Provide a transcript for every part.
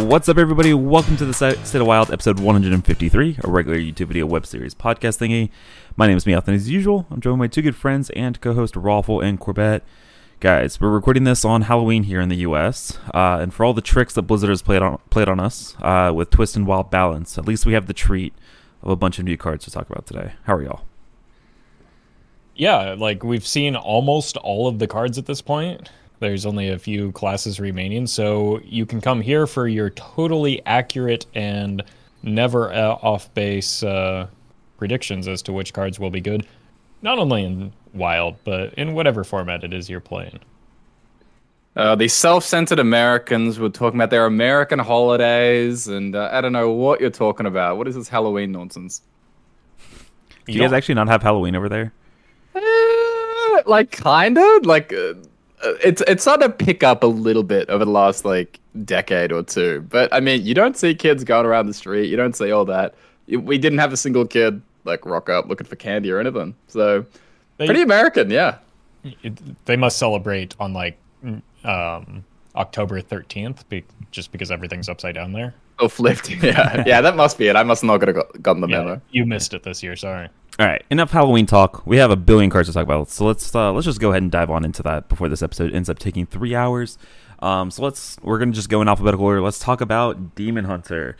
What's up, everybody? Welcome to the State of Wild, episode 153, a regular YouTube video web series podcast thingy. My name is Meowth, and as usual, I'm joined by two good friends and co-host Roffle and Corbett. Guys, we're recording this on Halloween here in the U.S., uh, and for all the tricks that Blizzard has played on played on us uh, with Twist and Wild Balance, at least we have the treat of a bunch of new cards to talk about today. How are y'all? Yeah, like we've seen almost all of the cards at this point. There's only a few classes remaining, so you can come here for your totally accurate and never uh, off base uh, predictions as to which cards will be good, not only in Wild, but in whatever format it is you're playing. Uh, these self-centered Americans were talking about their American holidays, and uh, I don't know what you're talking about. What is this Halloween nonsense? Do you guys actually not have Halloween over there? Uh, like kind of like uh, it's it's starting to pick up a little bit over the last like decade or two. But I mean, you don't see kids going around the street. You don't see all that. We didn't have a single kid like rock up looking for candy or anything. So they, pretty American, yeah. It, they must celebrate on like um, October thirteenth, be, just because everything's upside down there. Oh, flipped. Yeah, yeah, that must be it. I must not have got, gotten the yeah, memo. You missed it this year. Sorry. All right, enough Halloween talk. We have a billion cards to talk about, so let's uh, let's just go ahead and dive on into that before this episode ends up taking three hours. Um, so let's we're gonna just go in alphabetical order. Let's talk about Demon Hunter.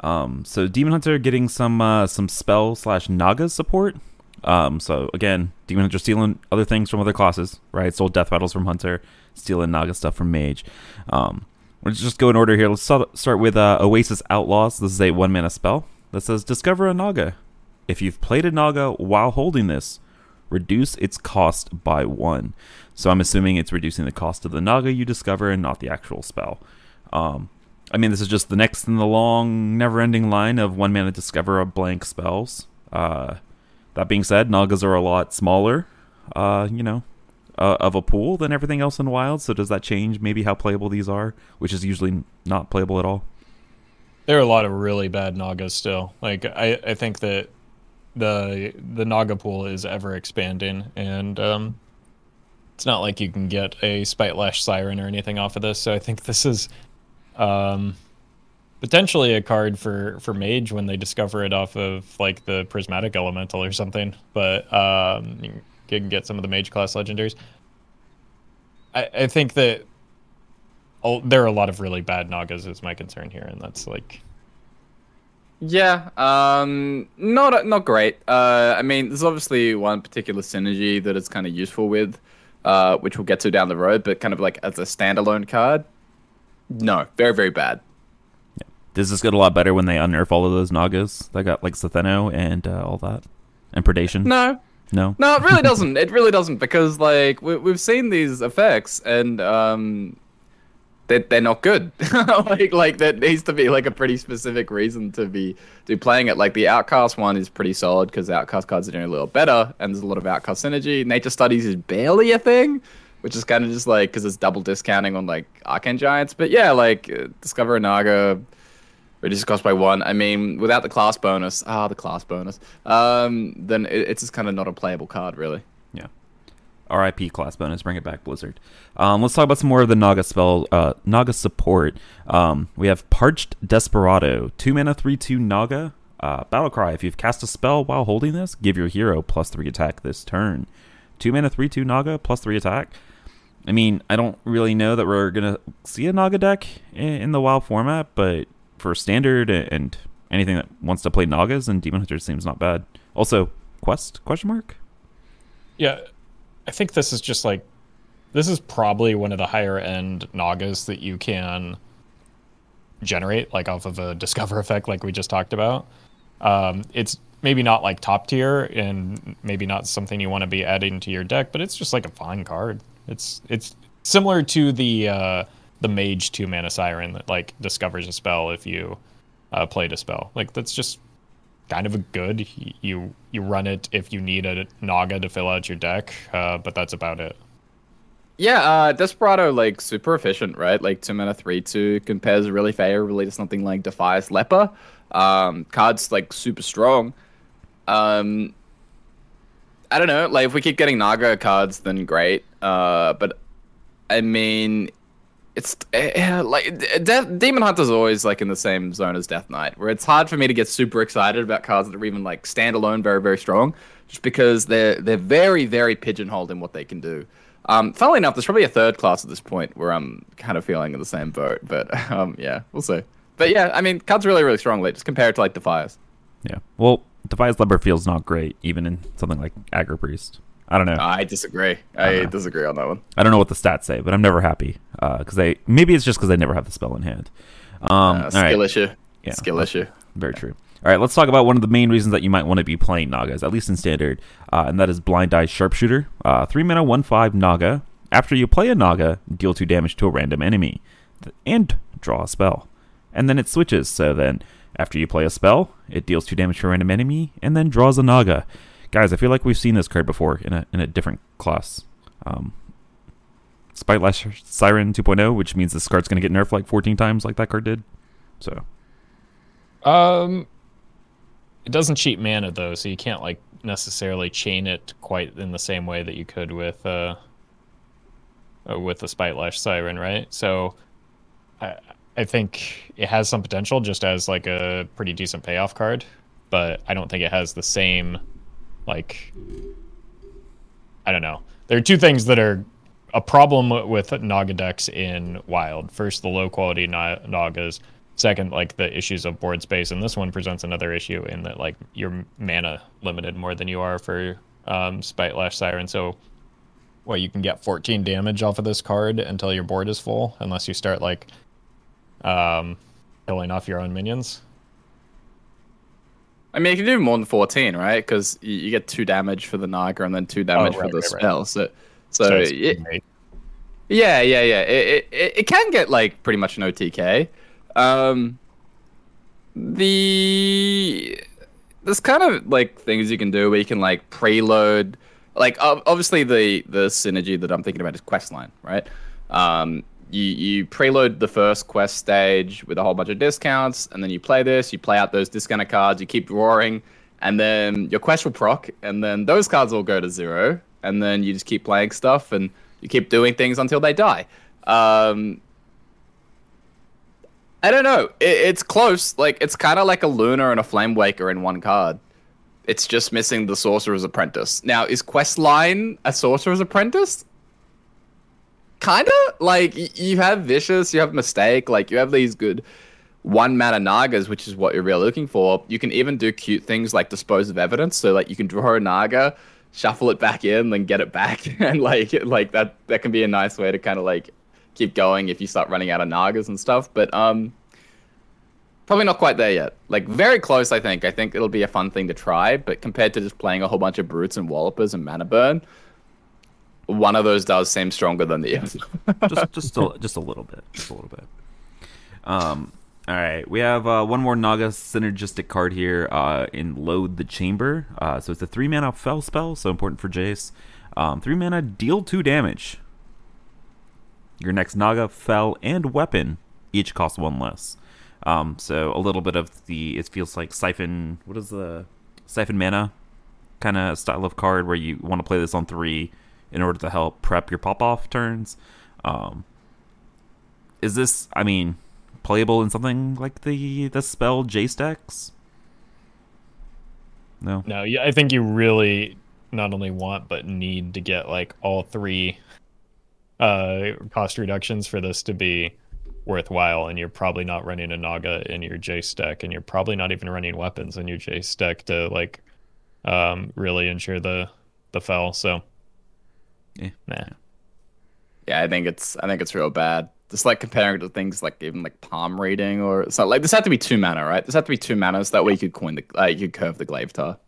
Um, so Demon Hunter getting some uh, some spell slash Naga support. Um, so again, Demon Hunter stealing other things from other classes, right? Stole Death Battles from Hunter, stealing Naga stuff from Mage. Um, let's just go in order here. Let's start with uh, Oasis Outlaws. This is a one mana spell that says discover a Naga. If you've played a Naga while holding this, reduce its cost by one. So I'm assuming it's reducing the cost of the Naga you discover and not the actual spell. Um, I mean, this is just the next in the long, never-ending line of one mana discover a blank spells. Uh, that being said, Nagas are a lot smaller, uh, you know, uh, of a pool than everything else in Wild. So does that change maybe how playable these are, which is usually not playable at all? There are a lot of really bad Nagas still. Like I, I think that the the Naga pool is ever expanding, and um, it's not like you can get a Spite Lash Siren or anything off of this. So I think this is um, potentially a card for for Mage when they discover it off of like the Prismatic Elemental or something. But um, you can get some of the Mage class legendaries. I, I think that oh, there are a lot of really bad Nagas is my concern here, and that's like yeah, um, not not great. Uh, I mean, there's obviously one particular synergy that it's kind of useful with, uh, which we'll get to down the road. But kind of like as a standalone card, no, very very bad. Yeah. Does this get a lot better when they unnerf all of those Nagas that got like S'theno and uh, all that, and Predation? No, no, no, it really doesn't. it really doesn't because like we, we've seen these effects and um, they're, they're not good. like like that needs to be like a pretty specific reason to be to playing it. Like the Outcast one is pretty solid because Outcast cards are doing a little better, and there's a lot of Outcast synergy. Nature Studies is barely a thing, which is kind of just like because it's double discounting on like Arcane Giants. But yeah, like uh, Discover Naga reduces cost by one. I mean, without the class bonus, ah, the class bonus, um, then it, it's just kind of not a playable card, really. RIP class bonus. Bring it back, Blizzard. Um, let's talk about some more of the Naga spell, uh, Naga support. Um, we have Parched Desperado, two mana, three two Naga. Uh, battle cry. If you've cast a spell while holding this, give your hero plus three attack this turn. Two mana, three two Naga plus three attack. I mean, I don't really know that we're gonna see a Naga deck in, in the wild format, but for standard and anything that wants to play Nagas and Demon Hunter seems not bad. Also, quest question mark. Yeah, I think this is just like this is probably one of the higher end Nagas that you can generate, like off of a discover effect, like we just talked about. Um, it's maybe not like top tier and maybe not something you want to be adding to your deck, but it's just like a fine card. It's it's similar to the uh, the mage two mana siren that like discovers a spell if you uh, played a spell. Like that's just kind of a good. You you run it if you need a Naga to fill out your deck, uh, but that's about it. Yeah, uh, Desperado like super efficient, right? Like two mana three two compares really favorably to something like Defias Leper. Um, cards like super strong. Um, I don't know. Like if we keep getting Naga cards, then great. Uh, but I mean, it's uh, like De- Demon Hunter's always like in the same zone as Death Knight, where it's hard for me to get super excited about cards that are even like standalone, very very strong, just because they're they're very very pigeonholed in what they can do. Um, funnily enough, there's probably a third class at this point where I'm kind of feeling in the same boat, but um, yeah, we'll see. But yeah, I mean, cards really really strong. Like just compared to like Defias. Yeah. Well, Defias Leper feels not great, even in something like Aggro Priest. I don't know. I disagree. I, disagree on that one. I don't know what the stats say, but I'm never happy because they maybe it's just because I never have the spell in hand. Um, Uh, skill all right. issue. Yeah. Skill issue. Very true. All right, let's talk about one of the main reasons that you might want to be playing Nagas, at least in standard, uh, and that is Blind Eye Sharpshooter. Uh, three mana, one five Naga. After you play a Naga, deal two damage to a random enemy, and draw a spell. And then it switches. So then, after you play a spell, it deals two damage to a random enemy, and then draws a Naga. Guys, I feel like we've seen this card before in a in a different class. Um, Spite Lash Siren 2.0, which means this card's going to get nerfed like 14 times, like that card did. So Um, it doesn't cheat mana though, so you can't like necessarily chain it quite in the same way that you could with uh, uh with the Spite Lash Siren, right? So, I I think it has some potential just as like a pretty decent payoff card, but I don't think it has the same like I don't know. There are two things that are a problem with Naga decks in Wild. First, the low quality na- Nagas. Second, like the issues of board space, and this one presents another issue in that like you're mana limited more than you are for um, Spite Lash Siren. So, well, you can get 14 damage off of this card until your board is full, unless you start like um, killing off your own minions. I mean, you can do more than 14, right? Because you, you get two damage for the Naga and then two damage Oh, right, for the right, right. spell. So, so, So it- yeah, yeah, yeah. It, it, it can get like pretty much no TK. Um, the there's kind of like things you can do where you can like preload. Like obviously the the synergy that I'm thinking about is questline, right? Um, you you preload the first quest stage with a whole bunch of discounts, and then you play this. You play out those discounted cards. You keep drawing, and then your quest will proc, and then those cards will go to zero, and then you just keep playing stuff, and you keep doing things until they die. Um, I don't know. It, it's close. Like it's kind of like a Luna and a Flame Waker in one card. It's just missing the Sorcerer's Apprentice. Now, is Questline a Sorcerer's Apprentice? Kinda. Like you have Vicious, you have Mistake, like you have these good one mana Nagas, which is what you're really looking for. You can even do cute things like dispose of evidence. So like you can draw a Naga, shuffle it back in, then get it back, and like like that that can be a nice way to kind of like keep going if you start running out of Nagas and stuff. But um, probably not quite there yet. Like very close, I think. I think it'll be a fun thing to try. But compared to just playing a whole bunch of brutes and wallopers and mana burn, one of those does seem stronger than the other. just just a, just a little bit, just a little bit. Um, all right, we have uh, one more Naga synergistic card here uh, in Load the Chamber. Uh, so it's a three mana fel spell, so important for Jace. Um, three mana, deal two damage. Your next Naga, fell, and weapon each cost one less. Um, so a little bit of the it feels like siphon. What is the siphon mana kind of style of card where you want to play this on three in order to help prep your pop off turns. Um, is this, I mean, playable in something like the the spell J stacks? No. No, yeah, I think you really not only want but need to get like all three uh cost reductions for this to be worthwhile and you're probably not running a naga in your j stack and you're probably not even running weapons in your j stack to like um really ensure the the fel so Yeah. nah. yeah, I think it's I think it's real bad Just like comparing it to things like even like palm reading or something. Like this had to be two mana, right? This had to be two mana, so that way you could coin the uh, you could curve the glaive tar.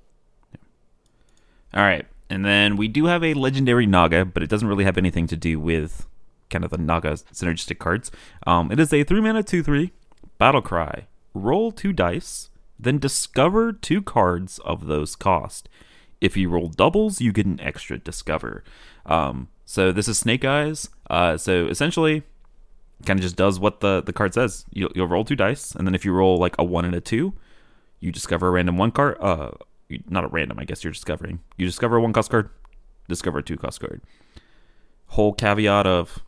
All right. And then we do have a legendary Naga, but it doesn't really have anything to do with kind of the Naga synergistic cards. Um, it is a 3 mana 2 3 Battle Cry. Roll two dice, then discover two cards of those cost. If you roll doubles, you get an extra discover. Um, so this is Snake Eyes. Uh, so essentially, kind of just does what the, the card says. You'll, you'll roll two dice, and then if you roll like a 1 and a 2, you discover a random one card. Uh, not a random, I guess you're discovering. You discover a one cost card, discover a two cost card. Whole caveat of,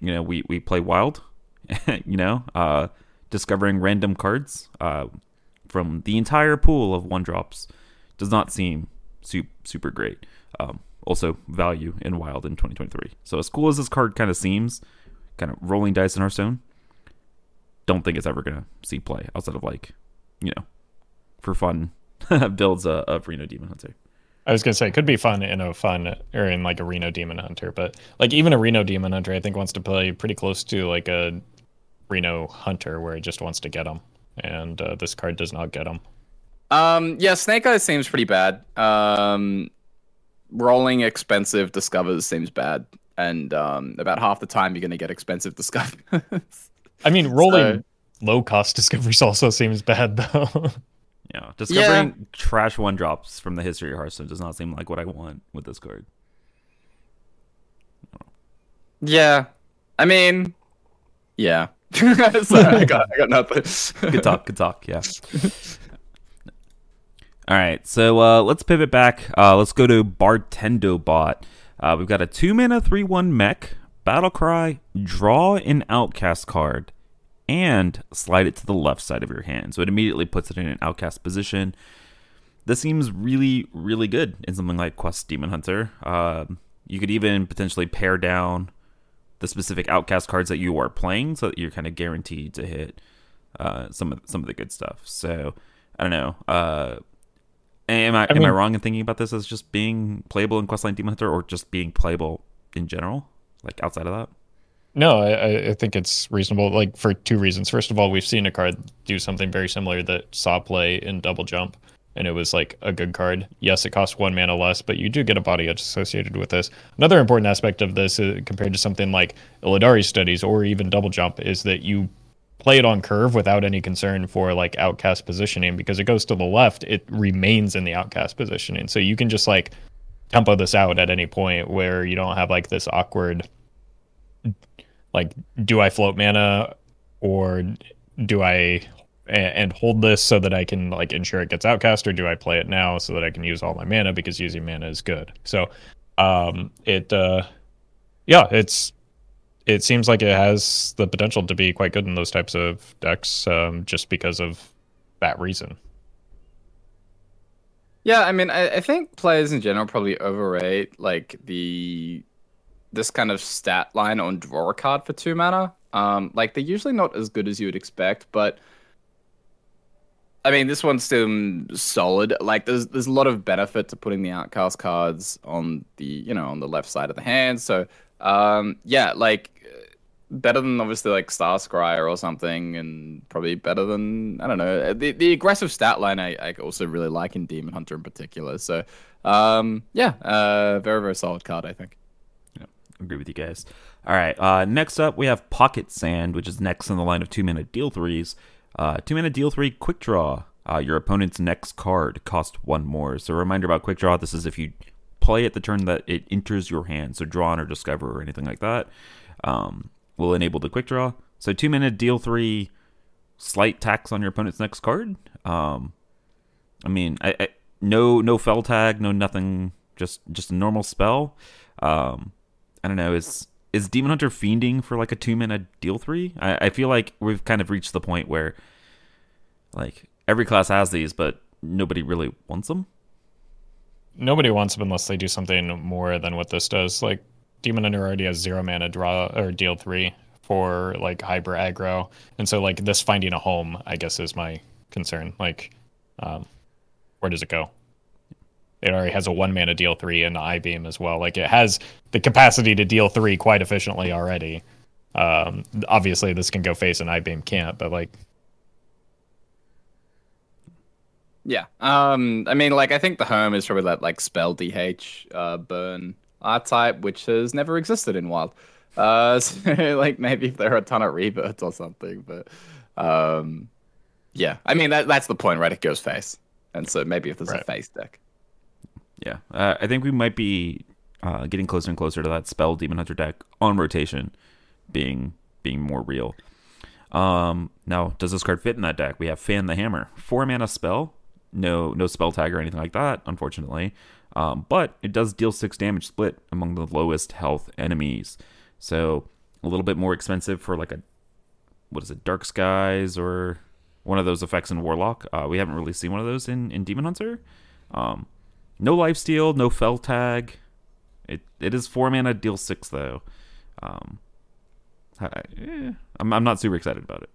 you know, we, we play wild, you know, uh, discovering random cards uh, from the entire pool of one drops does not seem super, super great. Um, also, value in wild in 2023. So, as cool as this card kind of seems, kind of rolling dice in Hearthstone, don't think it's ever going to see play outside of like, you know, for fun builds a, a Reno Demon Hunter. I was gonna say it could be fun in a fun or in like a Reno Demon Hunter, but like even a Reno Demon Hunter, I think wants to play pretty close to like a Reno Hunter where it just wants to get them, and uh, this card does not get them. Um, yeah, Snake Eyes seems pretty bad. Um, rolling expensive discovers seems bad, and um, about half the time you're gonna get expensive discovers. I mean, rolling so... low cost discoveries also seems bad though. Yeah, discovering yeah. trash one drops from the history of Hearthstone does not seem like what I want with this card. Yeah, I mean, yeah. Sorry, I got, I got nothing. good talk. Good talk. Yeah. All right, so uh, let's pivot back. Uh, let's go to Bartendo Bot. Uh, we've got a two mana three one mech battle cry. Draw an outcast card and slide it to the left side of your hand. So it immediately puts it in an outcast position. This seems really, really good in something like Quest Demon Hunter. Um, you could even potentially pare down the specific outcast cards that you are playing, so that you're kind of guaranteed to hit uh, some of some of the good stuff. So I don't know. Am I, I am mean, I wrong in thinking about this as just being playable in Questline Demon Hunter, or just being playable in general, like outside of that? No, I, I think it's reasonable. Like for two reasons. First of all, we've seen a card do something very similar that saw play in Double Jump, and it was like a good card. Yes, it costs one mana less, but you do get a body edge associated with this. Another important aspect of this, uh, compared to something like Illidari Studies or even Double Jump, is that you play it on curve without any concern for like outcast positioning because it goes to the left, it remains in the outcast positioning. So you can just like tempo this out at any point where you don't have like this awkward like do I float mana or do I and hold this so that I can like ensure it gets outcast or do I play it now so that I can use all my mana because using mana is good. So um it uh yeah, it's it seems like it has the potential to be quite good in those types of decks um just because of that reason. Yeah, I mean, I, I think players in general probably overrate like the this kind of stat line on draw a card for two mana. Um, like they're usually not as good as you would expect, but I mean this one's still solid. Like there's there's a lot of benefit to putting the outcast cards on the you know on the left side of the hand. So um, yeah, like better than obviously like Star Scryer or something, and probably better than I don't know the the aggressive stat line. I, I also really like in Demon Hunter in particular. So um, yeah, uh, very very solid card I think Yeah, agree with you guys. All right. Uh, next up, we have Pocket Sand, which is next in the line of two mana deal threes. Uh, two mana deal three quick draw. Uh, your opponent's next card cost one more. So, a reminder about quick draw this is if you play at the turn that it enters your hand, so draw on or discover or anything like that, um, will enable the quick draw. So, two mana deal three, slight tax on your opponent's next card. Um, I mean, I, I, no no fel tag, no nothing, just just a normal spell. Um, I don't know, is is Demon Hunter fiending for like a two minute deal three? I, I feel like we've kind of reached the point where like every class has these, but nobody really wants them. Nobody wants them unless they do something more than what this does. Like Demon already has zero mana draw or deal three for like hyper aggro, and so like this finding a home, I guess, is my concern. Like, um, where does it go? It already has a one mana deal three and Eye Beam as well. Like it has the capacity to deal three quite efficiently already. Um, obviously, this can go face and Eye Beam can't, but like Yeah. Um. I mean, like, I think the home is probably that like spell DH uh, burn art type, which has never existed in Wild. Uh. So, like maybe if there are a ton of rebirths or something, but um, yeah. I mean that that's the point, right? It goes face, and so maybe if there's Right. a face deck. Yeah, uh, I think we might be uh, getting closer and closer to that spell demon hunter deck on rotation being being more real. Um, now, does this card fit in that deck? We have Fan the Hammer, four mana spell, no no spell tag or anything like that, unfortunately. Um, but it does deal six damage split among the lowest health enemies, so a little bit more expensive for like a what is it, Dark Skies or one of those effects in Warlock. Uh, we haven't really seen one of those in in Demon Hunter. Um, no life steal, no fel tag. It it is four mana, deal six though. Um, I, eh, I'm I'm not super excited about it.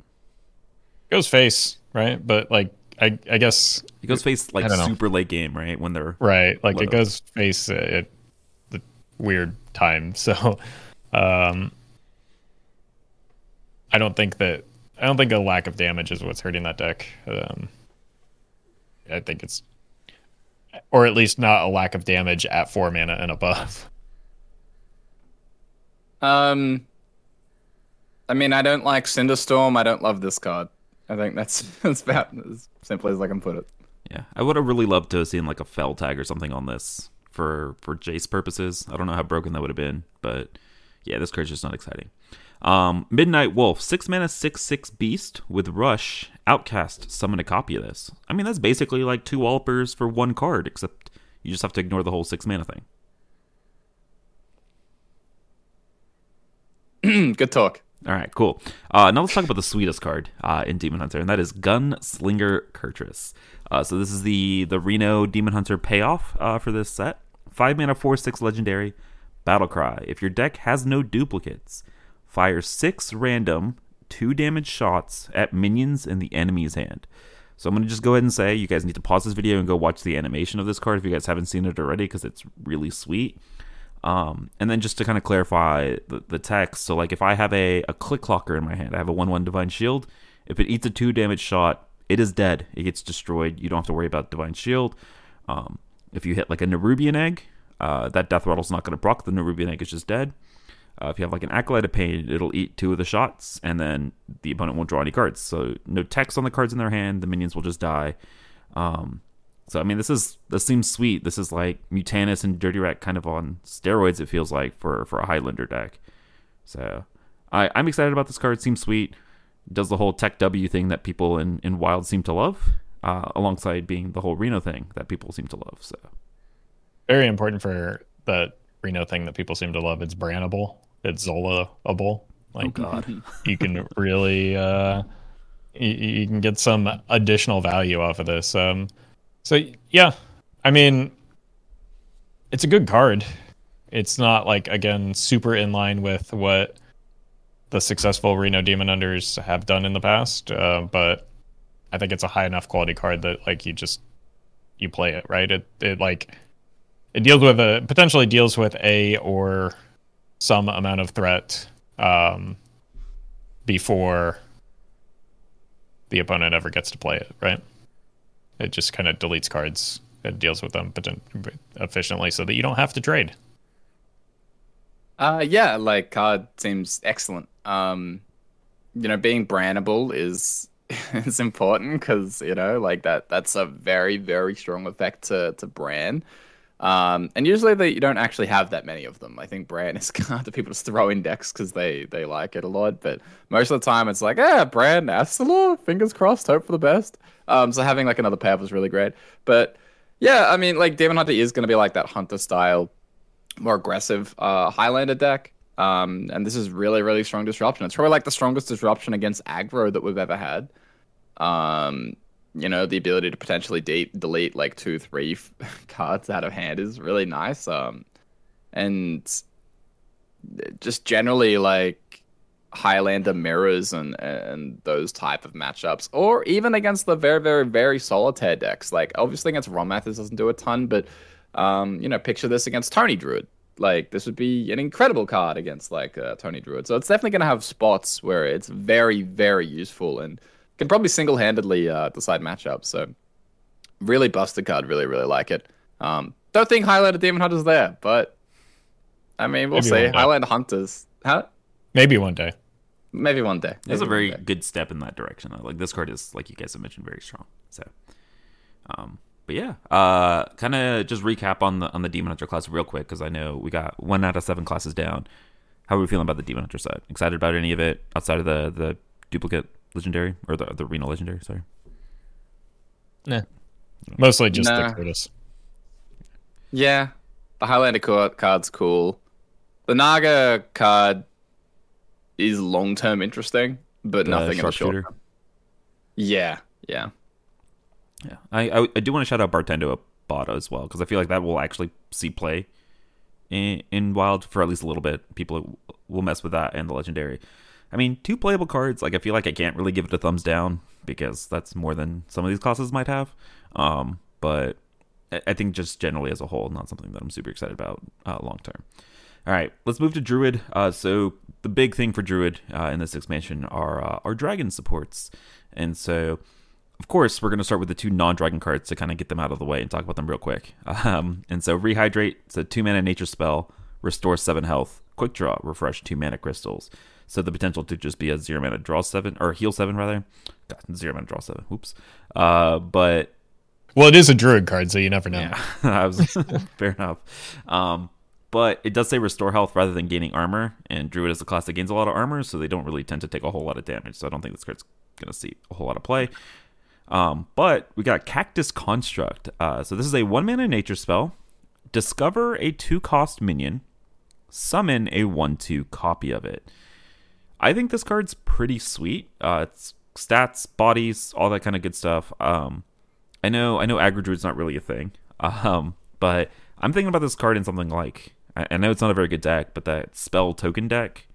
goes face, right? But like I I guess It goes face like I know. super late game, right? When they're right, like Low. it goes face at the weird time. So um I don't think that I don't think a lack of damage is what's hurting that deck. Um I think it's or at least not a lack of damage at four mana and above. Um. I mean, I don't like Cinderstorm. I don't love this card. I think that's that's about as simply as I can put it. yeah. I would have really loved to have seen like a fel tag or something on this for for Jace purposes. I don't know how broken that would have been, but yeah, this card's just not exciting. Um, Midnight Wolf, six mana, six six beast with rush. Outcast, summon a copy of this. I mean, that's basically like two Alpers for one card, except you just have to ignore the whole six mana thing. Good talk. All right, cool. Uh, now let's talk about the sweetest card uh, in Demon Hunter, and that is Gunslinger Kurtrus. Uh, so this is the the Reno Demon Hunter payoff uh, for this set. Five mana, four six legendary. Battle Cry. If your deck has no duplicates, fire six random two damage shots at minions in the enemy's hand. So I'm gonna just go ahead and say you guys need to pause this video and go watch the animation of this card if you guys haven't seen it already because it's really sweet. Um, and then just to kind of clarify the, the text, so like if I have a, a click clocker in my hand, I have a 1 1 Divine Shield. If it eats a 2 damage shot, it is dead. It gets destroyed. You don't have to worry about Divine Shield. Um, if you hit like a Nerubian Egg, uh, that Death Rattle's not going to proc. The Nerubian Egg is just dead. Uh, if you have like an Acolyte of Pain, it'll eat two of the shots, and then the opponent won't draw any cards. So no text on the cards in their hand. The minions will just die. Um, so I mean, this is this seems sweet. This is like Mutanus and Dirty Rat kind of on steroids. It feels like for for a Highlander deck. So I I'm excited about this card. It seems sweet. Does the whole Tech W thing that people in in Wild seem to love, uh, alongside being the whole Reno thing that people seem to love. So Very important for the Reno thing that people seem to love. It's brandable. It's Zola-able. Like oh god, you can really uh you, you can get some additional value off of this um so yeah i mean it's a good card it's not like again super in line with what the successful reno demon hunters have done in the past uh, but i think it's a high enough quality card that like you just you play it right it it like it deals with a potentially deals with a or some amount of threat um before the opponent ever gets to play it, right? It just kind of deletes cards and deals with them efficiently so that you don't have to trade. Uh, yeah, like card seems excellent. Um, you know, being brandable is is important because you know, like that that's a very very strong effect to to brand. Um, and usually they you don't actually have that many of them. I think brand is kind of people just throw in decks because they they like it a lot. But most of the time it's like, yeah, brand Astalor, fingers crossed, hope for the best. Um, so having like another pair was really great. But yeah, I mean, like Demon Hunter is going to be like that hunter style more aggressive uh, Highlander deck. Um, and this is really, really strong disruption. It's probably like the strongest disruption against aggro that we've ever had. Um, you know, the ability to potentially de- delete like two, three f- cards out of hand is really nice. Um, and just generally like Highlander mirrors and and those type of matchups, or even against the very, very, very solitaire decks. Like obviously against Rommath, this doesn't do a ton, but um, you know, picture this against Tony Druid. like this would be an incredible card against like uh, Tony Druid. So it's definitely going to have spots where it's very very useful and can probably single handedly uh, decide matchups. So really busted card. Really really like it. Um, don't think highlighted Demon Hunters there, but I mean we'll Maybe see. one day. Highlighted Hunters. Huh? Maybe one day. Maybe one day. That's Maybe a very good step in that direction. Though. Like this card is, like you guys have mentioned, very strong. So, um, but yeah, uh, kind of just recap on the on the Demon Hunter class real quick because I know we got one out of seven classes down. How are we feeling about the Demon Hunter side? Excited about any of it outside of the the duplicate legendary or the the Reno legendary? Sorry. Nah. Mostly just Nah. the Curtis. Yeah, the Highlander card's cool. The Naga card is long term interesting, but The nothing in the short term. Yeah, yeah. Yeah, I I, I do want to shout out Bartendo Bada as well because I feel like that will actually see play in, in Wild for at least a little bit. People will mess with that and the Legendary. I mean, two playable cards. Like I feel like I can't really give it a thumbs down because that's more than some of these classes might have. Um, but I- think just generally as a whole, not something that I'm super excited about uh, long term. All right, let's move to Druid. Uh, so the big thing for Druid uh, in this expansion are uh, our dragon supports, and so of course we're going to start with the two non-dragon cards to kind of get them out of the way and talk about them real quick. Um, and so rehydrate, it's a two mana nature spell, restore seven health, quick draw, refresh two mana crystals. So the potential to just be a zero mana draw seven or heal seven rather, God, zero mana draw seven. Oops. Uh, but Well, it is a druid card, so you never know. yeah, I was fair enough. Um, but it does say restore health rather than gaining armor, and Druid is a class that gains a lot of armor, so they don't really tend to take a whole lot of damage. So I don't think this card's gonna see a whole lot of play. Um, but we got Cactus Construct. Uh, so this is a one mana nature spell. Discover a two cost minion. Summon a one two copy of it. I think this card's pretty sweet. Uh, it's stats, bodies, all that kind of good stuff. Um, I know I know aggro druid's not really a thing. Um, but I'm thinking about this card in something like I, I know it's not a very good deck, but that spell token deck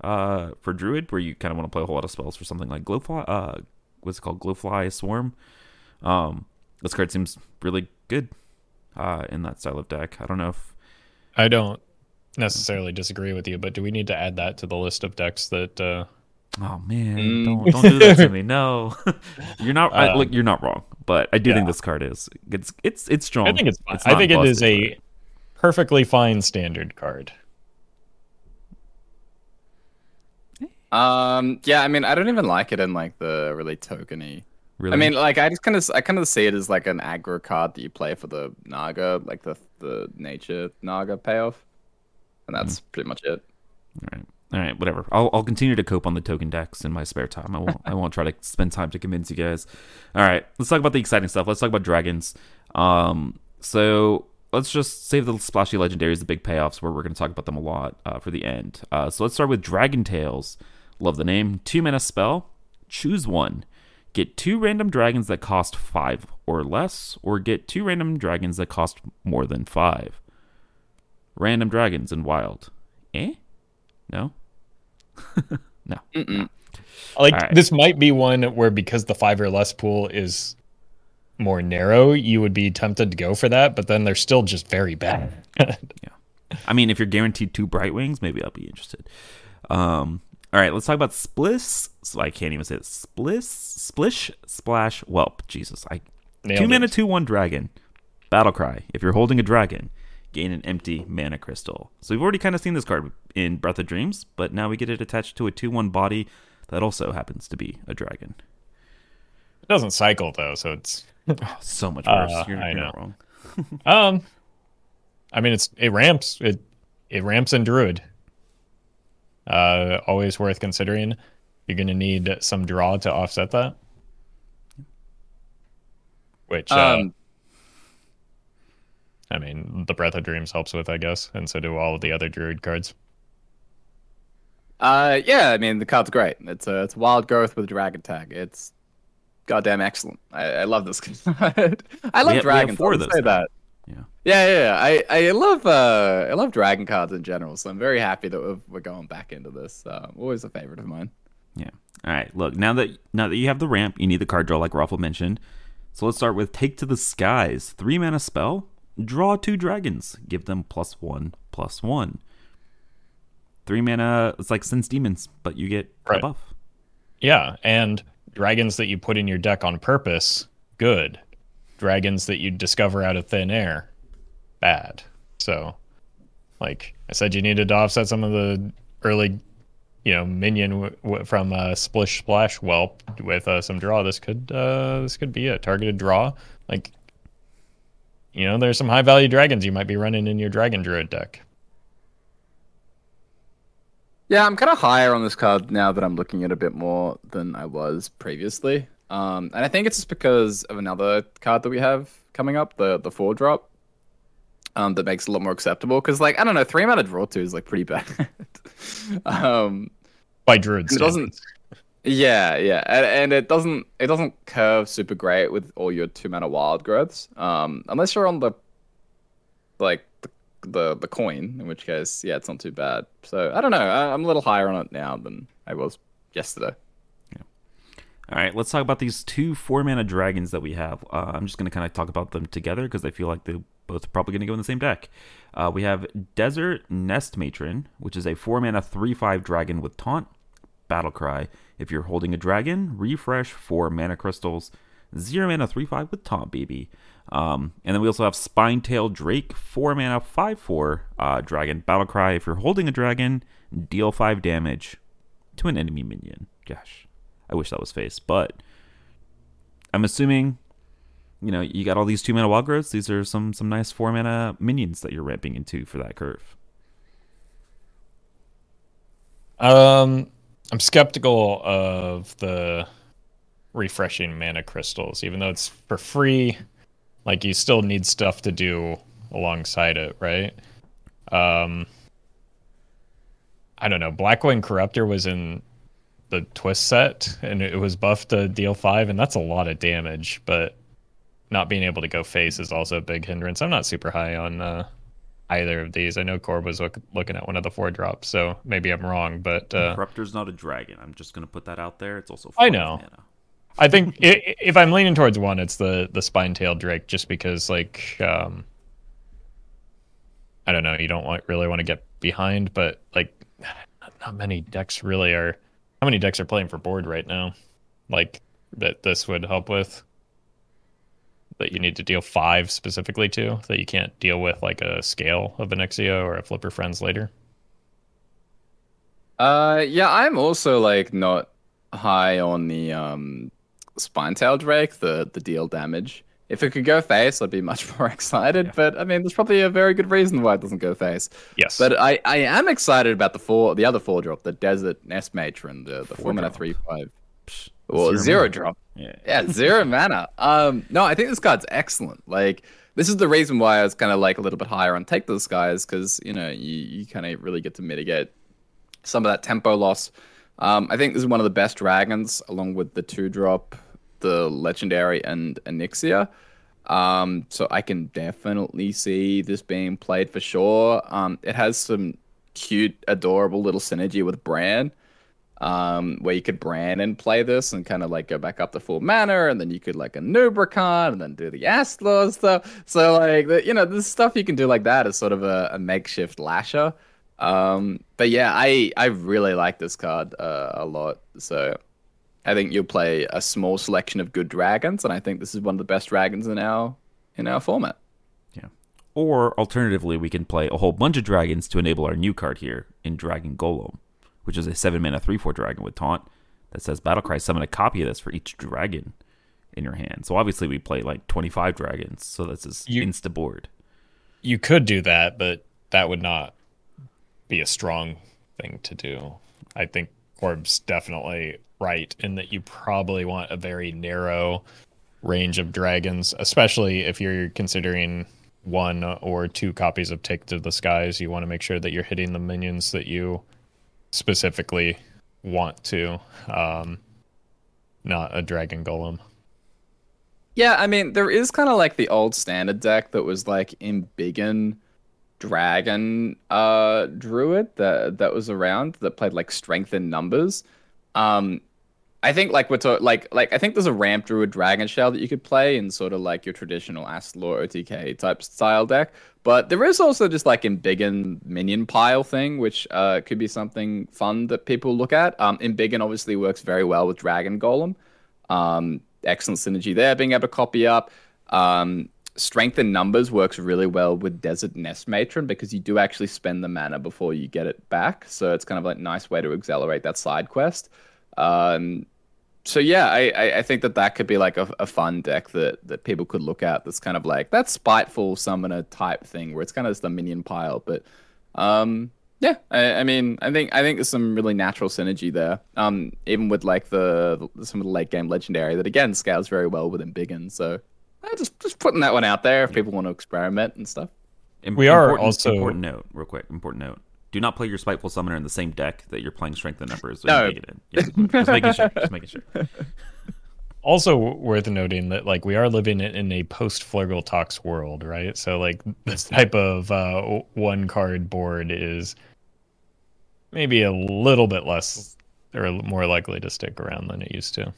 uh for druid where you kind of want to play a whole lot of spells for something like glowfly uh what's it called glowfly swarm. Um, this card seems really good uh in that style of deck. I don't know if I don't necessarily disagree with you, but do we need to add that to the list of decks that uh Oh man, Mm. don't don't do that to me. No, you're not. I, Um, look, you're not wrong, but I do think this card is it's it's it's strong. I think it's. It's I not think it is busted, a perfectly fine standard card. Um, yeah, I mean, I don't even like it in like the really tokeny. really. I mean, like I just kind of, I kind of see it as like an aggro card that you play for the Naga, like the the nature Naga payoff, and that's Mm. pretty much it. all right, all right, whatever. I'll I'll continue to cope on the token decks in my spare time. I won't I won't try to spend time to convince you guys. All right, let's talk about the exciting stuff. Let's talk about dragons. Um, so let's just save the splashy legendaries, the big payoffs, where we're going to talk about them a lot uh, for the end. Uh, so let's start with Dragon Tales. Love the name. Two mana spell. Choose one. Get two random dragons that cost five or less, or get two random dragons that cost more than five. Random dragons in wild. Eh? No? no. Mm-mm. Like Alright. this might be one where because the five or less pool is more narrow, you would be tempted to go for that, but then they're still just very bad. Yeah. I mean, if you're guaranteed two bright wings, maybe I'll be interested. Um, all right, let's talk about Spliss. So I can't even say it. Spliss, Splish, Splash, Whelp. Jesus, I Nailed two mana, two one dragon. Battle cry. If you're holding a dragon, gain an empty mana crystal. So we've already kind of seen this card in Breath of Dreams, but now we get it attached to a two one body that also happens to be a dragon. It doesn't cycle though, so it's Oh, so much worse. Uh, you're, I you're know. not wrong. um I mean it's it ramps it it ramps in druid. Uh always worth considering. You're gonna need some draw to offset that. Which uh, Um, I mean the Breath of Dreams helps with, I guess, and so do all of the other druid cards. uh, yeah, I mean the card's great. It's a it's wild growth with dragon tag. It's goddamn excellent. I, I love this card. I love have- we have dragons. four I of those say now. that. Yeah. Yeah, yeah, yeah. I, I love uh I love dragon cards in general, so I'm very happy that we're, we're going back into this. Uh, always a favorite of mine. Yeah. All right. Look, now that now that you have the ramp, you need the card draw, like Roffle mentioned. So let's start with Take to the Skies. Three mana spell. Draw two dragons. Give them plus one plus one. Three mana, it's like Sense Demons, but you get Right. a buff. Yeah, and dragons that you put in your deck on purpose, good. Dragons that you discover out of thin air, bad. So, like I said, you needed to offset some of the early, you know, minion w- w- from uh, Splish Splash Whelp with uh, some draw. This could uh, this could be a targeted draw. Like, you know, there's some high value dragons you might be running in your Dragon Druid deck. Yeah, I'm kind of higher on this card now that I'm looking at it a bit more than I was previously. Um, and I think it's just because of another card that we have coming up, the the four drop. Um, that makes it a lot more acceptable because, like, I don't know, three mana draw two is like pretty bad. um, By Druid It doesn't-. Yeah, yeah, and, and it doesn't it doesn't curve super great with all your two mana wild growths. Um, unless you're on the like the, the the coin, in which case, yeah, it's not too bad. So I don't know. I, I'm a little higher on it now than I was yesterday. All right, let's talk about these two four mana dragons that we have. Uh, I'm just to kind of talk about them together because I feel like they both are probably to go in the same deck. Uh, we have Desert Nest Matron, which is a four mana three five dragon with taunt, battle cry. If you're holding a dragon, refresh four mana crystals, zero mana three five with taunt, baby. Um, and then we also have Spinetail Drake, four mana five four uh, dragon battle cry. If you're holding a dragon, deal five damage to an enemy minion. Gosh, I wish that was face, but I'm assuming, you know, you got all these two mana wild growths. These are some some nice four mana minions that you're ramping into for that curve. Um, I'm skeptical of the refreshing mana crystals, even though it's for free. Like you still need stuff to do alongside it, right? Um, I don't know. Blackwing Corruptor was in the twist set, and it was buffed to deal five, and that's a lot of damage. But not being able to go face is also a big hindrance. I'm not super high on uh, either of these. I know Corb was look, looking at one of the four drops, so maybe I'm wrong, but uh, Corruptor's not a dragon. I'm just gonna put that out there. It's also I know. I think i- if I'm leaning towards one, it's the the spine tail drake, just because like um, I don't know, you don't want, really want to get behind, but like not, not many decks really are. How many decks are playing for board right now? Like that this would help with. That you need to deal five specifically to that you can't deal with like a Scale of Onyxia or a Flipper Friends later. Uh, yeah, I'm also like not high on the um Spinetail Drake, the the deal damage. If it could go face, I'd be much more excited. But I mean, there's probably a very good reason why it doesn't go face. Yes, But I, I am excited about the four, the other four drop, the Desert Nest Matron, the the Four four mana three five, Psh, or zero, drop. Yeah. Yeah, zero mana. Um, no, I think this card's excellent. Like, this is the reason why I was kind of like a little bit higher on Take to the Skies, because you know you, you kind of really get to mitigate some of that tempo loss. Um, I think this is one of the best dragons, along with the two drop, the legendary, and Anixia. Um, so I can definitely see this being played for sure. Um, it has some cute, adorable little synergy with Brann um, where you could brand and play this and kind of like go back up to full mana, and then you could like a Nubricon and then do the Astalor stuff. So like the, you know, this stuff you can do like that is sort of a, a makeshift lasher. Um, but yeah, I I really like this card uh, a lot. So I think you'll play a small selection of good dragons, and I think this is one of the best dragons in our in our format. Yeah. Or alternatively, we can play a whole bunch of dragons to enable our new card here in Dragon Golem, which is a seven mana three four dragon with taunt that says Battlecry summon a copy of this for each dragon in your hand. So obviously we play like twenty five dragons, so this is You- insta board. you could do that, but that would not be a strong thing to do. I think Corb's definitely right in that you probably want a very narrow range of dragons, especially if you're considering one or two copies of Take to the Skies. You want to make sure that you're hitting the minions that you specifically want to, um, not a dragon golem. Yeah, I mean, there is kind of like the old standard deck that was like Embiggen Dragon uh Druid that that was around that played like strength in numbers. Um I think like we're talking like like I think there's a ramp druid dragon shell that you could play in sort of like your traditional Astalor OTK type style deck. But there is also just like Embiggen minion pile thing, which uh, could be something fun that people look at. Um, Embiggen obviously works very well with Dragon Golem. Um, excellent synergy there, being able to copy up. Um, strength in numbers works really well with Desert Nest Matron because you do actually spend the mana before you get it back. So it's kind of like nice way to accelerate that side quest. Um, so yeah, I, I think that that could be like a, a fun deck that that people could look at. That's kind of like that spiteful summoner type thing where it's kind of just a minion pile. But um, yeah, I, I, mean, I think I think there's some really natural synergy there. Um, even with like the, the some of the late game legendary that again scales very well with Embiggen. So uh, just just putting that one out there if people want to experiment and stuff. we are also important note, real quick, important note do not play your spiteful summoner in the same deck that you're playing strength and numbers. No, yeah, just making sure. Just making sure. Also worth noting that like we are living in a post Flurgle Tox world, right? So like this type of uh, one card board is maybe a little bit less or more likely to stick around than it used to.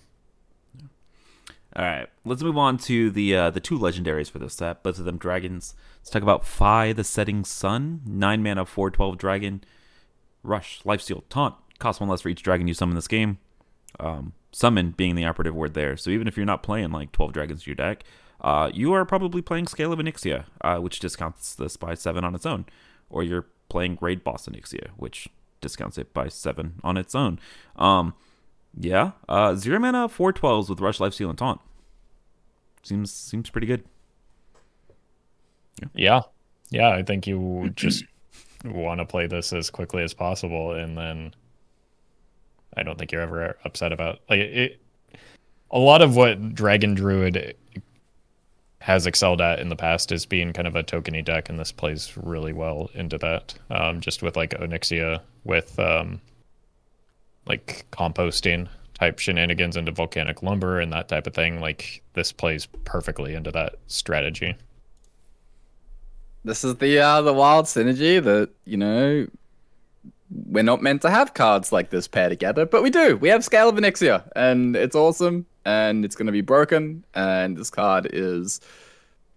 All right, let's move on to the uh, the two legendaries for this set. Both of them dragons. Let's talk about Fye, the Setting Sun, nine mana, four twelve dragon, Rush, Lifesteal, Taunt. Cost one less for each dragon you summon this game. Um, summon being the operative word there. So even if you're not playing like twelve dragons in your deck, uh, you are probably playing Scale of Onyxia, uh, which discounts this by seven on its own, or you're playing Raid Boss Onyxia, which discounts it by seven on its own. Um, yeah, uh, zero mana, four twelves with Rush, Life Steal, and Taunt. Seems seems pretty good. Yeah, yeah, yeah I think you just want to play this as quickly as possible, and then I don't think you're ever upset about like it. A lot of what Dragon Druid has excelled at in the past is being kind of a tokeny deck, and this plays really well into that. Um, just with like Onyxia, with um, like composting type shenanigans into volcanic lumber and that type of thing. Like this plays perfectly into that strategy. This is the uh, the wild synergy that you know we're not meant to have cards like this pair together, but we do. We have Scale of Onyxia, and it's awesome, and it's going to be broken, and this card is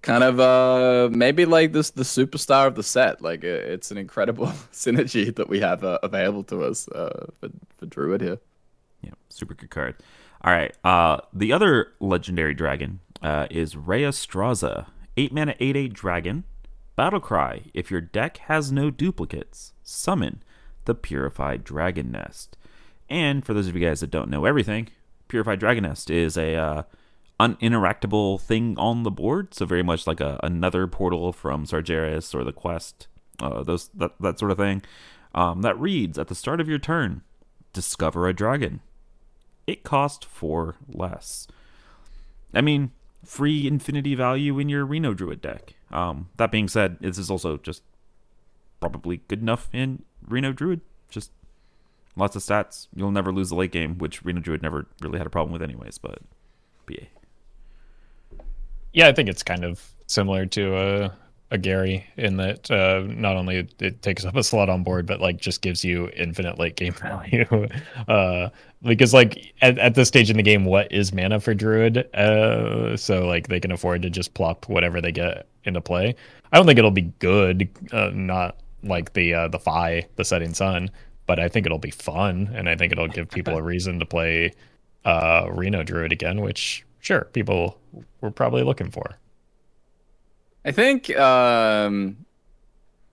kind of uh maybe like this the superstar of the set. Like it's an incredible synergy that we have uh, available to us uh for, for druid here. Yeah super good card. All right uh the other legendary dragon uh is Rheastrasza. 8 mana 8 8 dragon. Battle cry if your deck has no duplicates summon the purified dragon nest. And for those of you guys that don't know everything purified dragon nest is a uh uninteractable thing on the board. So very much like a, another portal from Sargeras or the Quest, uh, those that that sort of thing. Um, that reads at the start of your turn, discover a dragon. It cost four less. I mean, free infinity value in your Reno Druid deck. Um, that being said, this is also just probably good enough in Reno Druid. Just lots of stats. You'll never lose the late game, which Reno Druid never really had a problem with, anyways. But, but yeah. I think it's kind of similar to a a Gary in that uh, not only it, it, takes up a slot on board, but like just gives you infinite late game value. uh, because like at, at this stage in the game, what is mana for Druid? Uh, so like they can afford to just plop whatever they get into play. I don't think it'll be good, uh, not like the uh, the Fye, the Setting Sun, but I think it'll be fun, and I think it'll give people a reason to play uh, Reno Druid again, which sure people were probably looking for. I think um,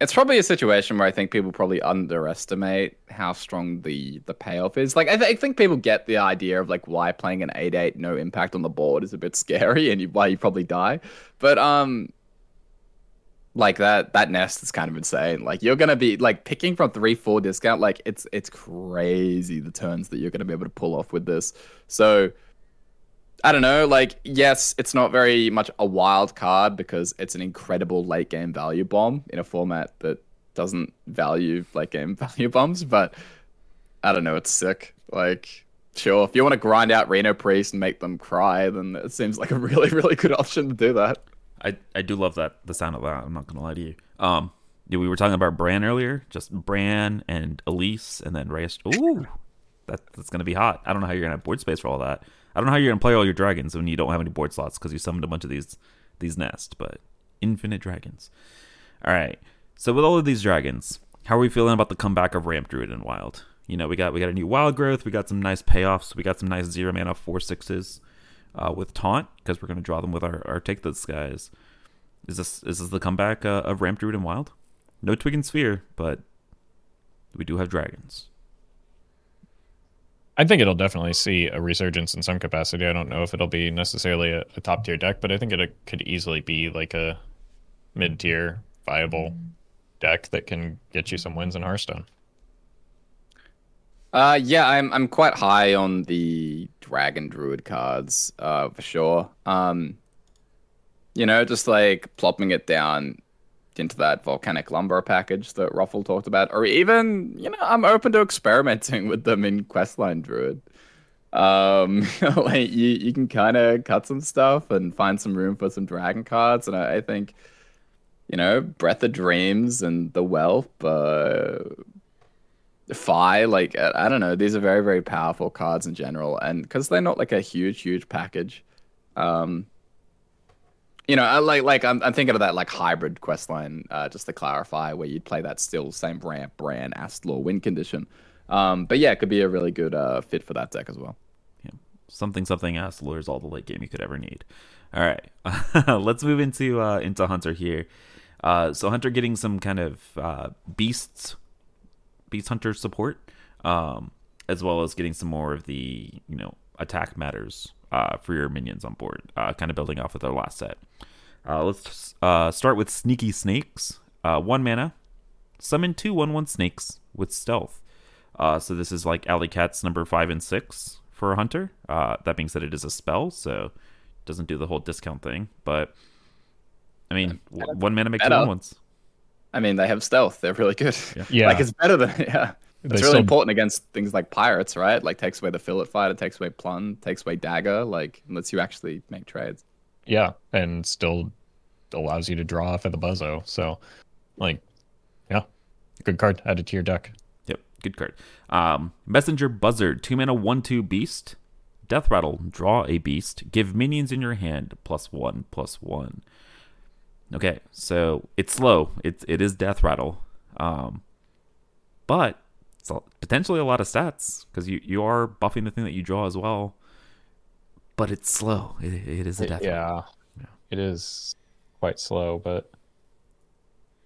it's probably a situation where I think people probably underestimate how strong the the payoff is. Like I, th- I think people get the idea of like why playing an eight eight no impact on the board is a bit scary and you, why you probably die, but um. Like that, that nest is kind of insane. Like you're gonna be like picking from three, four discount. Like it's it's crazy the turns that you're gonna be able to pull off with this. So I don't know. Like, yes, it's not very much a wild card because it's an incredible late game value bomb in a format that doesn't value late game value bombs. But I don't know. It's sick. Like, sure, if you want to grind out Reno Priest and make them cry, then it seems like a really, really good option to do that. I, I do love that the sound of that. I'm not gonna lie to you. Um, yeah, we were talking about Brann earlier, just Brann and Elise, and then Reyes. Ooh, that, that's to be hot. I don't know how you're to have board space for all that. I don't know how you're to play all your dragons when you don't have any board slots because you summoned a bunch of these these nests, but infinite dragons. All right. So with all of these dragons, how are we feeling about the comeback of Ramp Druid and Wild? You know, we got we got a new wild growth, we got some nice payoffs, we got some nice zero mana four sixes uh, with taunt because we're to draw them with our, our take those guys. Is this is this the comeback uh, of Ramp Druid and Wild? No Twig and Sphere, but we do have dragons. I think it'll definitely see a resurgence in some capacity. I don't know if it'll be necessarily a, a top tier deck, but I think it could easily be like a mid tier viable deck that can get you some wins in Hearthstone. Uh, yeah, I'm I'm quite high on the Dragon Druid cards, uh, for sure. Um, you know, just like plopping it down into that volcanic lumber package that Roffle talked about, or even, you know, I'm open to experimenting with them in Questline Druid. Um, like you, you can kind of cut some stuff and find some room for some dragon cards, and I, I think, you know, Breath of Dreams and the Whelp, uh, the Fye, like I don't know, these are very very powerful cards in general, and because they're not like a huge huge package, um, you know, I like like I'm, I'm thinking of that like hybrid quest line, uh, just to clarify, where you'd play that still same Brann Brann Astalor win condition. Um, but yeah, it could be a really good uh, fit for that deck as well. Yeah, something something Astalor is all the late game you could ever need. All right, let's move into uh, into Hunter here. Uh, so Hunter getting some kind of uh, beasts Beast Hunter support, um, as well as getting some more of the you know attack matters uh, for your minions on board, kind of building off of their last set. Uh, let's uh, start with Sneaky Snakes. Uh, one mana, summon two one one snakes with stealth. Uh, so this is like Alley Cat's number five and six for a hunter. that being said, it is a spell, so it doesn't do the whole discount thing. But I mean, one mana makes two one ones. I mean, they have stealth. They're really good. Yeah. yeah. like it's better than yeah. It's really important against things like pirates, right? Like takes away the fillet fight, it takes away plun, takes away dagger, like lets you actually make trades. Yeah, and still allows you to draw off at the buzzo. So, like, yeah, good card added to your deck. Yep, good card. Um, Messenger Buzzard, two mana, one two beast. Death Rattle, draw a beast. Give minions in your hand plus one plus one. Okay, so it's slow. It's it is death rattle, um, but it's potentially a lot of stats because you you are buffing the thing that you draw as well. But it's slow. it, it is a death. It, yeah, yeah, it is quite slow, but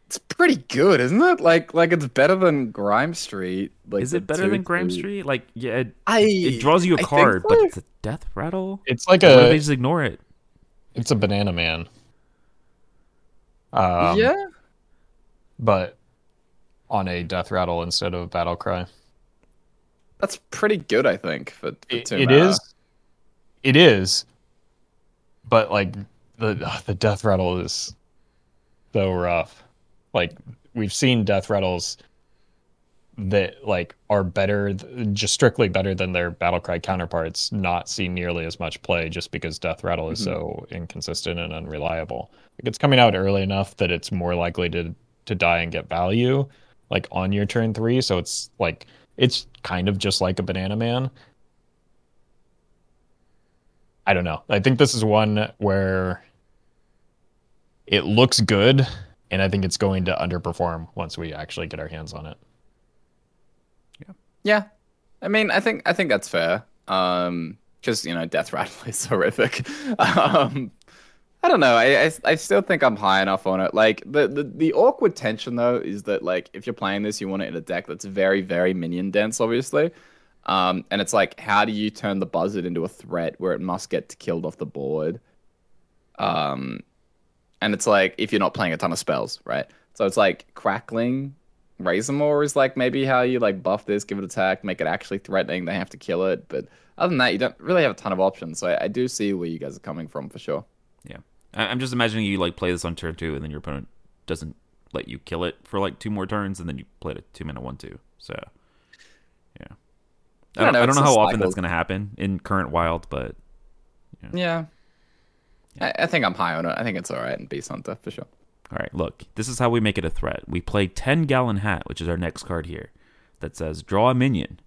it's pretty good, isn't it? Like like it's better than Grime Street. Like is it better two, than Grime Street? Like yeah, it, I, it draws you a I card, so. but it's a death rattle. It's like a. they just ignore it? It's a banana man. Um, yeah. But on a death rattle instead of battle cry. That's pretty good, I think. For, for it, it is. It is. But like the the death rattle is so rough. Like we've seen death rattles that like are better just strictly better than their battlecry counterparts not see nearly as much play just because death rattle is mm-hmm. so inconsistent and unreliable like it's coming out early enough that it's more likely to to die and get value like on your turn three so it's like it's kind of just like a banana man i don't know i think this is one where it looks good and i think it's going to underperform once we actually get our hands on it yeah, Yeah. I mean, I think I think that's fair. Um, because you know, Death Rattle is horrific. um, I don't know. I, I, I still think I'm high enough on it. Like the, the the awkward tension though is that like if you're playing this, you want it in a deck that's very very minion dense, obviously. Um, and it's like, how do you turn the buzzard into a threat where it must get killed off the board? Um, and it's like if you're not playing a ton of spells, right? So it's like crackling Razormaw is like maybe how you like buff this, give it attack, make it actually threatening. They have to kill it, but other than that, you don't really have a ton of options. So I, I do see where you guys are coming from for sure. Yeah, I'm just imagining you like play this on turn two, and then your opponent doesn't let you kill it for like two more turns, and then you play it a two minute one two. So I don't, I don't know, how often that's going to happen in current wild, but yeah, yeah. yeah. I, I, think I'm high on it. I think it's all right in Beast Hunter for sure. All right, look, this is how we make it a threat. We play 10 Gallon Hat, which is our next card here, that says draw a minion.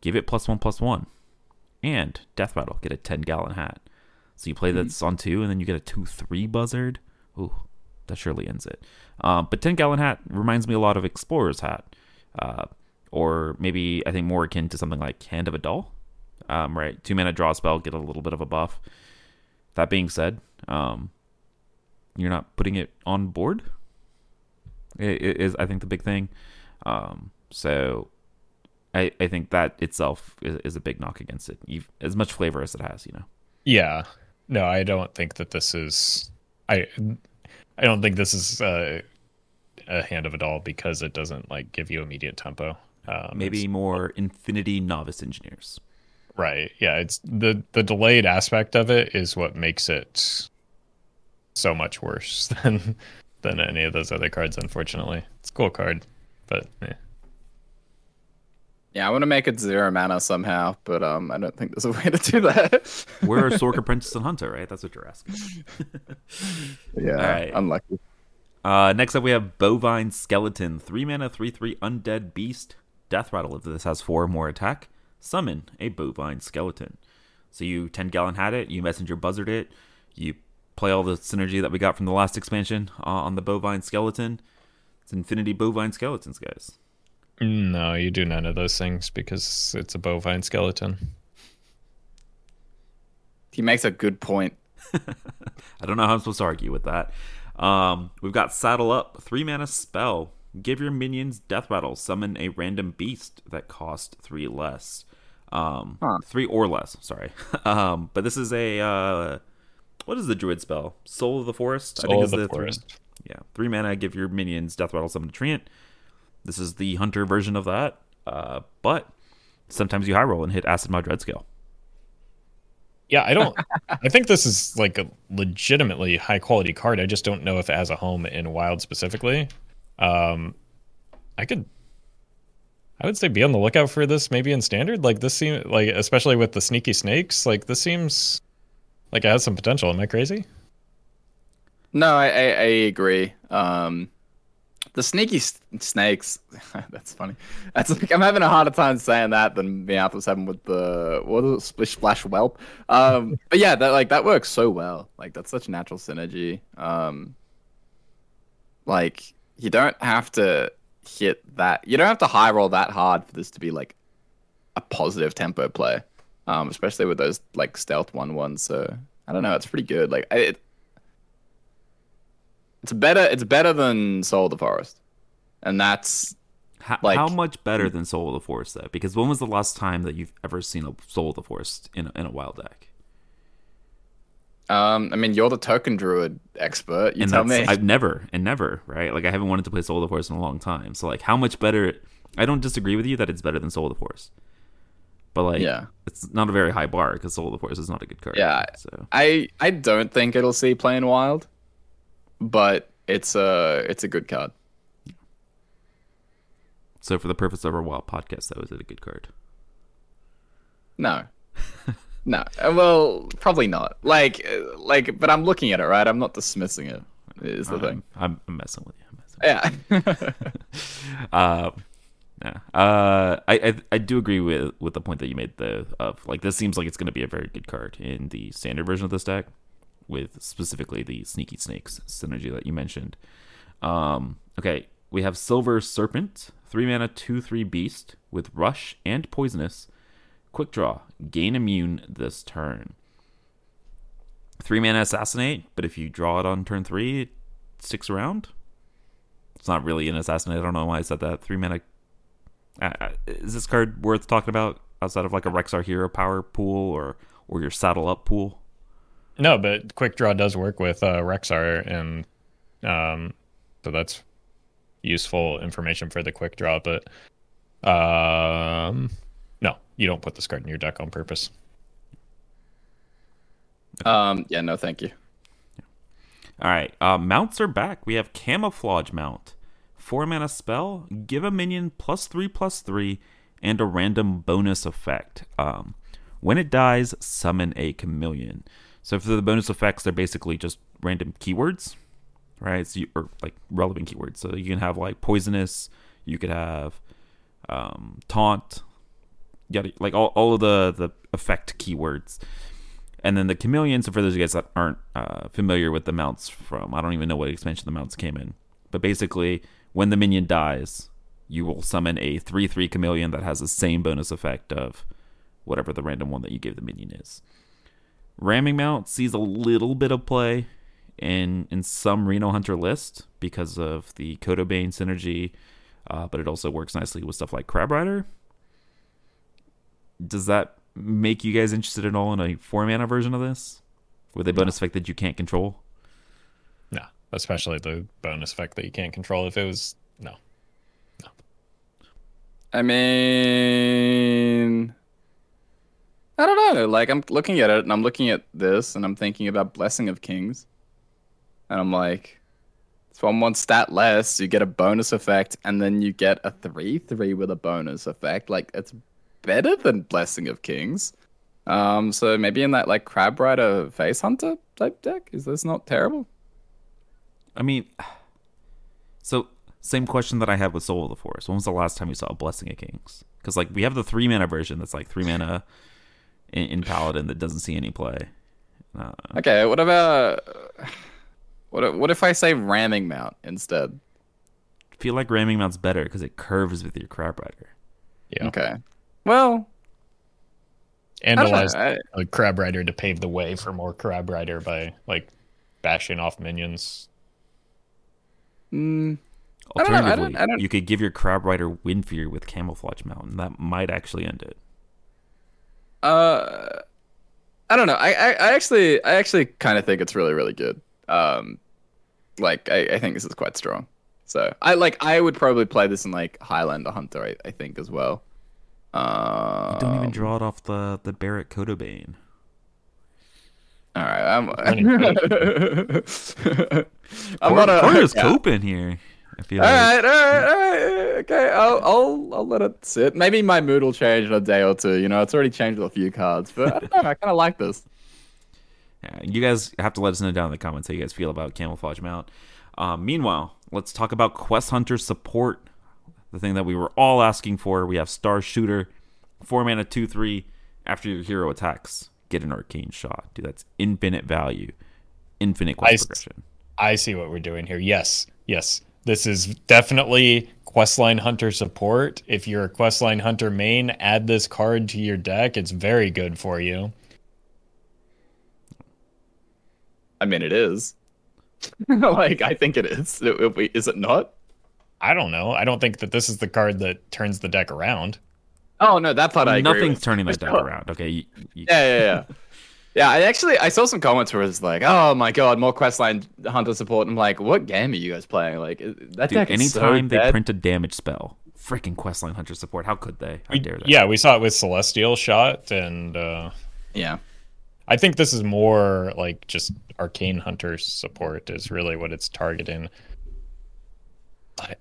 give it plus one plus one, and Death Rattle get a ten gallon hat. So you play this on two, and then you get a two three buzzard. Ooh, that surely ends it. Um, but ten gallon hat reminds me a lot of Explorer's hat, uh, or maybe I think more akin to something like Hand of A'dal. Um, right, two mana draw spell, get a little bit of a buff. That being said, um, you're not putting it on board. It, is I think the big thing. Um, so I I think that itself is, is a big knock against it. You've, as much flavor as it has, you know. Yeah. No, I don't think that this is. I I don't think this is a Hand of A'dal because it doesn't like give you immediate tempo. Um, Maybe more Infinity Novice Engineers. right. Yeah. It's the the delayed aspect of it is what makes it so much worse than than any of those other cards. Unfortunately, it's a cool card, but eh. Yeah, I want to make it zero mana somehow, but um, I don't think there's a way to do that. We're a Sork Apprentice and Hunter, right? That's what you're asking. yeah, Alright. unlucky. Uh, next up, we have Bovine Skeleton. Three mana, three three undead beast. Death rattle. If this has four or more attack, summon a Bovine Skeleton. So you ten gallon had it. You messenger buzzard it. You play all the synergy that we got from the last expansion uh, on the Bovine Skeleton. It's Infinity Bovine Skeletons, guys. no, you do none of those things because it's a bovine skeleton. He makes a good point. I don't know how I'm supposed to argue with that. Um, we've got Saddle Up, three mana spell. Give your minions Death Rattle. Summon a random beast that cost three less. Um, Huh. three or less. Sorry. um, but this is a uh, what is the druid spell? Soul of the Forest. Soul of is the three- Forest. yeah, three mana. Give your minions Death Rattle. Summon a treant. This is the hunter version of that. Uh, but sometimes you high roll and hit Acidmaw Dread Scale. Yeah, I don't. I think this is like a legitimately high quality card. I just don't know if it has a home in Wild specifically. Um, I could, I would say, be on the lookout for this maybe in Standard. Like this seems like, especially with the sneaky snakes. Like this seems like it has some potential. Am I crazy? No, I, I, I agree. Um, the sneaky s- snakes. that's funny. That's like I'm having a harder time saying that than Meowth was having with the what is it, splish splash whelp. Um, but yeah, that like that works so well. Like that's such natural synergy. Um, like you don't have to hit that. You don't have to high roll that hard for this to be like a positive tempo play. Um, especially with those like stealth one ones. So I don't know. It's pretty good. Like it, it's better. It's better than Soul of the Forest, and that's How, Like- how much better than Soul of the Forest though? Because when was the last time that you've ever seen a Soul of the Forest in a, in a wild deck? Um. I mean, you're the token druid expert. You and tell me. I've never and never right. Like I haven't wanted to play Soul of the Forest in a long time. So like, how much better? I don't disagree with you that it's better than Soul of the Forest, but like, Yeah. it's not a very high bar because Soul of the Forest is not a good card. Yeah. So I I don't think it'll see playing wild, but it's a it's a good card. so for the purpose of our wild podcast, though, is it a good card? No. no. Uh, Well, probably not. Like uh, like, but I'm looking at it right. I'm not dismissing it. Is the thing. I'm, I'm messing with you. I'm messing. Yeah. Uh, yeah. Uh, I, I I do agree with with the point that you made though of like this seems like it's going to be a very good card in the standard version of this deck, with specifically the sneaky snakes synergy that you mentioned. Um, okay, we have Silver Serpent, three mana, two three beast with rush and poisonous. Quick draw, gain immune this turn. Three mana assassinate, but if you draw it on turn three, it sticks around. It's not really an assassinate. I don't know why I said that. Three mana. Uh, is this card worth talking about outside of like a Rexxar Hero power pool or or your saddle up pool? No, but quick draw does work with uh, Rexxar, and um, so that's useful information for the quick draw. But um, you don't put this card in your deck on purpose. um. Yeah. No. Thank you. All right, uh, mounts are back. We have Camouflage Mount, four mana spell, give a minion plus three plus three, and a random bonus effect. Um, when it dies, summon a chameleon. So for the bonus effects, they're basically just random keywords, right? So you, or like relevant keywords. So you can have like poisonous, you could have um, taunt, yada, like all, all of the the effect keywords. And then the chameleon. So for those of you guys that aren't uh, familiar with the mounts from, I don't even know what expansion the mounts came in, but basically, when the minion dies, you will summon a three three chameleon that has the same bonus effect of whatever the random one that you gave the minion is. Ramming mount sees a little bit of play in in some Reno Hunter list because of the Kodobane synergy, uh, but it also works nicely with stuff like Crab Rider. Does that make you guys interested at all in a four mana version of this with a bonus effect that you can't control? No, especially the bonus effect that you can't control. If it was no, no, I mean, I don't know. Like I'm looking at it and I'm looking at this and I'm thinking about Blessing of Kings, and I'm like, it's one one stat less. You get a bonus effect, and then you get a three three with a bonus effect. Like it's better than Blessing of Kings. Um, so maybe in that like Crab Rider Face Hunter type deck, is this not terrible? I mean, so same question that I had with Soul of the Forest. When was the last time you saw a Blessing of Kings? Because like we have the three mana version that's like three mana in, in Paladin that doesn't see any play. Uh, Okay, what about what? if- What if I say ramming mount instead? I feel like ramming mount's better because it curves with your crab rider. yeah, Okay, well, and I allows I- a crab rider to pave the way for more crab rider by like bashing off minions. mm, I don't know, I don't- Alternatively, I don't- you could give your crab rider Windfury with camouflage mountain. That might actually end it. uh, I don't know. I, I, I actually, I actually kind of think it's really, really good. Um, like I, I think this is quite strong. So I like, I would probably play this in like Highlander Hunter. I, I think as well. Uh, Don't even draw it off the the Barak Kodobane. All right, I'm. I'm not a. Corner's yeah. coping here. I feel All like. right, all right, all right. Okay, I'll, I'll, I'll let it sit. Maybe my mood will change in a day or two. You know, it's already changed with a few cards, but I don't know. I kind of like this. Yeah, you guys have to let us know down in the comments how you guys feel about camouflage mount. Um, meanwhile, let's talk about Quest Hunter support. The thing that we were all asking for. We have Star Shooter, four mana, two three. After your hero attacks, get an arcane shot. Dude, that's infinite value, infinite quest I s- progression. I see what we're doing here. Yes, yes. This is definitely Questline Hunter support. If you're a Questline Hunter main, add this card to your deck. It's very good for you. I mean, it is. like, I think it is. It- it- wait, Is it not? I don't know. I don't think that this is the card that turns the deck around. Oh no, that part I agree Nothing's with. turning that deck Sure. around. Okay, you, you, Yeah, yeah, yeah. yeah, I actually I saw some comments where it's like, "Oh my god, more Questline Hunter support." I'm like, "What game are you guys playing?" Like that dude. deck is so Anytime they dead. print a damage spell, freaking Questline Hunter support. How could they? How We- dare they? yeah, we saw it with Celestial Shot, and uh, Yeah. I think this is more like just Arcane Hunter support is really what it's targeting.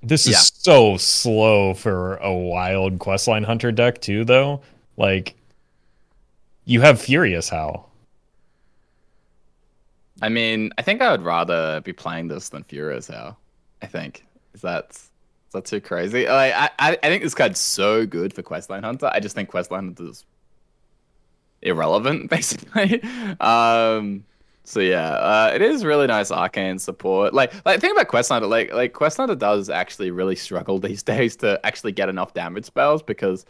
This is Yeah. so slow for a wild Questline Hunter deck too, though. Like, you have Furious Howl. I mean, I think I would rather be playing this than Furious Howl. I think is that is that too crazy? Like, I, I I think this card's so good for Questline Hunter. I just think Questline Hunter is irrelevant, basically. um. So yeah, uh, it is really nice arcane support. Like, like think about Quest Hunter. Like, like Quest Hunter does actually really struggle these days to actually get enough damage spells because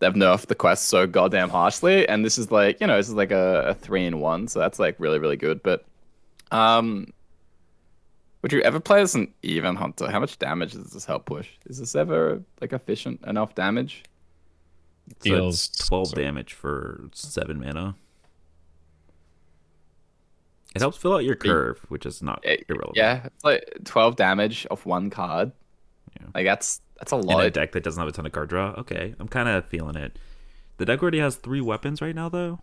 they've nerfed the quest so goddamn harshly. And this is like, you know, this is like a, a three in one, so that's like really, really good. But um, would you ever play as an even hunter? How much damage does this help push? Is this ever like efficient enough damage? So it's Deals twelve damage for seven mana. It helps fill out your curve, which is not Eh, irrelevant. Yeah, it's like twelve damage off one card. Yeah. Like that's that's a In lot. a deck that doesn't have a ton of card draw, okay, I'm kind of feeling it. The deck already has three weapons right now, though,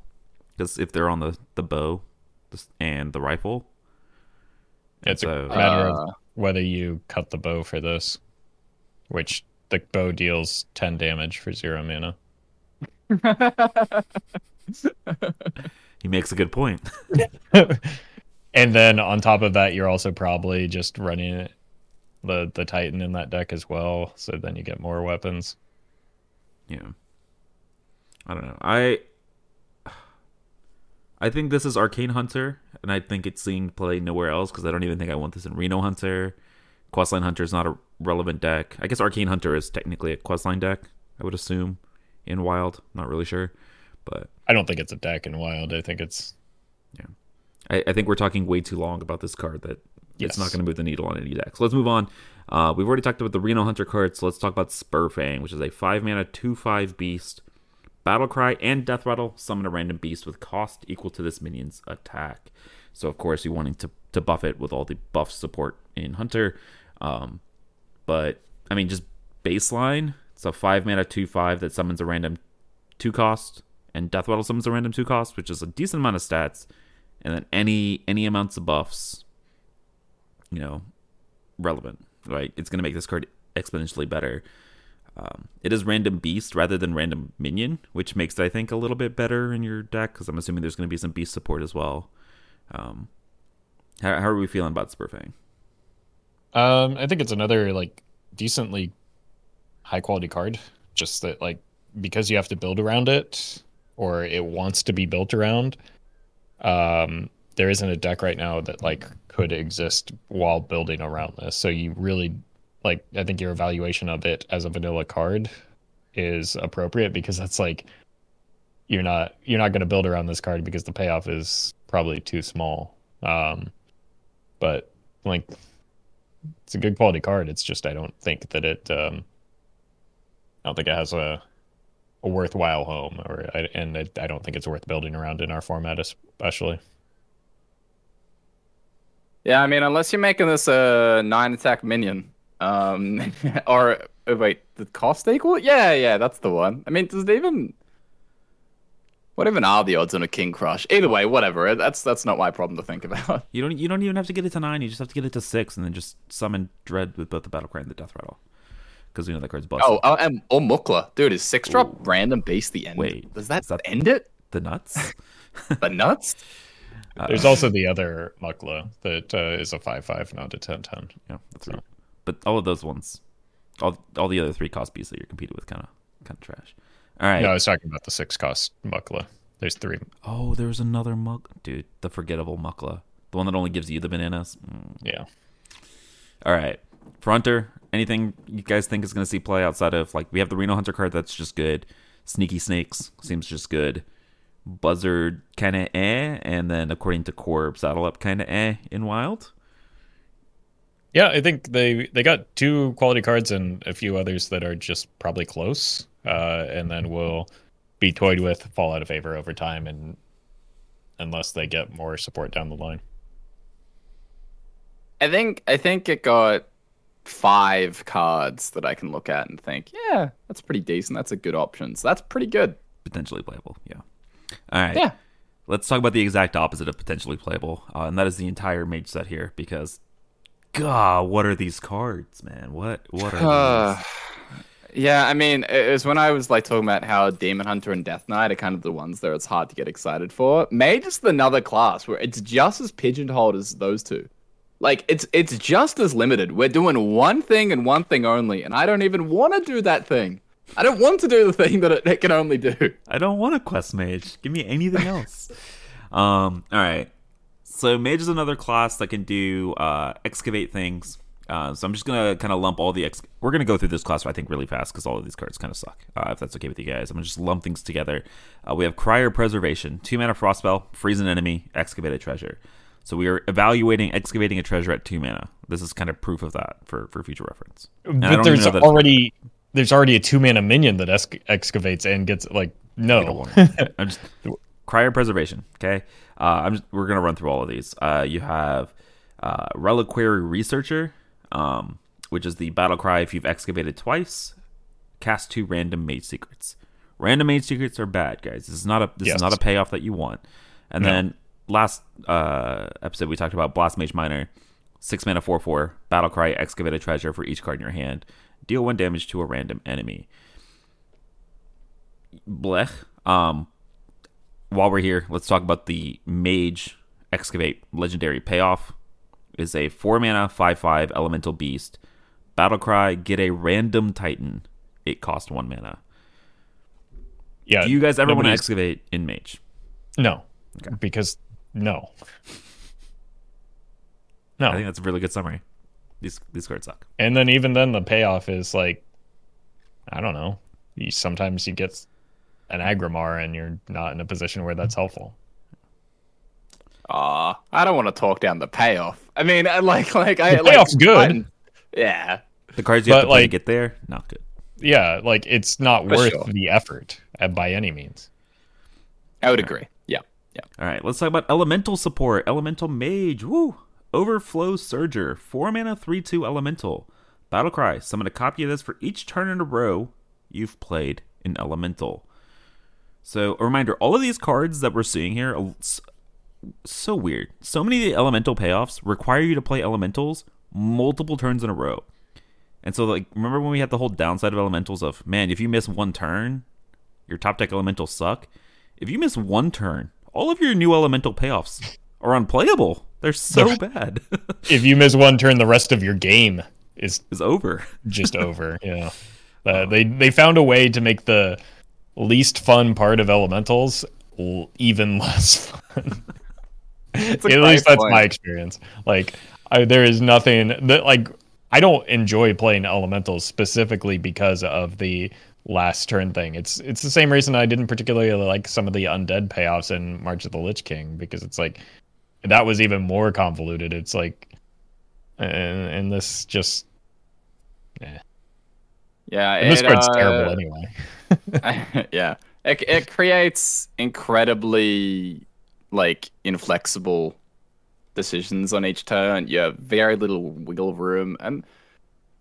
because if they're on the the bow and the rifle, It's a matter Uh, of whether you cut the bow for this, which the bow deals 10 damage for zero mana. he makes a good point. and then on top of that, you're also probably just running the the Titan in that deck as well. So then you get more weapons. yeah. I don't know. I I think this is Arcane Hunter, and I think it's seeing play nowhere else because I don't even think I want this in Reno Hunter. Questline Hunter is not a relevant deck. I guess Arcane Hunter is technically a questline deck. I would assume in Wild. Not really sure, but I don't think it's a deck in Wild. I think it's yeah. I, I think we're talking way too long about this card that Yes. it's not going to move the needle on any deck. So let's move on. Uh, we've already talked about the Reno Hunter card, so let's talk about Spurfang, which is a five mana two five beast. Battle Cry and Death Rattle summon a random beast with cost equal to this minion's attack. So of course you're wanting to to buff it with all the buff support in Hunter. Um, but I mean just baseline, it's a five mana two five that summons a random two cost, and Death Rattle summons a random two cost, which is a decent amount of stats. And then any any amounts of buffs, you know, relevant, right? It's gonna make this card exponentially better. Um, it is random beast rather than random minion, which makes it I think a little bit better in your deck because I'm assuming there's going to be some beast support as well. Um, how, how are we feeling about Spurfang? Um, I think it's another like decently high quality card. Just that like because you have to build around it, or it wants to be built around. Um, there isn't a deck right now that like could exist while building around this. So you really like I think your evaluation of it as a vanilla card is appropriate because that's like you're not you're not going to build around this card because the payoff is probably too small. Um, but like it's a good quality card. It's just I don't think that it um I don't think it has a a worthwhile home or and it, I don't think it's worth building around in our format especially. Yeah, I mean, unless you're making this a nine attack minion, um, or oh, wait, the cost equal? Yeah, yeah, that's the one. I mean, does it even? What even are the odds on a King Krush? Either way, whatever. That's that's not my problem to think about. You don't you don't even have to get it to nine. You just have to get it to six, and then just summon Dread with both the Battle Cry and the Death Rattle, because we know that card's busted. Oh, oh and or Mukla, dude, is six drop random beast the end? Wait, does that, is that- end it? the nuts. The nuts? There's also the other Mukla that uh, is a five five, not a ten ten. Yeah, that's right. But all of those ones, all all the other three cost beasts that you're competing with, kind of kind of trash. All right. No, I was talking about the six cost Mukla. There's three. Oh, there was another muck, dude. The forgettable Mukla, the one that only gives you the bananas. Mm. Yeah. All right, for Hunter, anything you guys think is going to see play outside of like we have the Reno Hunter card that's just good. Sneaky Snakes seems just good. Buzzard kind of eh, and then according to Corb, Saddle Up kind of eh in Wild. Yeah, I think they they got two quality cards and a few others that are just probably close, uh, and then will be toyed with, fall out of favor over time, and unless they get more support down the line. I think I think it got five cards that I can look at and think, yeah, that's pretty decent. That's a good option. So that's pretty good. Potentially playable, yeah. All right. Yeah. Let's talk about the exact opposite of potentially playable, uh, and that is the entire mage set here. Because, God, what are these cards, man? What what are Uh, these? yeah, I mean, it was when I was like talking about how Demon Hunter and Death Knight are kind of the ones that it's hard to get excited for. Mage is another class where it's just as pigeonholed as those two. Like it's it's just as limited. We're doing one thing and one thing only, and I don't even want to do that thing. I don't want to do the thing that it, it can only do. I don't want a quest mage. Give me anything else. um. All right. So mage is another class that can do uh, excavate things. Uh, so I'm just gonna kind of lump all the ex. We're gonna go through this class I think really fast because all of these cards kind of suck. Uh, if that's okay with you guys, I'm gonna just lump things together. Uh, we have Crier Preservation, two mana frost spell, freeze an enemy, excavate a treasure. So we are evaluating excavating a treasure at two mana. This is kind of proof of that for for future reference. And But there's know that it's- already there's already a two mana minion that ex- excavates and gets like no. I'm just crier preservation. Okay, uh, I'm just, we're gonna run through all of these. Uh, you have uh, reliquary researcher, um, which is the battle cry. If you've excavated twice, cast two random mage secrets. Random mage secrets are bad, guys. This is not a this Yes. is not a payoff that you want. And No. then last uh, episode we talked about blast mage miner, six mana four four battle cry. Excavate a treasure for each card in your hand. Deal one damage to a random enemy. Blech. Um, while we're here, let's talk about the Mage Excavate Legendary Payoff. Is a four mana five five elemental beast. Battle cry, get a random titan. It cost one mana. Yeah. Do you guys ever want to excavate in mage? No. Because no. No. I think that's a really good summary. These these cards suck. And then even then the payoff is like I don't know. You, sometimes you get an Aggramar and you're not in a position where that's helpful. Aw, I don't want to talk down the payoff. I mean, I like, like, I The like, payoff's good. fine. Yeah, The cards you have But, to play to get there, not good. Yeah, like it's not For worth sure. the effort uh, by any means. I would agree. Yeah. All right, let's talk about elemental support. Elemental mage. Woo! Overflow Surger. Four mana, three two elemental. Battle cry. Summon a copy of this for each turn in a row you've played in elemental. So a reminder: all of these cards that we're seeing here, so weird. So many of the elemental payoffs require you to play elementals multiple turns in a row. And so, like, remember when we had the whole downside of elementals of man, if you miss one turn, your top deck elementals suck. If you miss one turn, all of your new elemental payoffs are unplayable. They're so bad. If you miss one turn, the rest of your game is it's over. just over. Yeah, uh, they they found a way to make the least fun part of elementals l- even less fun. At least that's point. my experience. Like, I, there is nothing that like I don't enjoy playing elementals specifically because of the last turn thing. It's it's the same reason I didn't particularly like some of the undead payoffs in March of the Lich King because it's like that was even more convoluted. It's like and, and this just Yeah, and this it, card's uh, terrible anyway. yeah, it it creates incredibly like inflexible decisions on each turn. You have very little wiggle room, and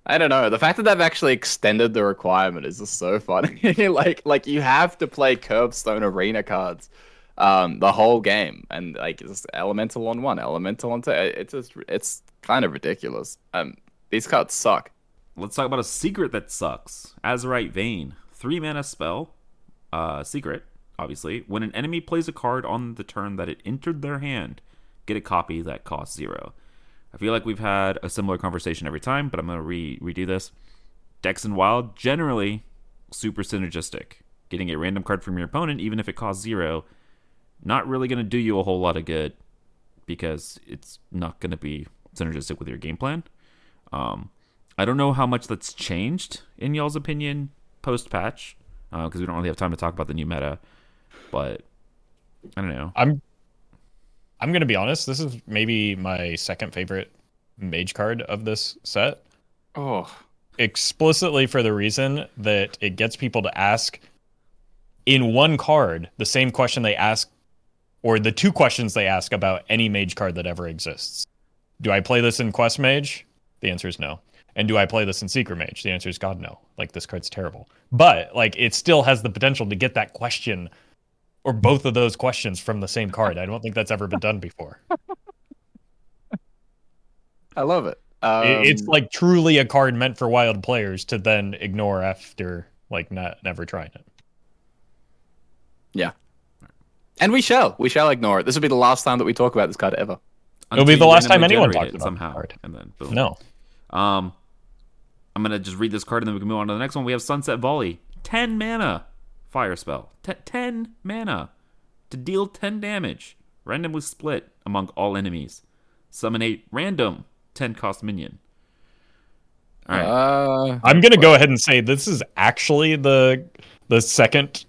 I don't know. The fact that they've actually extended the requirement is just so funny. like like you have to play Curbstone Arena cards um the whole game and like it's elemental on one elemental on two it's just it's kind of ridiculous um these cards suck Let's talk about a secret that sucks. Azurite Vein. Three mana spell. Uh, secret, obviously. When an enemy plays a card on the turn that it entered their hand, get a copy that costs zero. I feel like we've had a similar conversation every time, but I'm going to re- redo this. Dex and Wild, generally super synergistic. Getting a random card from your opponent, even if it costs zero, not really going to do you a whole lot of good because it's not going to be synergistic with your game plan. Um, I don't know how much that's changed in y'all's opinion post patch because we don't really have time to talk about the new meta. But I don't know. I'm I'm gonna be honest. This is maybe my second favorite mage card of this set. oh explicitly for the reason that it gets people to ask in one card the same question they ask or the two questions they ask about any mage card that ever exists. Do I play this in Quest Mage? The answer is no. And do I play this in Secret Mage? The answer is God no. Like this card's terrible. But like it still has the potential to get that question or both of those questions from the same card. I don't think that's ever been done before. i love it um, It- it's like truly a card meant for wild players to then ignore after like not never trying it. yeah and we shall we shall ignore it this will be the last time that we talk about this card ever It'll be the last time anyone talks it about somehow, card. and then boom. No. Um, I'm gonna just read this card and then we can move on to the next one. We have Sunset Volley, ten mana, fire spell, T- ten mana to deal ten damage, randomly split among all enemies. Summon a random ten cost minion. All right, uh I'm gonna go ahead and say this is actually the the second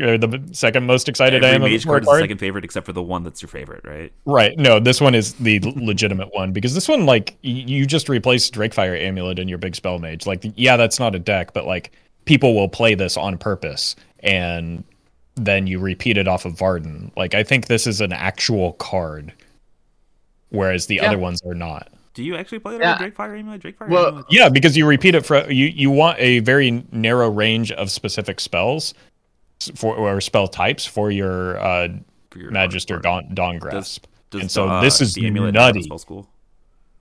or the second most excited I every am mage of card the is the second favorite except for the one that's your favorite, right? Right. No, this one is the legitimate one because this one, like, y- you just replaced Drakefire Amulet in your big spell mage. Like, yeah, that's not a deck, but like, people will play this on purpose, and then you repeat it off of Varden. Like, I think this is an actual card, whereas the Yeah. other ones are not. Do you actually play it Yeah. on Drakefire Amulet? Drakefire Well, Amulet? Yeah, because you repeat it for you. You want a very narrow range of specific spells for or spell types for your uh, For your Magister. Dawn, Dawngrasp. does and so the, uh, this is the amulet have nutty. spell school?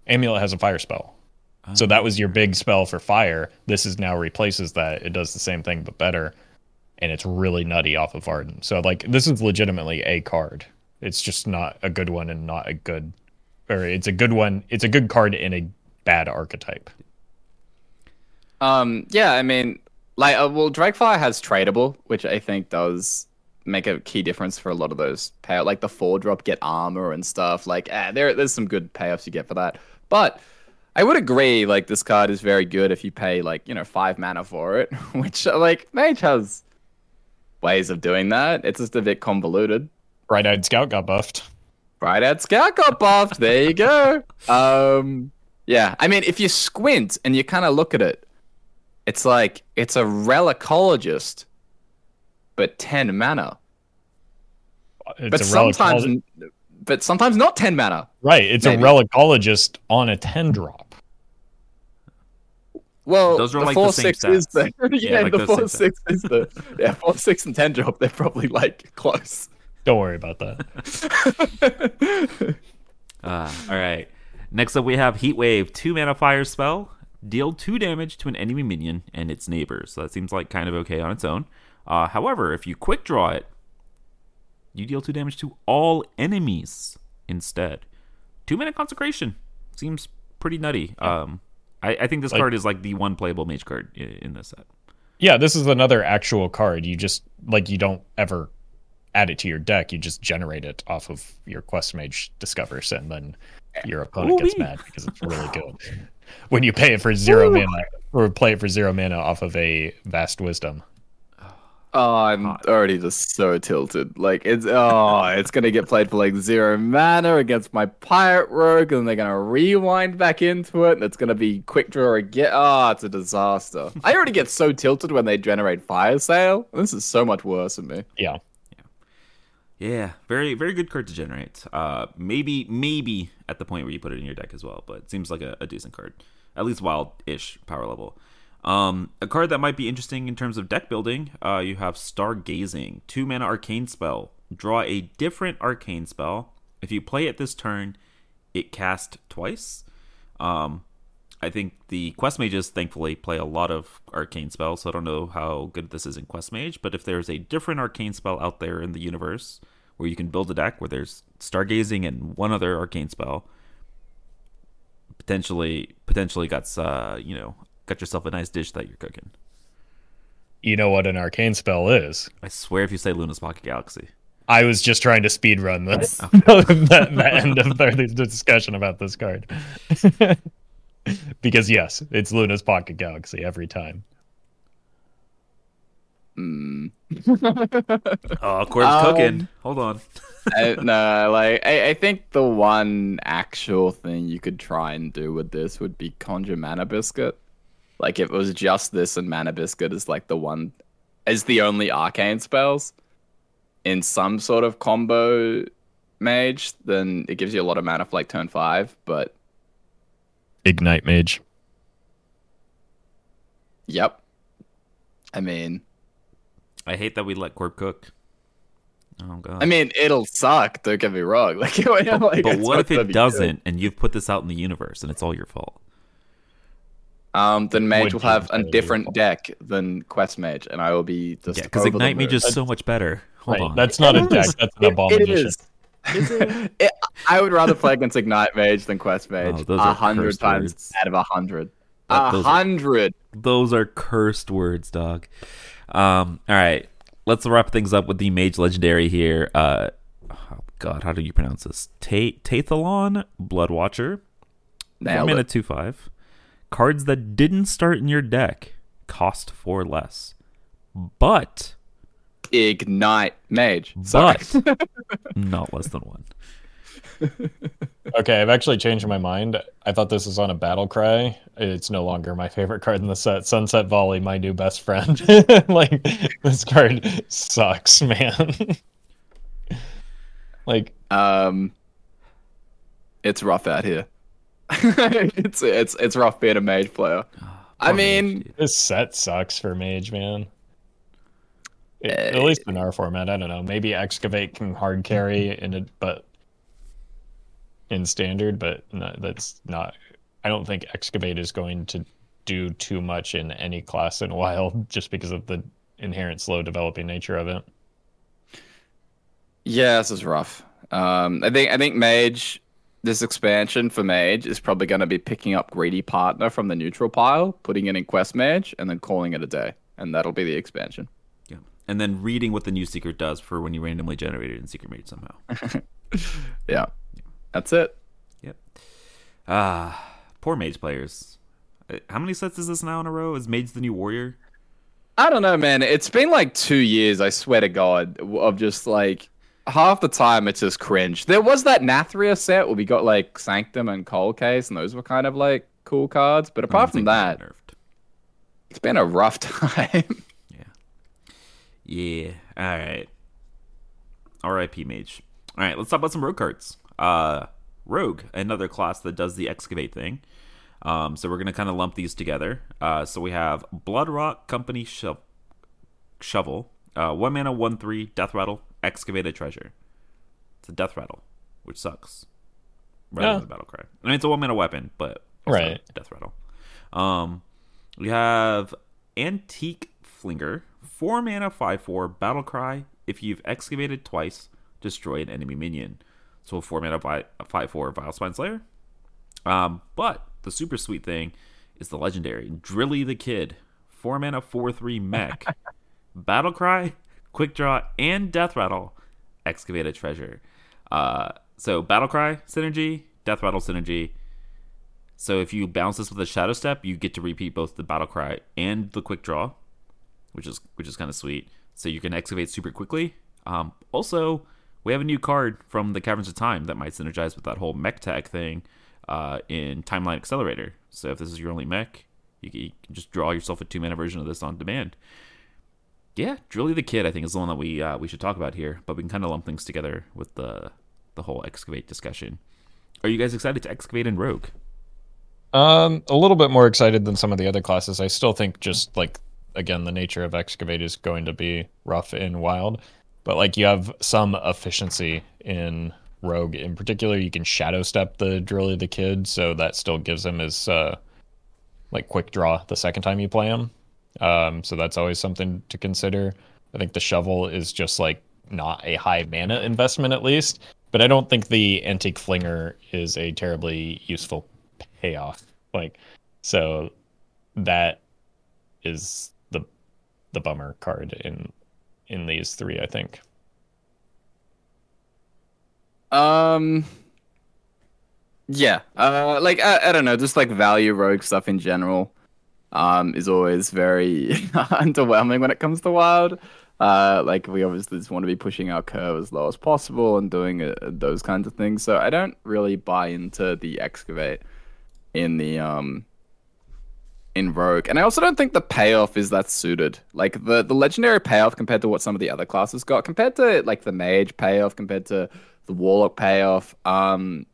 Amulet has a fire spell. So that was your big spell for fire. This is now replaces that. It does the same thing but better, and it's really nutty off of Arden. So like this is legitimately a card. It's just not a good one and not a good, or it's a good one. It's a good card in a bad archetype. Um, yeah, I mean, like uh, well, Drakefire has tradable, which I think does make a key difference for a lot of those payout. Like the four drop, get armor and stuff. Like eh, there, there's some good payoffs you get for that. But I would agree, like this card is very good if you pay like you know five mana for it, which like Mage has ways of doing that. It's just a bit convoluted. Bright Eyed Scout got buffed. Bright Eyed Scout got buffed. There you go. Um, yeah, I mean, if you squint and you kind of look at it, it's like it's a relicologist, but ten mana. It's but sometimes, but sometimes not ten mana. right. It's maybe. a relicologist on a ten drop. Well, Those are the like the four same six is the yeah, Yeah, like the those four same six is the yeah four six and ten drop. They're probably like close. Don't worry about that. Uh, all right. Next up, we have Heat Wave, two mana fire spell. Deal two damage to an enemy minion and its neighbors. So that seems like kind of okay on its own. Uh, however, if you quick draw it, you deal two damage to all enemies instead. Two mana consecration seems pretty nutty. Um, I, I think this Like- card is like the one playable mage card in this set. Yeah, this is another actual card. You just like you don't ever add it to your deck. You just generate it off of your quest mage discovers, and then your opponent gets Ooh-wee. mad because it's really good. when you pay it for zero mana or play it for zero mana off of a vast wisdom. Oh, I'm already just so tilted. Like it's oh, it's gonna get played for like zero mana against my pirate rogue, and they're gonna rewind back into it, and it's gonna be quick draw again. Oh, it's a disaster. I already get so tilted when they generate fire sale. This is so much worse for me. Yeah. Yeah. Yeah, very very good card to generate. Uh, maybe maybe at the point where you put it in your deck as well, but it seems like a, a decent card, at least wild-ish power level. Um, a card that might be interesting in terms of deck building. Uh, you have Stargazing, two mana arcane spell. Draw a different arcane spell. If you play it this turn, it cast twice. Um, I think the quest mages thankfully play a lot of arcane spells, so I don't know how good this is in quest mage. But if there's a different arcane spell out there in the universe where you can build a deck where there's stargazing and one other arcane spell, potentially potentially got uh you know got yourself a nice dish that you're cooking. You know what an arcane spell is? I swear, if you say Luna's Pocket Galaxy, I was just trying to speed run this the, the end of the, the discussion about this card. because yes, it's Luna's Pocket Galaxy every time. oh, Corb's Um, cooking. Hold on. I, no, like I, I think the one actual thing you could try and do with this would be conjure mana biscuit. Like if it was just this and mana biscuit is like the one, is the only arcane spells in some sort of combo mage, then it gives you a lot of mana for like turn five. But Ignite Mage. yep, I mean, I hate that we let Corb cook. Oh god. I mean, it'll suck. Don't get me wrong. Like, like but what if it doesn't, and you've put this out in the universe, and it's all your fault? Good. Um, then mage Would will have a different your deck than quest mage, and I will be just Yeah, because Ignite Mage moon. is so much better. Hold Right, on. That's not a It deck. is. That's an It- abomination. It is. It- I would rather play against Ignite Mage than Quest Mage. Oh, a are hundred times words. out of a hundred. A hundred. Those are cursed words, dog. Um, all right, let's wrap things up with the Mage Legendary here. Uh, oh God, how do you pronounce this? Ta- Tathalon Blood Watcher. Four Nailed mana, it. two five. Cards that didn't start in your deck cost four less, but Ignite Mage. Sorry. but not less than one. Okay, I've actually changed my mind. I thought this was on a battle cry. It's no longer my favorite card in the set. Sunset Volley, my new best friend. like this card sucks, man. like um, it's rough out here. it's it's it's rough being a mage player. I Poor mean, Mage, this set sucks for Mage, man. It- at least in our format, I don't know. Maybe Excavate can hard carry in it, but in standard, but no, that's not. I don't think Excavate is going to do too much in any class in a Wild, just because of the inherent slow developing nature of it. Yeah, this is rough. Um, I think I think Mage, this expansion for Mage is probably going to be picking up Greedy Partner from the neutral pile, putting it in Quest Mage, and then calling it a day. and that'll be the expansion. Yeah. And then reading what the new secret does for when you randomly generate it in Secret Mage somehow. Yeah, that's it. Yep. Ah, poor Mage players. Uh, How many sets is this now in a row? Is Mage the new warrior? I don't know, man. It's been like two years. I swear to God, of just like half the time it's just cringe. There was that Nathria set where we got like Sanctum and Cold Case, and those were kind of like cool cards. But apart from that, nerfed. it's been a rough time. Yeah. Yeah. All right. R.I.P. Mage. All right, let's talk about some rogue cards. Uh, rogue, another class that does the excavate thing. Um, so we're gonna kind of lump these together. Uh, so we have Blood Rock Company Sho- Shovel, uh, one mana, one three, Death Rattle, excavate a treasure. It's a Death Rattle, which sucks. Rather Yeah. than the Battle Cry. I mean, it's a one mana weapon, but Right. Death Rattle. Um, we have Antique Flinger, four mana, five four, Battle Cry. If you've excavated twice, destroy an enemy minion. So a four mana, vi- five four, Vile Spine Slayer. Um, but the super sweet thing is the legendary Drilly the Kid, four mana, four three mech, Battle Cry, Quick Draw, and Death Rattle. Excavate a treasure. Uh, so Battle Cry synergy, Death Rattle synergy. So if you bounce this with a Shadow Step, you get to repeat both the Battle Cry and the Quick Draw, which is which is kind of sweet. So you can excavate super quickly. Um, also, we have a new card from the Caverns of Time that might synergize with that whole mech tag thing uh, in Timeline Accelerator. So if this is your only mech, you can, you can just draw yourself a two mana version of this on demand. Yeah, Drilly the Kid, I think, is the one that we uh, we should talk about here. But we can kind of lump things together with the the whole excavate discussion. Are you guys excited to excavate in Rogue? Um, a little bit more excited than some of the other classes. I still think just like again the nature of excavate is going to be rough in wild, but like you have some efficiency in rogue. In particular, you can shadow step the drilly the kid, so that still gives him his uh like quick draw the second time you play him. Um, so that's always something to consider. I think the shovel is just like not a high mana investment at least, but I don't think the antique flinger is a terribly useful payoff. Like, so that is the the bummer card in in these three, I think. Um. Yeah. Uh. Like I, I don't know. Just like value rogue stuff in general. Um. Is always very underwhelming when it comes to wild. Uh. Like we obviously just want to be pushing our curve as low as possible and doing uh, those kinds of things. So I don't really buy into the excavate in the um. In Rogue, and I also don't think the payoff is that suited. Like the the legendary payoff compared to what some of the other classes got, compared to like the mage payoff, compared to the warlock payoff. Um,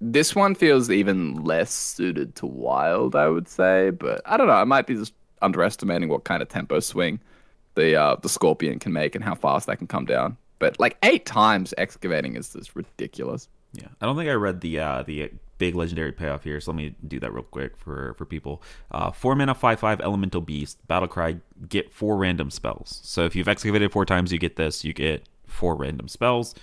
this one feels even less suited to wild, I would say. But I don't know. I might be just underestimating what kind of tempo swing the uh, the scorpion can make and how fast that can come down. But like eight times excavating is just ridiculous. Yeah, I don't think I read the uh, the big legendary payoff here, so let me do that real quick for for people. Uh, four mana, five five elemental beast, battle cry, get four random spells. So if you've excavated four times, you get this. You get four random spells.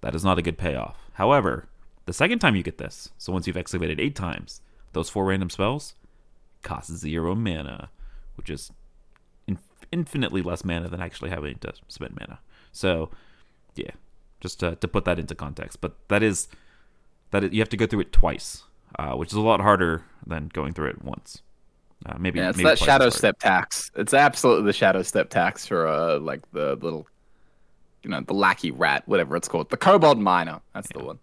That is not a good payoff. However, the second time you get this, so once you've excavated eight times, those four random spells cost zero mana, which is in- infinitely less mana than actually having to spend mana. So, yeah, just to, to put that into context. But that is that you have to go through it twice, uh, which is a lot harder than going through it once. Uh, maybe Yeah, it's maybe that shadow step tax. It's absolutely the shadow step tax for uh like the little, you know, the lackey rat, whatever it's called, the kobold miner. That's the one.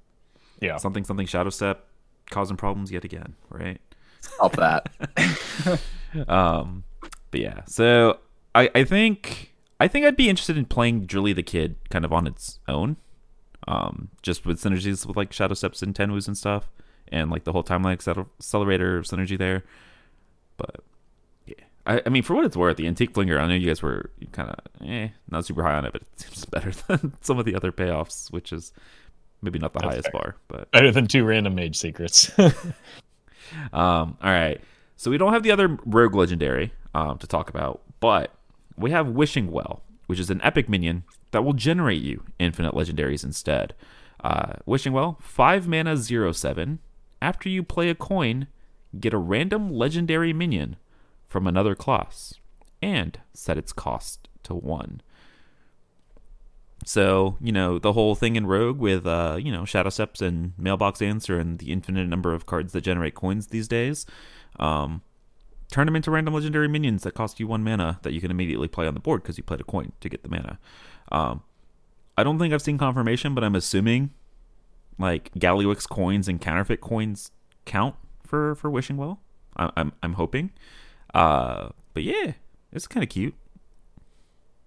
Yeah. Something something shadow step causing problems yet again, right? Stop that. Um, but yeah, so I I think I think I'd be interested in playing Drilly the Kid kind of on its own, um, just with synergies with like Shadow Steps and Tenwus and stuff, and like the whole timeline acceler- accelerator synergy there. But yeah, I, I mean, for what it's worth, the Antique Flinger, I know you guys were kind of eh, not super high on it, but it seems better than some of the other payoffs, which is maybe not the That's highest fair. bar, but Better than two random mage secrets. Um, all right. So we don't have the other rogue legendary um, to talk about, but we have Wishing Well, which is an epic minion that will generate you infinite legendaries instead. Uh, Wishing Well, 5 mana, 0 7. After you play a coin, get a random legendary minion from another class. and set its cost to 1. So, you know, the whole thing in Rogue with, uh, you know, Shadow Steps and Mailbox Dancer and the infinite number of cards that generate coins these days, um, turn them into random legendary minions that cost you one mana that you can immediately play on the board because you played a coin to get the mana. Um, I don't think I've seen confirmation, but I'm assuming like Gallywix coins and counterfeit coins count for for Wishing Well. I, I'm I'm hoping. Uh, but yeah, it's kind of cute.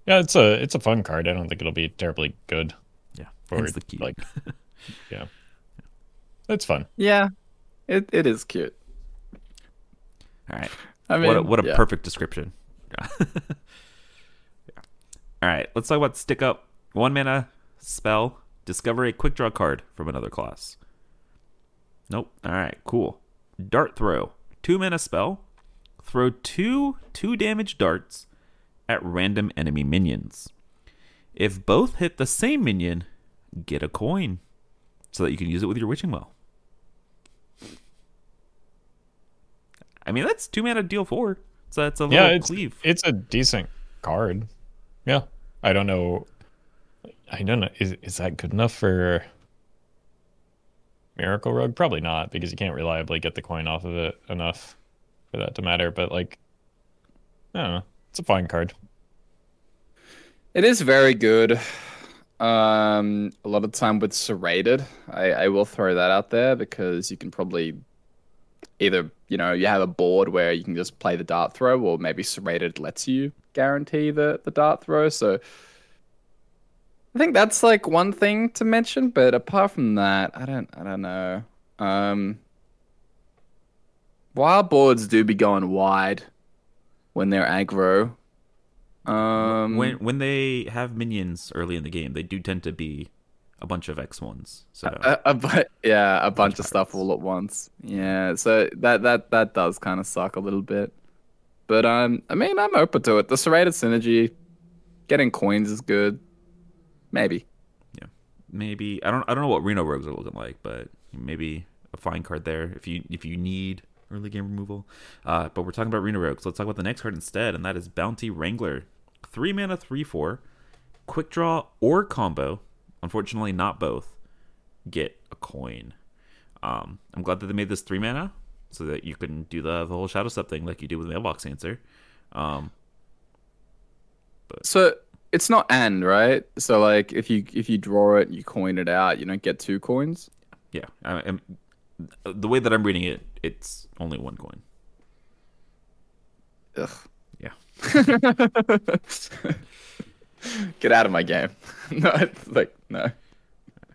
Yeah, it's a it's a fun card. I don't think it'll be terribly good. Yeah, Or hence the cute. like, yeah, it's fun. Yeah, it it is cute. All right. I mean, what a, what a yeah. perfect description. Yeah. All right, let's talk about stick up. One mana spell. Discover a quick draw card from another class. Nope. All right, cool. Dart throw. Two mana spell. Throw two two damage darts at random enemy minions. If both hit the same minion, get a coin so that you can use it with your Wishing Well. I mean, that's two mana deal four. So that's a little Yeah, it's cleave. it's a decent card. Yeah, I don't know. I don't know. Is is that good enough for Miracle Rogue? Probably not, because you can't reliably get the coin off of it enough for that to matter. But like, I don't know. It's a fine card. It is very good. Um, a lot of time with serrated. I, I will throw that out there because you can probably either you know you have a board where you can just play the dart throw, or maybe serrated lets you guarantee the the dart throw. So I think that's like one thing to mention. But apart from that, I don't I don't know. Um, wild boards do be going wide when they're aggro. Um, when when they have minions early in the game, they do tend to be a bunch of X ones. So a, a bu- yeah, a bunch of stuff all at once. Yeah, so that that that does kind of suck a little bit. But um, I mean, I'm open to it. The serrated synergy, getting coins is good. Maybe. Yeah, maybe I don't I don't know what Reno Rogues are looking like, but maybe a fine card there if you if you need early game removal. Uh, but we're talking about Reno Rogues. Let's talk about the next card instead, and that is Bounty Wrangler. Three mana, three four, quick draw or combo. Unfortunately, not both. Get a coin. Um, I'm glad that they made this three mana so that you can do the the whole shadow step thing like you do with Mailbox Dancer. Um, So it's not and right. So like, if you if you draw it, and you coin it out, you don't get two coins. yeah, I, the way that I'm reading it, it's only one coin. Ugh. Yeah. Get out of my game. no, it's like no.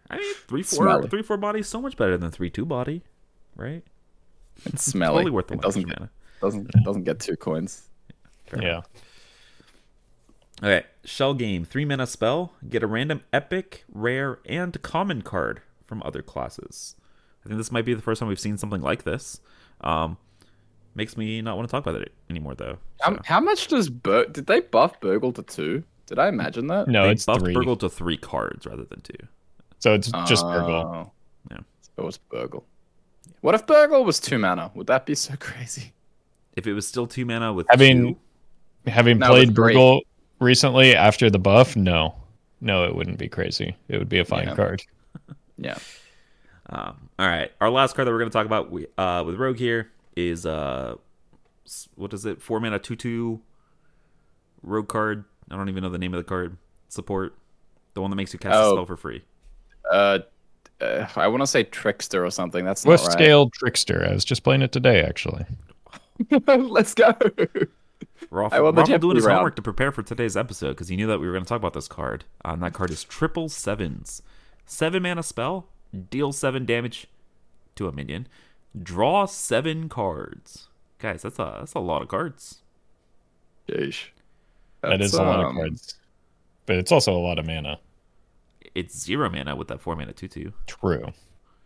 I mean, three four Smelly. three four body is so much better than three two body, right? It's smelly. Totally worth the it one doesn't get, mana. doesn't doesn't get two coins. yeah. Okay, shell game three mana spell. Get a random epic, rare, and common card from other classes. I think this might be the first time we've seen something like this. Um, makes me not want to talk about it anymore though. How, So, how much does Bur- did they buff Burgle to two? Did I imagine that? No, they it's buffed three. Burgle to three cards rather than two. So it's just Burgle. Oh. Yeah. It was Burgle. What if Burgle was two mana? Would that be so crazy? If it was still two mana with I mean, two, Having No, played. Burgle recently after the buff, no, no, it wouldn't be crazy. It would be a fine Yeah. card. Yeah. Um, all right, our last card that we're going to talk about we, uh, with Rogue here is uh, what is it? Four mana two two Rogue card. I don't even know the name of the card. Support, the one that makes you cast a Oh. spell for free. Uh, uh I want to say Trickster or something. That's not West right. Scale Trickster. I was just playing it today, actually. Let's go. We're off, I won we're the off doing his round. homework to prepare for today's episode because he knew that we were going to talk about this card. Uh, and that card is triple sevens, seven mana spell, deal seven damage to a minion, draw seven cards. Guys, that's a that's a lot of cards. Sheesh. That is That's, a lot of um, cards, but it's also a lot of mana. It's zero mana with that four mana two two. True.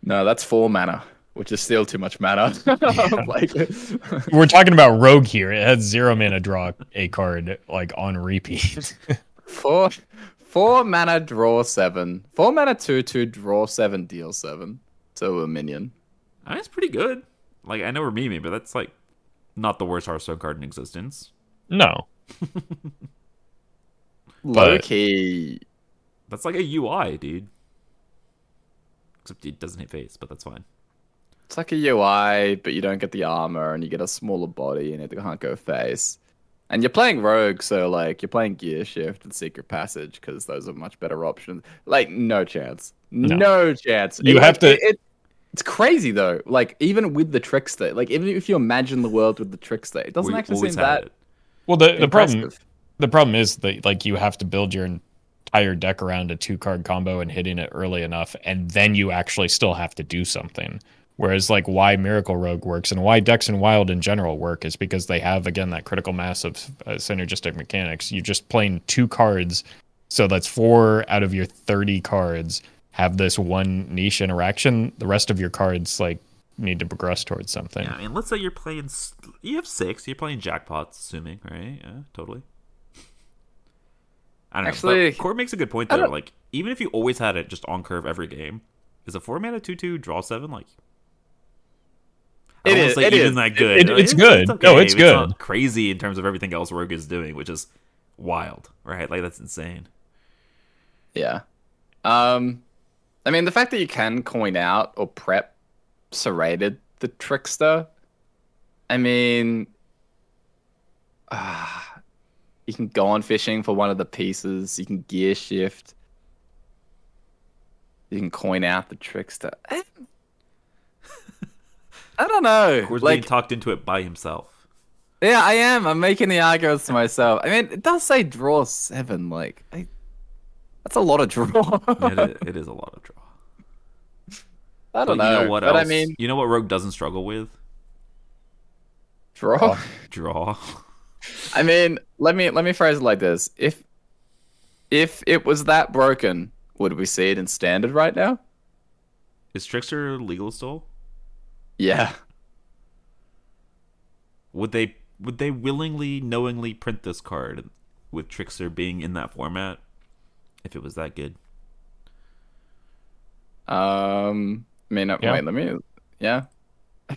No, that's four mana, which is still too much mana. like, We're talking about Rogue here. It has zero mana draw a card like on repeat. four, four mana, draw seven. Four mana, two, two, draw seven, deal seven to a minion. I mean, it's pretty good. Like I know we're memeing, but that's like not the worst Hearthstone card in existence. no, Low key. That's like a UI, dude. Except it doesn't hit face, but that's fine. It's like a UI, but you don't get the armor and you get a smaller body and it can't go face. And you're playing Rogue, so like you're playing Gear Shift and Secret Passage because those are much better options. Like no chance, no, chance. You It- have to- It, it- it's crazy though. Like even with the Trickster, like even if you imagine the world with the Trickster, it doesn't We actually seem that it. Well, the the impressive. problem the problem is that like you have to build your entire deck around a two card combo and hitting it early enough, and then you actually still have to do something. Whereas like why Miracle Rogue works and why Dex and Wild in general work is because they have again that critical mass of uh, synergistic mechanics. You're just playing two cards, so that's four out of your thirty cards have this one niche interaction. The rest of your cards like need to progress towards something. Yeah, I mean, let's say you're playing. You have six. You're playing jackpots, assuming, right? Yeah, totally. I don't know. Actually, but Corb makes a good point there. Like, even if you always had it just on curve every game, is a four mana two two draw seven like? I It don't wanna is- say it even is. that good. It- it's good. No, it's not good. crazy in terms of everything else Rogue is doing, which is wild, right? Like that's insane. Yeah. Um, I mean, the fact that you can coin out or prep serrated the trickster. I mean, ah, you can go on fishing for one of the pieces. You can gear shift. You can coin out the trickster. I, I don't know. Being Like, talked into it by himself. yeah, I am. I'm making the arguments to myself. I mean, it does say draw seven. Like, I, that's a lot of draw. it, is, it is a lot of draw. I don't you know. know what but else? I mean, you know what Rogue doesn't struggle with? draw. Draw. I mean, let me let me phrase it like this: if if it was that broken, would we see it in standard right now? Is Trickster legal still? Yeah. Would they would they willingly, knowingly print this card with Trickster being in that format if it was that good? Um. I mean, Yeah. wait. Let me. Yeah.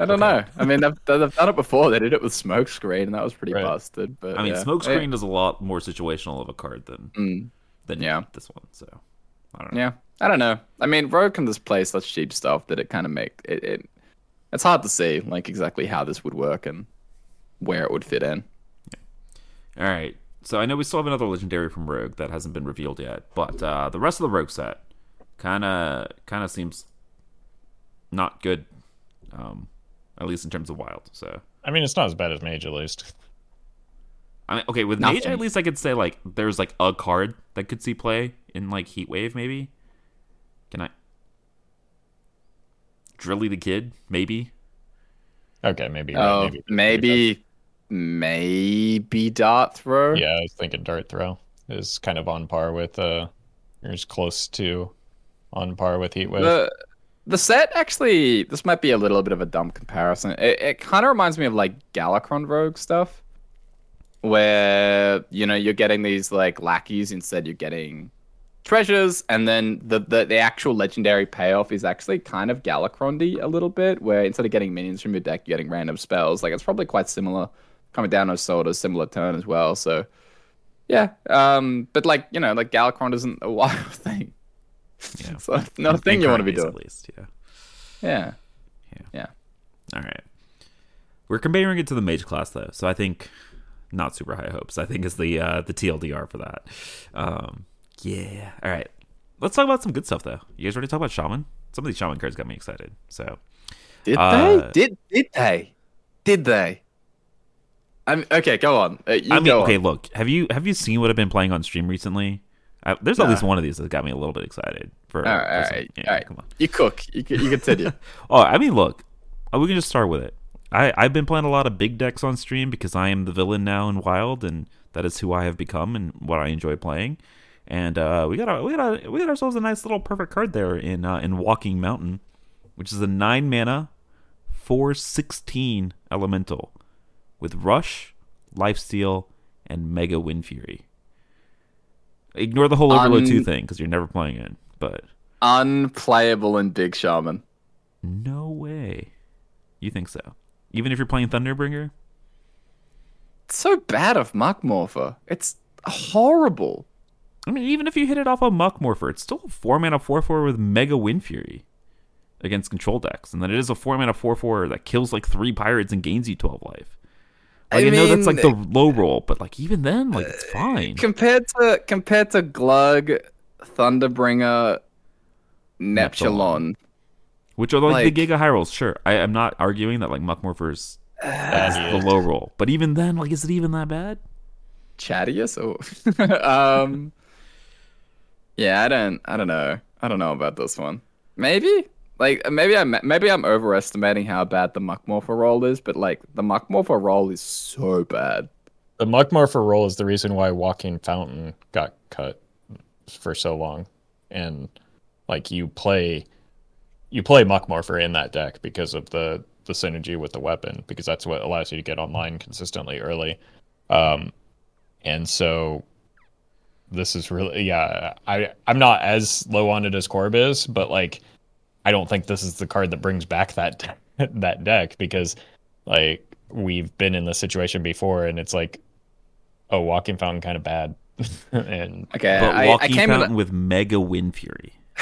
I don't know. I mean, they've, they've done it before. They did it with Smokescreen, and that was pretty Right. busted. But I mean, yeah. Smokescreen is a lot more situational of a card than Mm, than Yeah. this one. So I don't know. yeah. I don't know. I mean, Rogue can just play such cheap stuff that it kind of make it, it. It's hard to see like exactly how this would work and where it would fit in. All right. So I know we still have another legendary from Rogue that hasn't been revealed yet, but uh, the rest of the Rogue set kind of kind of seems not good, um, at least in terms of Wild. So I mean, it's not as bad as Mage at least. I mean, okay, with Mage at least I could say like there's like a card that could see play in like Heat Wave maybe. Can I? Drilly the Kid maybe. Okay, maybe. Oh, maybe, maybe, maybe dart throw. Yeah, I was thinking Dart Throw is kind of on par with uh, or is close to on par with Heatwave. The the set actually, this might be a little bit of a dumb comparison. It, it kind of reminds me of like Galakrond Rogue stuff, where you know you're getting these like lackeys instead you're getting treasures, and then the the, the actual legendary payoff is actually kind of Galakrondy a little bit, where instead of getting minions from your deck, you're getting random spells. Like it's probably quite similar, coming down a sort of similar turn as well. So. Yeah, um, but like you know, like Galakrond isn't a wild thing. Yeah. It's not, not a thing you want to be doing. at least. Yeah. Yeah. Yeah. Yeah. All right. We're comparing it to the mage class though, so I think not super high hopes. I think is the uh, the TLDR for that. Um, yeah. All right. Let's talk about some good stuff though. You guys ready to talk about shaman? Some of these shaman cards got me excited. So Did Uh, they? Did did they? Did they? I'm okay. Go on. Uh, you I mean, okay. on. Look, have you have you seen what I've been playing on stream recently? Uh, there's at least one of these that got me a little bit excited. For, All right, for all right, yeah, all right. Come on. You cook. You can- you continue. Oh, I mean, look, uh, we can just start with it. I, I've been playing a lot of big decks on stream because I am the villain now in Wild, and that is who I have become and what I enjoy playing. And uh, we got a, we got a, we got ourselves a nice little perfect card there in uh, in Walking Mountain, which is a nine mana, four sixteen elemental, with Rush, Lifesteal, and Mega Wind Fury. Ignore the whole Overload two thing because you're never playing it, but Unplayable in Big Shaman. no way. You think so? Even if you're playing Thunderbringer? so bad of Muckmorpher. It's horrible. I mean, even if you hit it off a Muckmorpher, it's still a four mana four four with Mega Wind Fury against control decks, and then it is a four mana four four that kills like three pirates and gains you twelve life. Like, I, I know that's like the low roll, but like even then, like it's fine. Compared to compared to Glug, Thunderbringer, Neptulon. Which are like, like- the Giga High rolls, sure. I, I'm not arguing that like Muckmorpher's is the low roll, but even then, like, is it even that bad? Chadius or um Yeah, I don't I don't know. I don't know about this one. Maybe? Like maybe I'm maybe I'm overestimating how bad the Muckmorpher roll is, but like the Muckmorpher roll is so bad. The Muckmorpher roll is the reason why Walking Fountain got cut for so long, and like you play, you play Muckmorpher in that deck because of the the synergy with the weapon, because that's what allows you to get online consistently early, um, and so this is really yeah. I I'm not as low on it as Corb is, but like I don't think this is the card that brings back that that deck because like we've been in this situation before, and it's like oh, Walking Fountain kind of bad. and Okay, But I, I Walking came Fountain in, with Mega Wind Fury.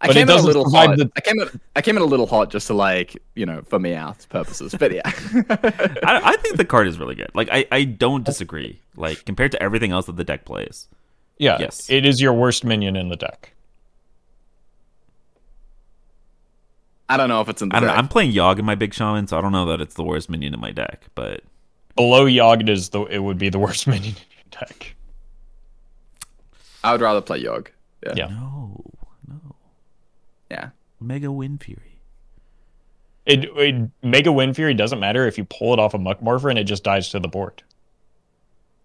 I But it came in a doesn't little provide hot. the- I came in I came in a little hot just to like, you know, for me out purposes. But yeah. I, I think the card is really good. Like I, I don't disagree. Like compared to everything else that the deck plays. yeah, Yes. it is your worst minion in the deck. I don't know if it's in the I don't know. deck. I'm playing Yogg in my big shaman, so I don't know that it's the worst minion in my deck. But Below Yogg is the it would be the worst minion in your deck. I would rather play Yogg. Yeah. Yeah. no, no, Yeah. Mega Wind Fury. It, it Mega Wind Fury doesn't matter if you pull it off a Muckmorpher and it just dies to the board.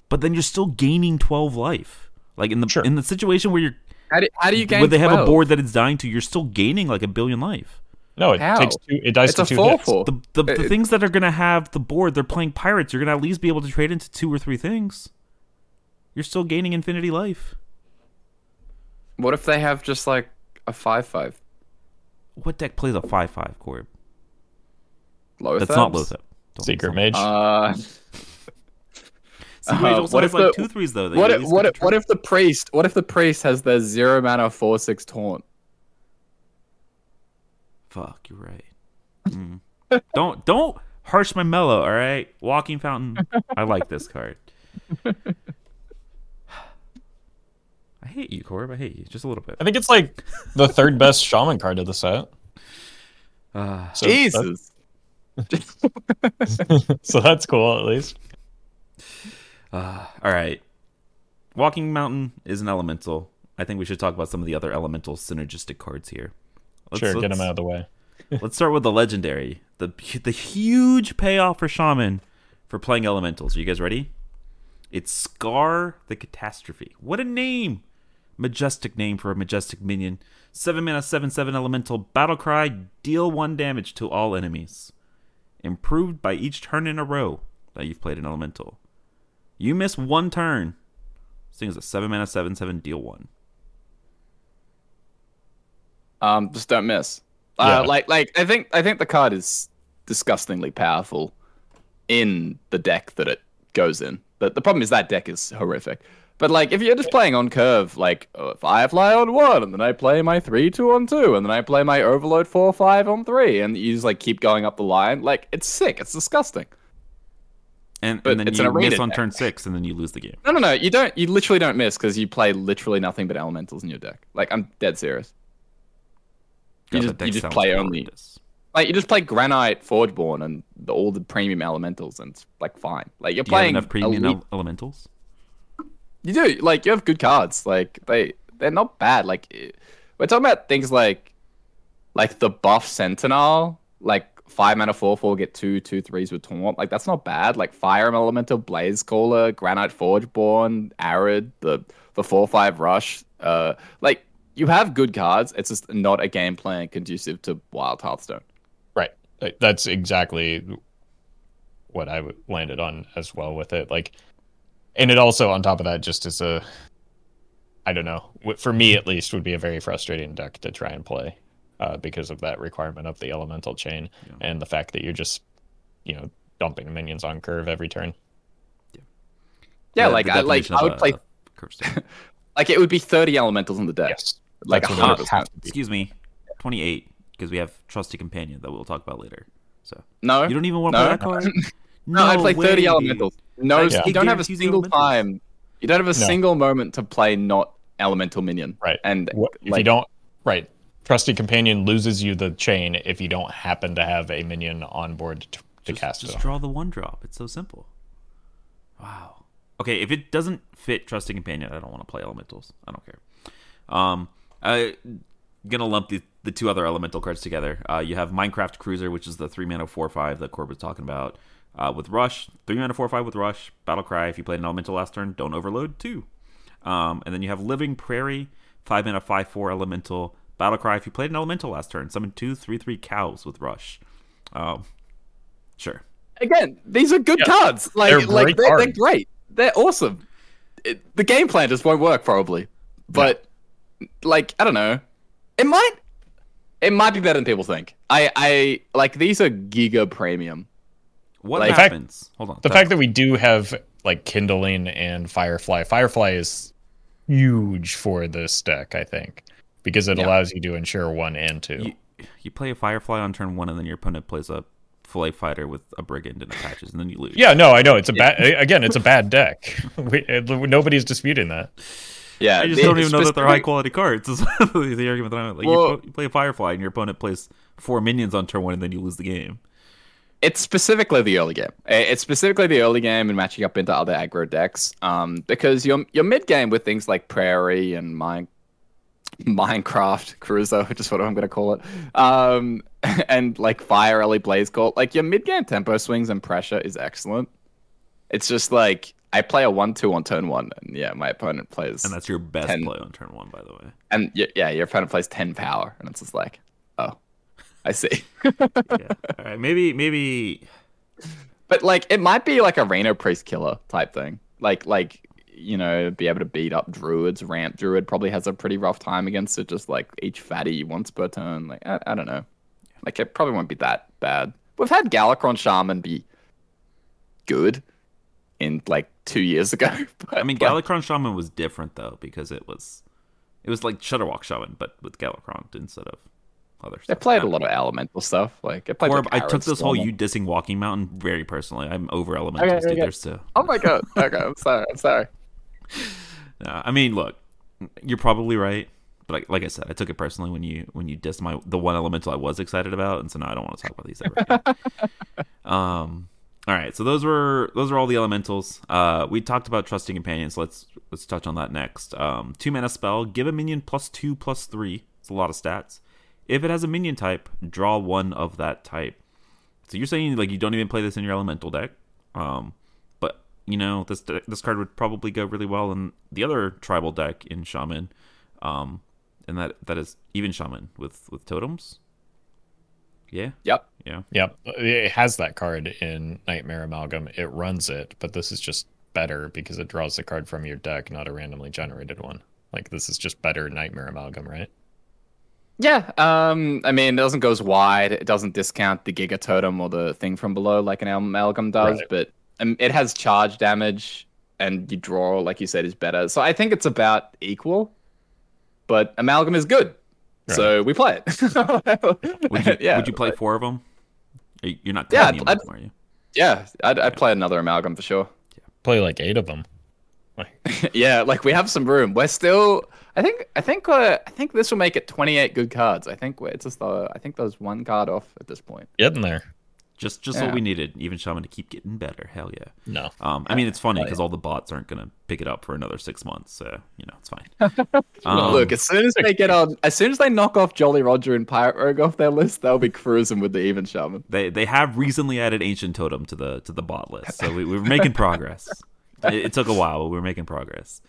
But then you're still gaining 12 life. Like in the Sure. in the situation where you're How do, how do you gain where they have a board that it's dying to, you're still gaining like a billion life. No, it How? takes two. It dies It's to a two four hits. four. The the, the It- things that are gonna have the board, they're playing pirates. You're gonna at least be able to trade into two or three things. You're still gaining infinity life. What if they have just like a five five? What deck plays a five five Corb? Low That's not Lothep. Don't- Secret Mage. Uh, Secret Mage Uh, also what has if like the- two threes though. what if, what if, what if the priest? What if the priest has their zero mana four six taunt? Fuck, you're right. Mm. don't don't harsh my mellow. All right, Walking Fountain. I like this card. I hate you, Corb. I hate you just a little bit. I think it's like the third best Shaman card of the set. Uh, So Jesus. that- so that's cool at least. uh, all right. Walking Mountain is an elemental. I think we should talk about some of the other elemental synergistic cards here. Let's- sure, get let's- him out of the way. Let's start with the legendary, the the huge payoff for Shaman for playing elementals. Are you guys ready? It's Skarr the Catastrophe. What a name! Majestic name for a majestic minion. Seven mana, seven seven elemental battle cry. Deal one damage to all enemies. Improved by each turn in a row that you've played an elemental. You miss one turn. This thing is a seven mana, seven seven. Deal one. Um, just don't miss. Yeah. Uh, like, like I think I think the card is disgustingly powerful in the deck that it goes in. But the problem is that deck is horrific. But like, if you're just playing on curve, like uh, Firefly on one, and then I play my three two on two, and then I play my Overload four five on three, and you just like keep going up the line, like it's sick. It's disgusting. And, But and then it's you an miss on deck. turn six, and then you lose the game. No, no, no. You don't. You literally don't miss because you play literally nothing but elementals in your deck. Like I'm dead serious. You just- you just play only- horrendous. Like you just play Granite, Forgeborn, and the, all the premium elementals, and it's like fine. Like you're Do you have playing enough premium elite- elementals? You do like you have good cards. Like they they're not bad. Like we're talking about things like like the buff Sentinel, like five mana four four get two two threes with taunt. Like that's not bad. Like Fire Elemental, Blazecaller, Granite Forgeborn, Arid, the the four five rush. Uh, like you have good cards. It's just not a game plan conducive to Wild Hearthstone. Right. That's exactly what I landed on as well with it. Like, and it also on top of that just is a, I don't know, for me at least, would be a very frustrating deck to try and play, uh, because of that requirement of the elemental chain and the fact that you're just, you know, dumping minions on curve every turn. Yeah, The- like I like I would a- play a curse like it would be 30 elementals in the deck. Yes. Like That's a what it hundred would percent. have to be. Excuse me, twenty-eight because we have trusty companion that we'll talk about later. So No. you don't even want to No. play that card. No, I play 30 way, dude. elementals. No, That you don't have a single elementals. time. You don't have a No. single moment to play not elemental minion. Right. And What- if like, you don't, right, trusty companion loses you the chain if you don't happen to have a minion on board to, to just, cast just it. on. draw the one drop. It's so simple. Wow. Okay, if it doesn't fit trusty companion, I don't want to play elementals. I don't care. Um, I gonna lump the, the two other elemental cards together. Uh, you have Minecraft Cruiser, which is the three mana four five that Corb was talking about. Uh, with Rush, three mana four five with Rush. Battle Cry. If you played an elemental last turn, don't overload two. Um, and then you have Living Prairie, five mana five four elemental. Battle Cry. If you played an elemental last turn, summon two three three cows with Rush. Um, sure. again, these are good Yeah. cards. Like, They're like great they're, they're great. They're awesome. It, the game plan just won't work probably, but like I don't know, it might. It might be better than people think. I, I like these are giga premium. What Like- happens? Hold on. The That- fact that we do have like kindling and firefly, firefly is huge for this deck, I think, because it Yeah. allows you to ensure one and two. you, you play a Firefly on turn one, and then your opponent plays a Fillet Fighter with a Brigand and attaches, and then you lose. yeah, no, I know it's a bad. Again, it's a bad deck. we, it, nobody's disputing that. Yeah, I just the- don't even know that they're high quality cards. Is the argument that I'm like, you Well- you play a Firefly, and your opponent plays four minions on turn one, and then you lose the game. It's specifically the early game. It's specifically the early game and matching up into other aggro decks. Um, because your your mid game with things like Prairie and Mine, Minecraft Cruiser, which is what I'm going to call it, um, and like Fire Ellie Blaze Court, like your mid game tempo swings and pressure is excellent. It's just like I play a one two on turn one, and yeah, my opponent plays, And that's your best Ten. play on turn one, by the way. and y- yeah, your opponent plays ten power, and it's just like, oh, I see. Yeah. All right. Maybe, maybe. But like it might be like a Reno Priest killer type thing. Like like you know, be able to beat up druids. Ramp druid probably has a pretty rough time against it, just like each fatty once per turn. Like I, I don't know. Like it probably won't be that bad. We've had Galakrond Shaman be good in like two years ago. But, I mean, like, Galakrond Shaman was different though because it was, it was like Shudderwock Shaman, but with Galakrond instead of other stuff. played a lot of elemental stuff. Like it played. Corb, like I took this whole you dissing Walking Mountain very personally. I'm over elementals, Okay, dude. okay. Still. Oh my god. Okay, I'm sorry. I'm sorry. No, I mean, look, you're probably right, but like, like I said, I took it personally when you when you dissed my the one elemental I was excited about, and so now I don't want to talk about these ever again. um, all right, so those were those are all the elementals. Uh, we talked about trusting companions. Let's let's touch on that next. Um, two mana spell, give a minion plus two plus three. It's a lot of stats. If it has a minion type, draw one of that type. So you're saying like you don't even play this in your elemental deck, um, but you know this this card would probably go really well in the other tribal deck in Shaman, um, and that that is even Shaman with with totems. Yeah, Yep. yeah. Yep, it has that card in Nightmare Amalgam. It runs it, but this is just better because it draws the card from your deck, not a randomly generated one. Like this is just better Nightmare Amalgam, right? Yeah, um, I mean, it doesn't go as wide. It doesn't discount the Giga Totem or the thing from below like an Amalgam does, Right. but um, it has charge damage, and you draw, like you said, is better. So I think it's about equal, but Amalgam is good, so we play it. Would you yeah, would you play four of them? You're not Yeah, cutting I'd- them, are you? Yeah, I'd, I'd play another Amalgam for sure. Play like eight of them. yeah, like we have some room. We're still. I think. I think. Uh, I think this will make it 28 good cards. I think we're, it's just. Uh, I think there's one card off at this point. Getting there. Just just Yeah. what we needed. Even Shaman to keep getting better. Hell yeah. No. Um, I mean, it's funny Hell because all the bots aren't gonna pick it up for another six months, so you know it's fine. Um, Look, as soon as they get on, as soon as they knock off Jolly Roger and Pirate Rogue off their list, they'll be cruising with the even shaman. they they have recently added ancient totem to the to the bot list, so we, we were making progress. it, it took a while, but we were making progress.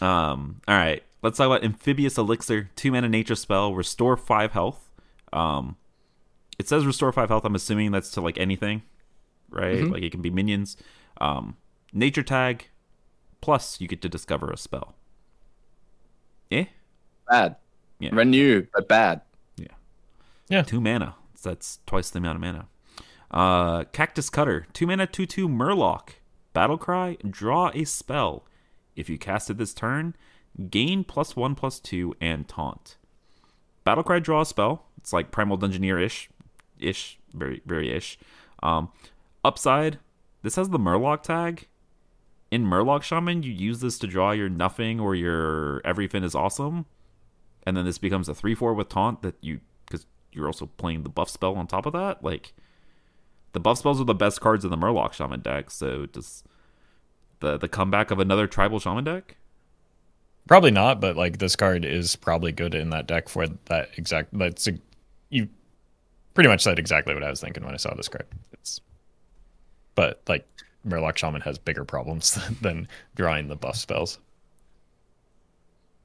Um, all right, let's talk about amphibious elixir, two mana nature spell, restore five health. Um, it says restore five health. I'm assuming that's to like anything, right? Like it can be minions. Um, nature tag, plus you get to discover a spell. Yeah, Bad. Yeah. Renew, but bad. Yeah. Yeah. two mana. That's twice the amount of mana. Uh, Cactus Cutter, two mana, two two Murloc. Battle Cry, draw a spell. If you cast it this turn, gain plus one, plus two, and taunt. Battle Cry, draw a spell. It's like Primal Dungeoneer ish, ish, very, very ish. Um, upside, this has the Murloc tag. In Murloc Shaman, you use this to draw your nothing or your everything is awesome, and then this becomes a three four with taunt that you because you're also playing the buff spell on top of that. Like the buff spells are the best cards in the Murloc Shaman deck. So does the the comeback of another tribal Shaman deck? Probably not, but like this card is probably good in that deck for that exact. That's pretty much said exactly what I was thinking when I saw this card. It's but like Murloc Shaman has bigger problems than drawing the buff spells.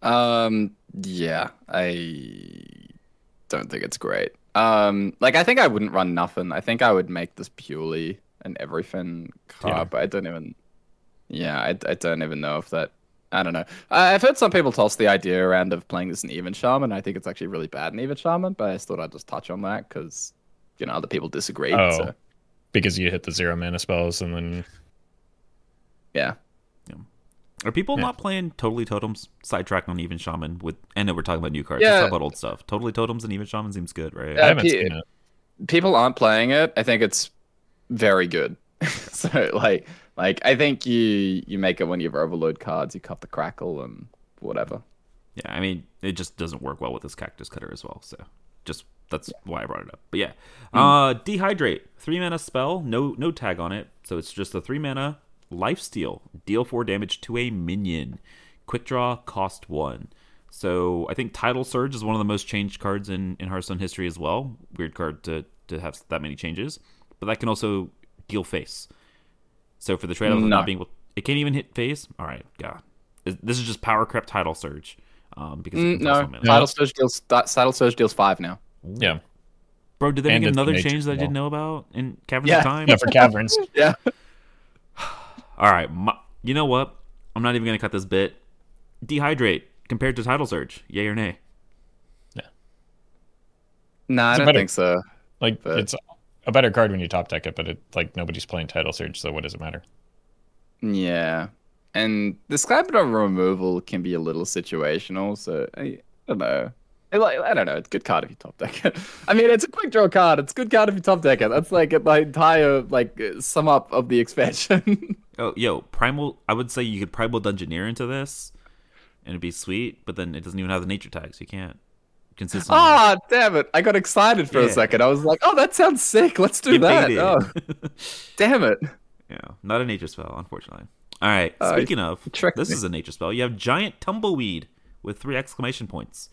Um, yeah, I don't think it's great. Um, like I think I wouldn't run nothing. I think I would make this purely an everything card, Yeah. but I don't even. Yeah, I, I don't even know if that. I don't know. I- I've heard some people toss the idea around of playing this in even shaman. I think it's actually really bad in even shaman, but I just thought I'd just touch on that because you know other people disagree. Oh. So because you hit the zero mana spells and then yeah. yeah. Are people Yeah. not playing Totally Totems sidetracked on Even Shaman with? I know we're talking about new cards. Yeah. Let's talk about old stuff. Totally Totems and Even Shaman seems good, right? I haven't P- seen it. people aren't playing it, I think it's very good. so like like I think you you make it when you have overload cards, you cut the crackle and whatever. Yeah, I mean, it just doesn't work well with this cactus cutter as well. So, just that's why I brought it up. But yeah, uh, dehydrate three mana spell, no no tag on it, so it's just a three mana life steal, deal four damage to a minion, quick draw, cost one. So I think Tidal Surge is one of the most changed cards in in Hearthstone history as well. Weird card to to have that many changes, but that can also deal face. So for the trade off of not being able, it can't even hit face. All right, God, this is just power crept Tidal Surge. Um, because Mm, no, one mana. Surge deals Tidal Surge deals five now. Yeah. Bro, did they And make another change that I didn't know about in Caverns Yeah. of Time? Yeah, for caverns. Yeah. All right, my, you know what? I'm not even gonna cut this bit. Dehydrate compared to Tidal Surge, yay or nay? Yeah. No, nah, I It's a don't better- think so. Like But- it's a better card when you top deck it, but it like nobody's playing Tidal Surge, so what does it matter? Yeah. And the Skype removal can be a little situational, so I, I don't know. I, like, I don't know. It's a good card if you top deck it. I mean, it's a quick draw card. It's a good card if you top deck it. That's like the entire like uh, sum up of the expansion. Oh, yo, Primal. I would say you could Primal Dungeoneer into this, and it'd be sweet. But then it doesn't even have the nature tags. You can't consistently. Ah, damn it! I got excited for Yeah. a second. I was like, "Oh, that sounds sick. Let's do Get that." Oh, damn it! yeah, not a nature spell, unfortunately. All right. Uh, Speaking of, this me. is a nature spell. You have giant tumbleweed with three exclamation points.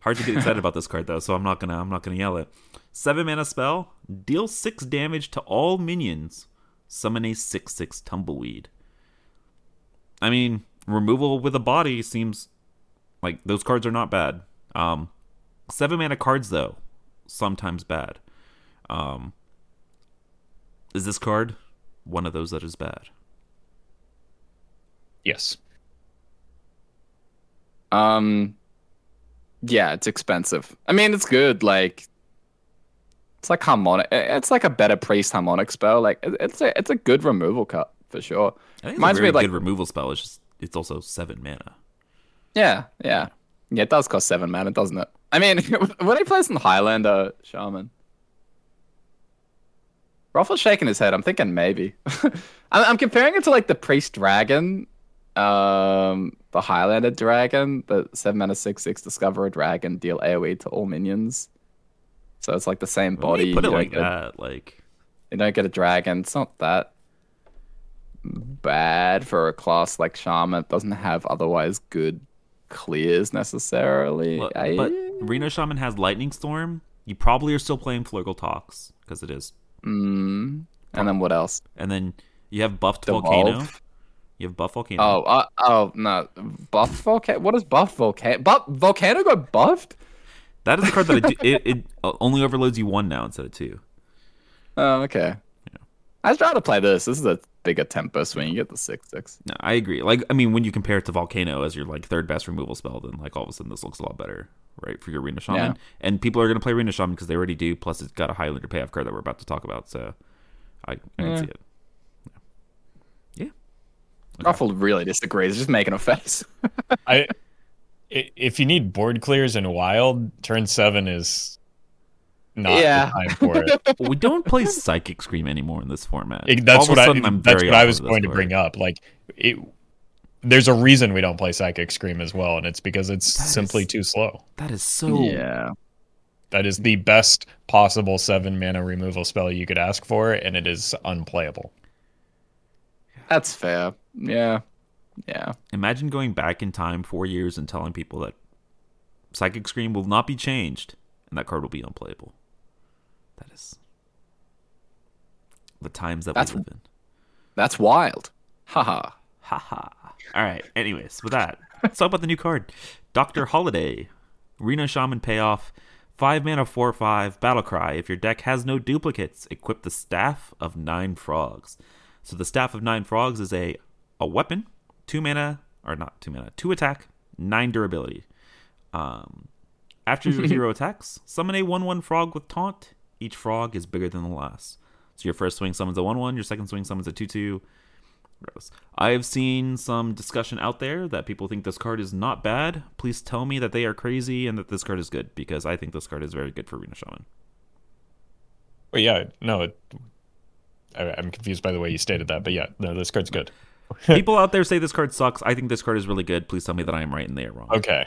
Hard to get excited about this card though, so I'm not gonna I'm not gonna yell it. Seven mana spell, deal six damage to all minions. Summon a six six tumbleweed. I mean, removal with a body seems like those cards are not bad. Um, seven mana cards though, sometimes bad. Um, is this card one of those that is bad? Yes. Um, yeah, it's expensive. I mean, it's good. Like, it's like harmonic. It's like a better priest harmonic spell. Like, it's a it's a good removal cut for sure. I think it's Reminds a me very of, like- good removal spell. It's just it's also seven mana. Yeah, yeah, yeah. It does cost seven mana, doesn't it? I mean, when he plays in Highlander Shaman, Roffle's shaking his head. I'm thinking maybe. I'm, I'm comparing it to like the priest dragon, um, the Highlander dragon, the seven mana six six discover a dragon, deal AOE to all minions. So it's like the same do body. put it like that. Like You don't get a dragon. It's not that bad for a class like Shaman. It doesn't have otherwise good clears necessarily. Look, I- but Reno Shaman has Lightning Storm. You probably are still playing Flurgle Talks because it is. Mm, and then what else? And then you have buffed Devolve? Volcano. You have buff Volcano. Oh, uh, oh no, buff volcano. What is buff volcano? Buff volcano got buffed? That is a card that I do, it, it only overloads you one now instead of two. Oh, okay. I was trying to play this. This is a bigger tempo when You get the six six. No, I agree. Like, I mean, when you compare it to Volcano as your like third best removal spell, then like all of a sudden this looks a lot better, right, for your Arena Shaman. Yeah. And people are going to play Arena Shaman because they already do. Plus, it's got a Highlander payoff card that we're about to talk about. So, I, I can Yeah. see it. Yeah. Roffle really disagrees. Just making a face. I i- if you need board clears in wild, turn seven is not Yeah. the time for it. We don't play Psychic Scream anymore in this format. It- that's All of what sudden, I'm that's very what I was going to bring up. Like it there's a reason we don't play Psychic Scream as well, and it's because it's That simply is- too slow. That is so. yeah. That is the best possible seven mana removal spell you could ask for, and it is unplayable. That's fair. Yeah. Yeah. Imagine going back in time four years and telling people that Psychic Scream will not be changed and that card will be unplayable. That is the times that That's- we live in. That's wild. Haha. Haha. All right. Anyways, with that, let's talk about the new card, Doctor Holiday, Reno Shaman payoff, five mana, four five battle cry. If your deck has no duplicates, equip the Staff of Nine Frogs. So the Staff of Nine Frogs is a a weapon, two mana or not two mana, two attack, nine durability. Um, after your hero attacks, summon a one-one frog with taunt. Each frog is bigger than the last. So your first swing summons a one-one, your second swing summons a two-two. Gross. I have seen some discussion out there that people think this card is not bad. Please tell me that they are crazy and that this card is good because I think this card is very good for Reno Shaman. But yeah, no, it, I, I'm confused by the way you stated that, but yeah, no, this card's good. people out there say this card sucks. I think this card is really good. Please tell me that I am right and they are wrong. Okay.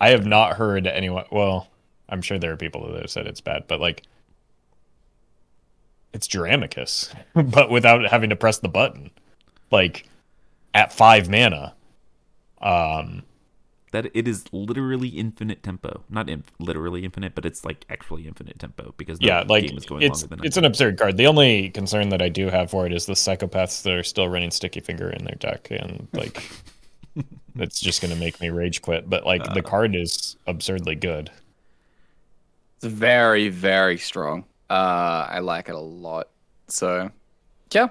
I have not heard anyone. Well, I'm sure there are people that have said it's bad, but like, it's Dramicus, but without having to press the button. Like, at five mana. Um, That it is literally infinite tempo. Not in, literally infinite, but it's like actually infinite tempo because no yeah, like game is going it's longer than it's an absurd card. The only concern that I do have for it is the psychopaths that are still running Sticky Finger in their deck, and like, it's just gonna make me rage quit. But like, Uh. the card is absurdly good. It's very, very strong. Uh, I like it a lot. So, yeah.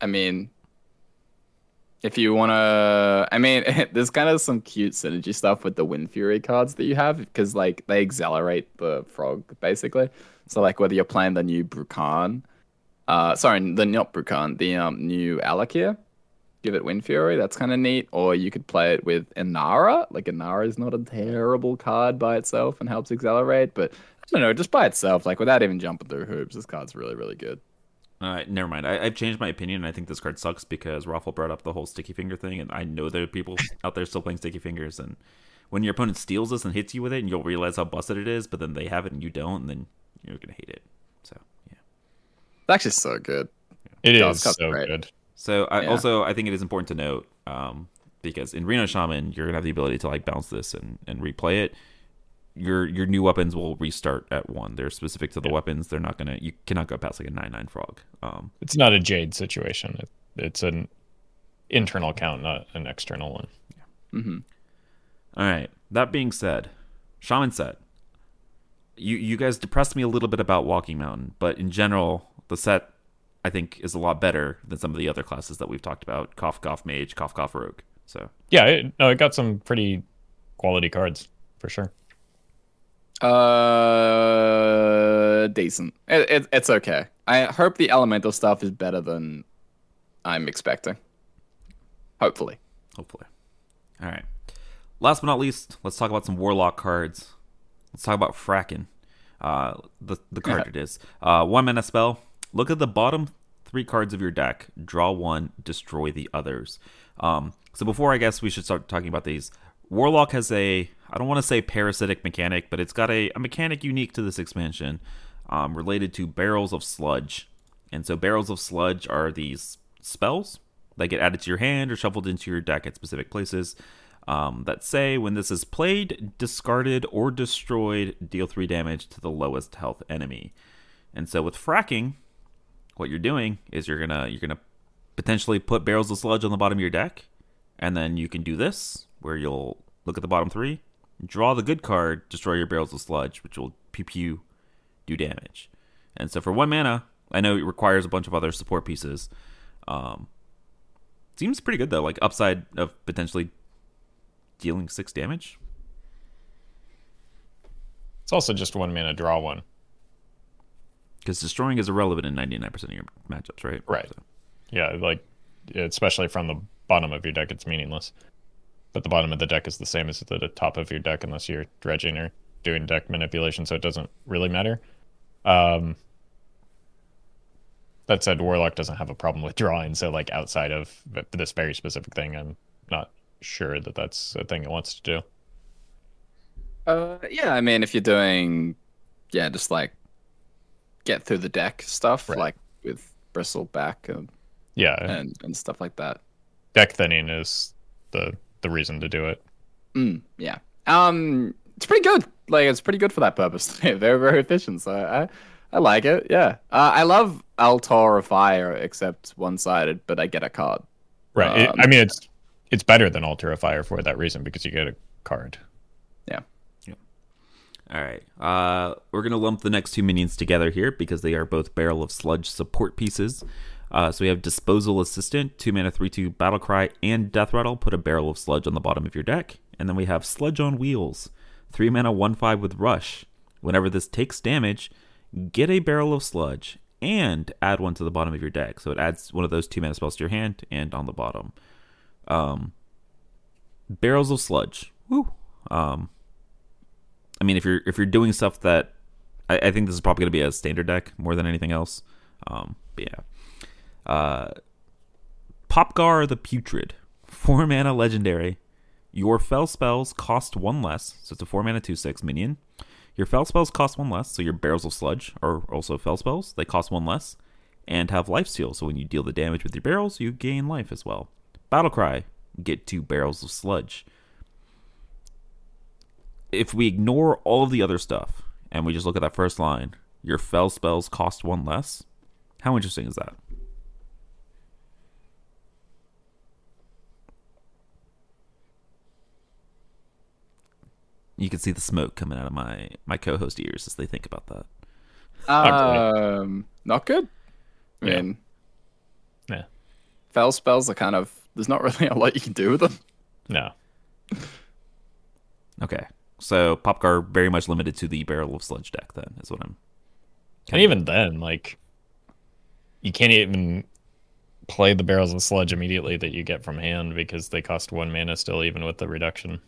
I mean, if you want to, I mean, there's kind of some cute synergy stuff with the Windfury cards that you have because, like, they accelerate the frog basically. So, like, whether you're playing the new Bru'kan, uh, sorry, the not Bru'kan, the um new Al'Akir, give it Windfury. That's kind of neat. Or you could play it with Inara. Like Inara is not a terrible card by itself and helps accelerate, but I don't know, just by itself, like without even jumping through hoops, this card's really, really good. All right, never mind. I, I've changed my opinion. I think this card sucks because Roffle brought up the whole sticky finger thing, and I know there are people out there still playing sticky fingers. And when your opponent steals this and hits you with it, and you'll realize how busted it is, but then they have it and you don't, and then you're gonna hate it. So yeah. It's actually so good. It Yeah, it's got so great. good. So I Yeah. also I think it is important to note um, because in Reno Shaman you're gonna have the ability to like bounce this and, and replay it. Your your new weapons will restart at one. They're specific to the weapons. They're not gonna you cannot go past like a nine nine frog. Um, It's not a Jade situation. It, it's an internal count, not an external one. Yeah. Mm-hmm. All right. That being said, Shaman set. You you guys depressed me a little bit about Walking Mountain, but in general, the set I think is a lot better than some of the other classes that we've talked about. Cough Cough Mage, Cough Cough Rogue. So Yeah, it, no, it got some pretty quality cards for sure. Uh, decent. It, it, it's okay. I hope the elemental stuff is better than I'm expecting. Hopefully. hopefully. All right. Last but not least, let's talk about some Warlock cards. Let's talk about Fracking. Uh, the the card it is. Uh, one mana spell. Look at the bottom three cards of your deck. Draw one. Destroy the others. Um, so before I guess we should start talking about these. Warlock has a I don't want to say parasitic mechanic, but it's got a, a mechanic unique to this expansion, um, related to barrels of sludge. And so barrels of sludge are these spells that get added to your hand or shuffled into your deck at specific places. Um, that say when this is played, discarded, or destroyed, deal three damage to the lowest health enemy. And so with fracking, what you're doing is you're gonna you're gonna potentially put barrels of sludge on the bottom of your deck, and then you can do this where you'll look at the bottom three, draw the good card, destroy your barrels of sludge, which will pew pew do damage. And so for one mana, I know it requires a bunch of other support pieces. Um, seems pretty good though, like upside of potentially dealing six damage. It's also just one mana draw one. Because destroying is irrelevant in 99% of your matchups, right? Right. So- Yeah, like especially from the bottom of your deck, it's meaningless. But the bottom of the deck is the same as the top of your deck unless you're dredging or doing deck manipulation, so it doesn't really matter. Um, that said, Warlock doesn't have a problem with drawing, so like outside of this very specific thing, I'm not sure that that's a thing it wants to do. Uh, yeah, I mean, if you're doing, yeah, just like get through the deck stuff, Right. like with bristle back and, Yeah, and and stuff like that. deck thinning is the the reason to do it. Mm, yeah. Um, it's pretty good. Like, it's pretty good for that purpose. very, very efficient. So I, I like it. Yeah. Uh, I love Altar of Fire, except one-sided, but I get a card. Right. It- Um, I mean, it's it's better than Altar of Fire for that reason because you get a card. Yeah. All right. Uh, we're going to lump the next two minions together here because they are both Barrel of Sludge support pieces. Uh, so we have Disposal Assistant, 2 mana 3 2 Battle Cry, and Death Rattle. Put a Barrel of Sludge on the bottom of your deck. And then we have Sludge on Wheels, 3 mana 1 5 with Rush. Whenever this takes damage, get a Barrel of Sludge and add one to the bottom of your deck. So it adds one of those 2 mana spells to your hand and on the bottom. Um, barrels of Sludge. Woo. Um, I mean, if you're if you're doing stuff that I, I think this is probably going to be a standard deck more than anything else. Um, yeah. Uh, Popgar the Putrid, four mana legendary. Your fel spells cost one less, so it's a four mana two six minion. Your fel spells cost one less, so your barrels of sludge are also fel spells. They cost one less, and have life steal. So when you deal the damage with your barrels, you gain life as well. Battle cry, get two barrels of sludge if we ignore all of the other stuff and we just look at that first line, your fell spells cost one less. How interesting is that? You can see the smoke coming out of my my co-host ears as they think about that. Not Um, not good. I Yeah. mean, Yeah. fel spells are kind of. There's not really a lot you can do with them. No. Okay, so Popgar very much limited to the barrel of sludge deck. Then is what I'm. And even then, like, you can't even play the barrels of sludge immediately that you get from hand because they cost one mana still, even with the reduction.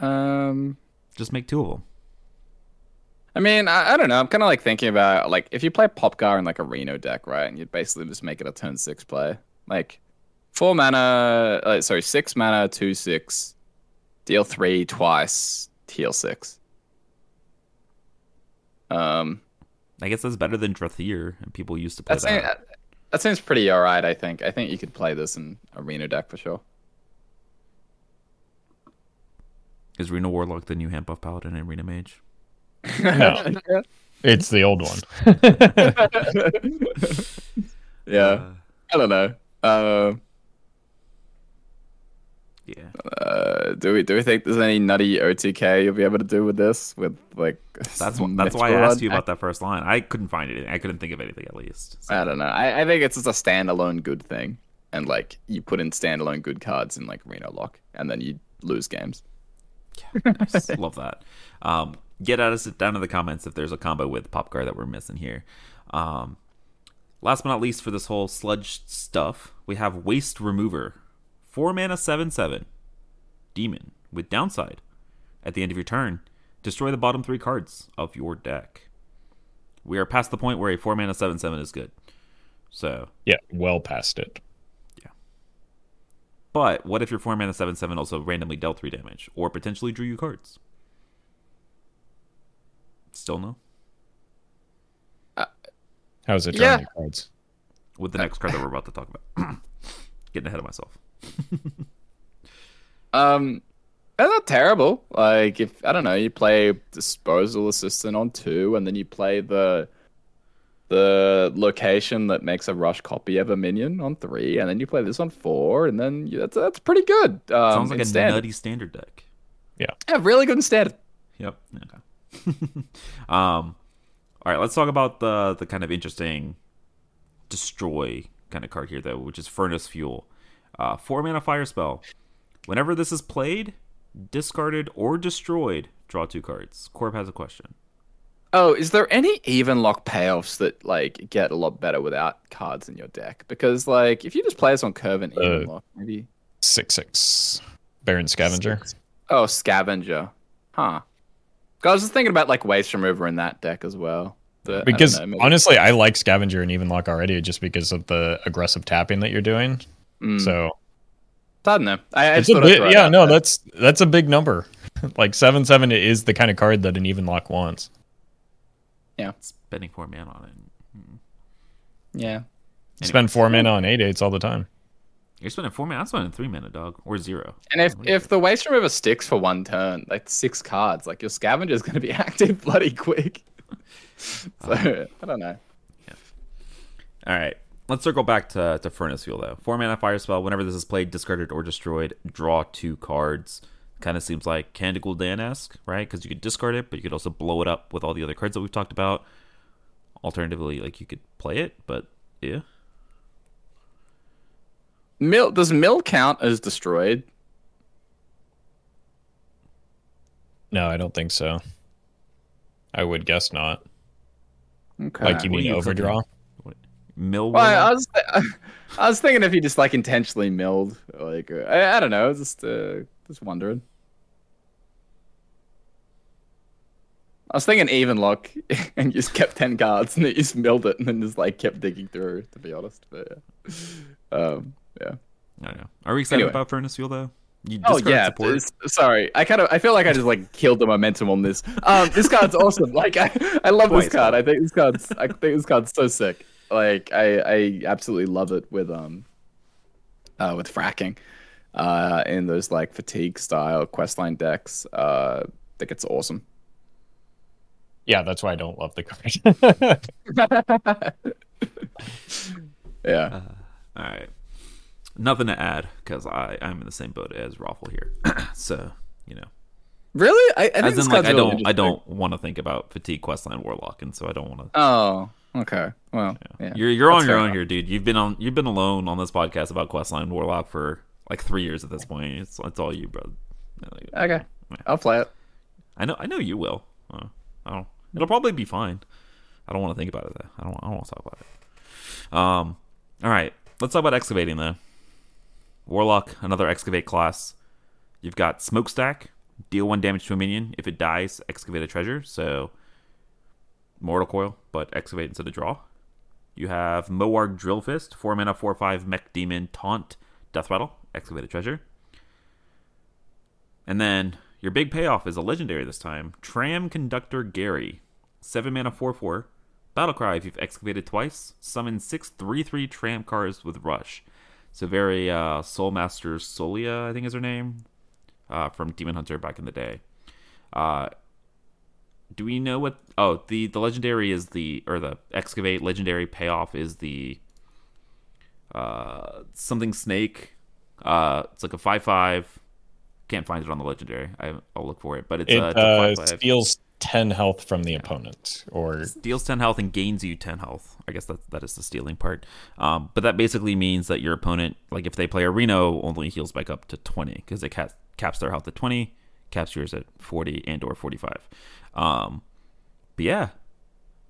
Um, Just make two of them. I mean, I, I don't know. I'm kind of like thinking about like if you play Popgar in like a Reno deck, right? And you basically just make it a turn six play, like four mana, uh, sorry, six mana, two six, deal three twice, heal six. Um, I guess that's better than Drathir, and people used to play that that. seems, that seems pretty alright. I think. I think you could play this in a Reno deck for sure. Is Reno Warlock the new hand buff paladin and Reno Mage? No. It's the old one. yeah, Uh, I don't know. Uh, yeah. Uh, do we do we think there's any nutty OTK you'll be able to do with this? With like That's some that's why I asked you about that first line. I couldn't find anything. I couldn't think of anything at least. So, I don't know. I, I think it's just a standalone good thing, and like you put in standalone good cards in like Reno Lock, and then you lose games. Nice. Love that. Um, get at us down in the comments if there's a combo with Popgar that we're missing here. Um, last but not least for this whole sludge stuff, we have Waste Remover, four mana seven seven, demon with downside. At the end of your turn, destroy the bottom three cards of your deck. We are past the point where a four mana seven seven is good. So yeah, well past it. But what if your four mana seven seven also randomly dealt three damage or potentially drew you cards? Still no. How's it Yeah. drawing you cards? With the next card that we're about to talk about. Getting ahead of myself. Um, that's not terrible. Like if I don't know, you play Disposal Assistant on two, and then you play the the location that makes a rush copy of a minion on three, and then you play this on four, and then you, that's that's pretty good. Um, Sounds like a standard. nutty standard deck. Yeah, really good in standard. Yep. Okay. um, all right. Let's talk about the the kind of interesting destroy kind of card here, though, which is Furnace Fuel. Uh, four mana fire spell. Whenever this is played, discarded, or destroyed, draw two cards. Corb has a question. Oh, is there any even lock payoffs that like get a lot better without cards in your deck? Because like if you just play this on curve and even Uh, lock, maybe Six six. Baron Scavenger. Oh, scavenger. Huh. 'Cause I was just thinking about like waste remover in that deck as well. But, I Because know, honestly, I like Scavenger and even lock already just because of the aggressive tapping that you're doing. Mm, So I don't know. I, I it's just a thought bit, yeah, no, there. that's that's a big number. like seven seven is the kind of card that an even lock wants. Spending four mana on it. Hmm. yeah. Spend four mana on eight eights all the time. You're spending four mana. I'm spending three mana, dog, or zero. And if if the waste remover sticks for one turn, like six cards, like your scavenger is gonna be active bloody quick. so I don't know. Yeah. All right. Let's circle back to, to Furnace Fuel, though. Four mana fire spell. Whenever this is played, discarded, or destroyed, draw two cards. Kind of seems like Candy Gul'dan esque, right? Because you could discard it, but you could also blow it up with all the other cards that we've talked about. Alternatively, like you could play it, but yeah. Mill does mill count as destroyed? No, I don't think so. I would guess not. Okay. Like you mean you overdraw? Mill. Well, I, I Warlock? was I was thinking if you just like intentionally milled, like uh, I, I don't know, just uh, just wondering. I was thinking even lock, and you just kept ten cards, and then you just milled it, and then just like kept digging through. To be honest, but yeah, um, yeah. I know. Are we excited Anyway. about Furnace Fuel, though? You Oh yeah, support? sorry. I kind of I feel like I just like killed the momentum on this. Um, this card's awesome. Like I, I love this card. I think this card's I think this card's so sick. Like I, I absolutely love it with um, uh, with fracking, uh, in those like fatigue style questline decks. Uh, I think it's awesome. Yeah, that's why I don't love the card. Yeah. All right. Nothing to add because I I'm in the same boat as Roffle here. so you know, really? I, I think as this in like card's I don't I don't want to think about fatigue questline warlock, and so I don't want to. Oh. Okay. Well. Yeah. You're you're on your own enough. here, dude. You've been on you've been alone on this podcast about questline warlock for like three years at this point. It's it's all you, bro. Okay. I'll play it. I know I know you will. Uh, I don't. It'll probably be fine. I don't want to think about it though. I don't. I don't want to talk about it. Um. All right. Let's talk about excavating though. Warlock, another excavate class. You've got smokestack. Deal one damage to a minion. If it dies, excavate a treasure. So mortal coil, but excavate instead of draw. You have Mo'arg Drillfist, four mana, four five mech demon taunt, death rattle, excavate a treasure. And then your big payoff is a legendary this time. Tram Conductor Gerry. 7 mana 4 4. Battlecry if you've excavated twice. Summon six 3 3 tram cars with Rush. So very uh, Soulmaster Solia, I think is her name. Uh, from Demon Hunter back in the day. Uh, do we know what. Oh, the, the legendary is the. Or the excavate legendary payoff is the. Uh, something snake. Uh, it's like a 5 5 can't find it on the legendary. I, I'll look for it, but it's, it uh, it's a uh, five, five. steals ten health from the opponent, or steals 10 health and gains you 10 health. I guess that that is the stealing part. Um, but that basically means that your opponent, like if they play a Reno, only heals back up to 20 because it ca- caps their health at 20, caps yours at 40 and or 45. Um, but yeah,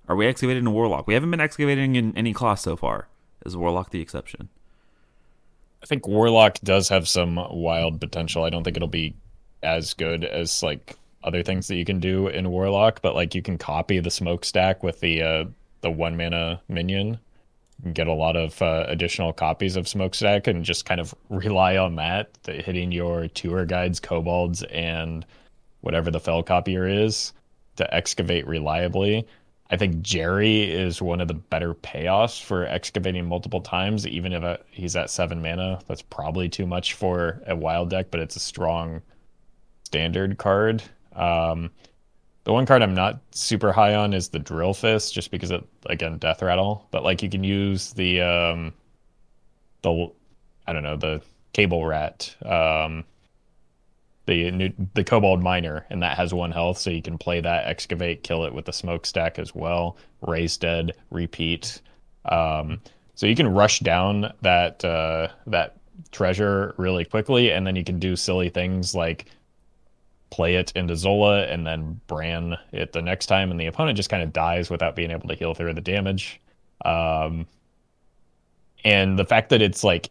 are we excavating a Warlock? We haven't been excavating in any class so far. Is Warlock the exception? I think Warlock does have some wild potential. I don't think it'll be as good as like other things that you can do in Warlock, but like you can copy the smokestack with the uh, the one mana minion, get a lot of uh, additional copies of smokestack, and just kind of rely on that, the, hitting your tour guides, kobolds, and whatever the fell copier is to excavate reliably. I think Gerry is one of the better payoffs for excavating multiple times, even if uh he's at seven mana. That's probably too much for a wild deck, but it's a strong standard card. Um, the one card I'm not super high on is the Drill Fist, just because it again Death Rattle. But like you can use the um, the I don't know the Cable Rat, um, the new, the Kobold Miner, and that has one health, so you can play that, excavate, kill it with the smokestack as well. Raise dead, repeat. Um, so you can rush down that uh, that treasure really quickly, and then you can do silly things like play it into Zola and then Brann it the next time, and the opponent just kind of dies without being able to heal through the damage. Um, and the fact that it's like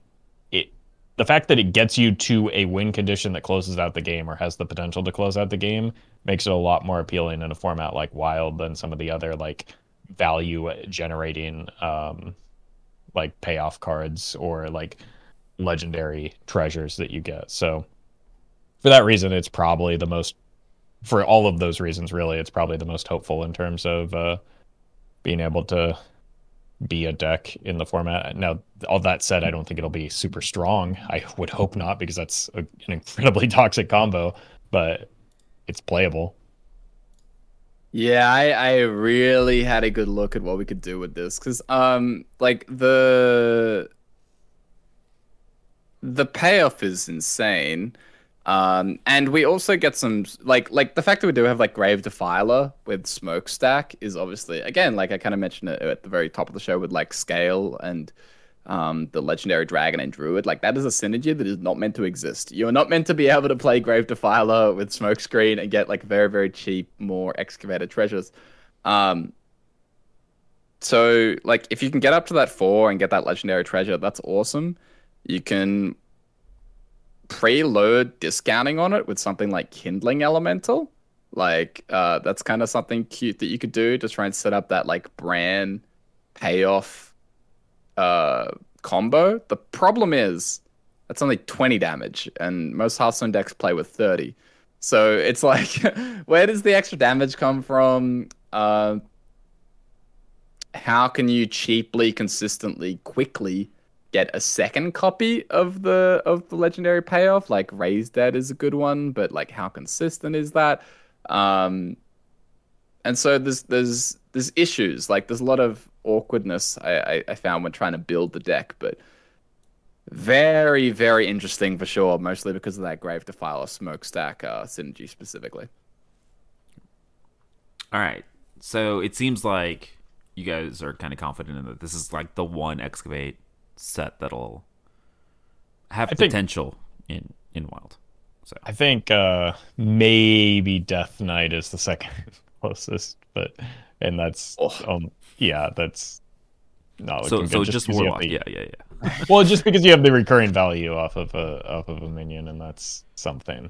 the fact that it gets you to a win condition that closes out the game or has the potential to close out the game makes it a lot more appealing in a format like Wild than some of the other like value generating um, like payoff cards or like legendary treasures that you get. So for that reason, it's probably the most for all of those reasons. Really, it's probably the most hopeful in terms of uh, being able to be a deck in the format. Now, all that said, I don't think it'll be super strong. I would hope not because that's a, an incredibly toxic combo, but it's playable. Yeah, I, I really had a good look at what we could do with this because um like the the payoff is insane. Um, and we also get some like like the fact that we do have like Grave Defiler with Smokestack is obviously again like I kind of mentioned it at the very top of the show with like Scale and um, the Legendary Dragon and Druid like that is a synergy that is not meant to exist. You're not meant to be able to play Grave Defiler with Smokescreen and get like very very cheap more excavated treasures. Um, so like if you can get up to that four and get that legendary treasure, that's awesome. You can preload discounting on it with something like Kindling Elemental. Like uh, that's kind of something cute that you could do to try and set up that like brand payoff uh, combo. The problem is that's only 20 damage, and most Hearthstone decks play with 30. So it's like, where does the extra damage come from? Uh, how can you cheaply, consistently, quickly get a second copy of the of the legendary payoff. Like Raise Dead is a good one, but like how consistent is that? Um, and so there's there's there's issues. Like there's a lot of awkwardness I, I, I found when trying to build the deck, but very very interesting for sure. Mostly because of that Grave Defiler Smokestack uh, synergy specifically. All right, so it seems like you guys are kind of confident in that this is like the one excavate set that'll have I potential think, in in wild. So I think uh maybe Death Knight is the second closest, but and that's oh. um yeah, that's no. So so just, just warlock, the, yeah, yeah, yeah. well, just because you have the recurring value off of a off of a minion, and that's something.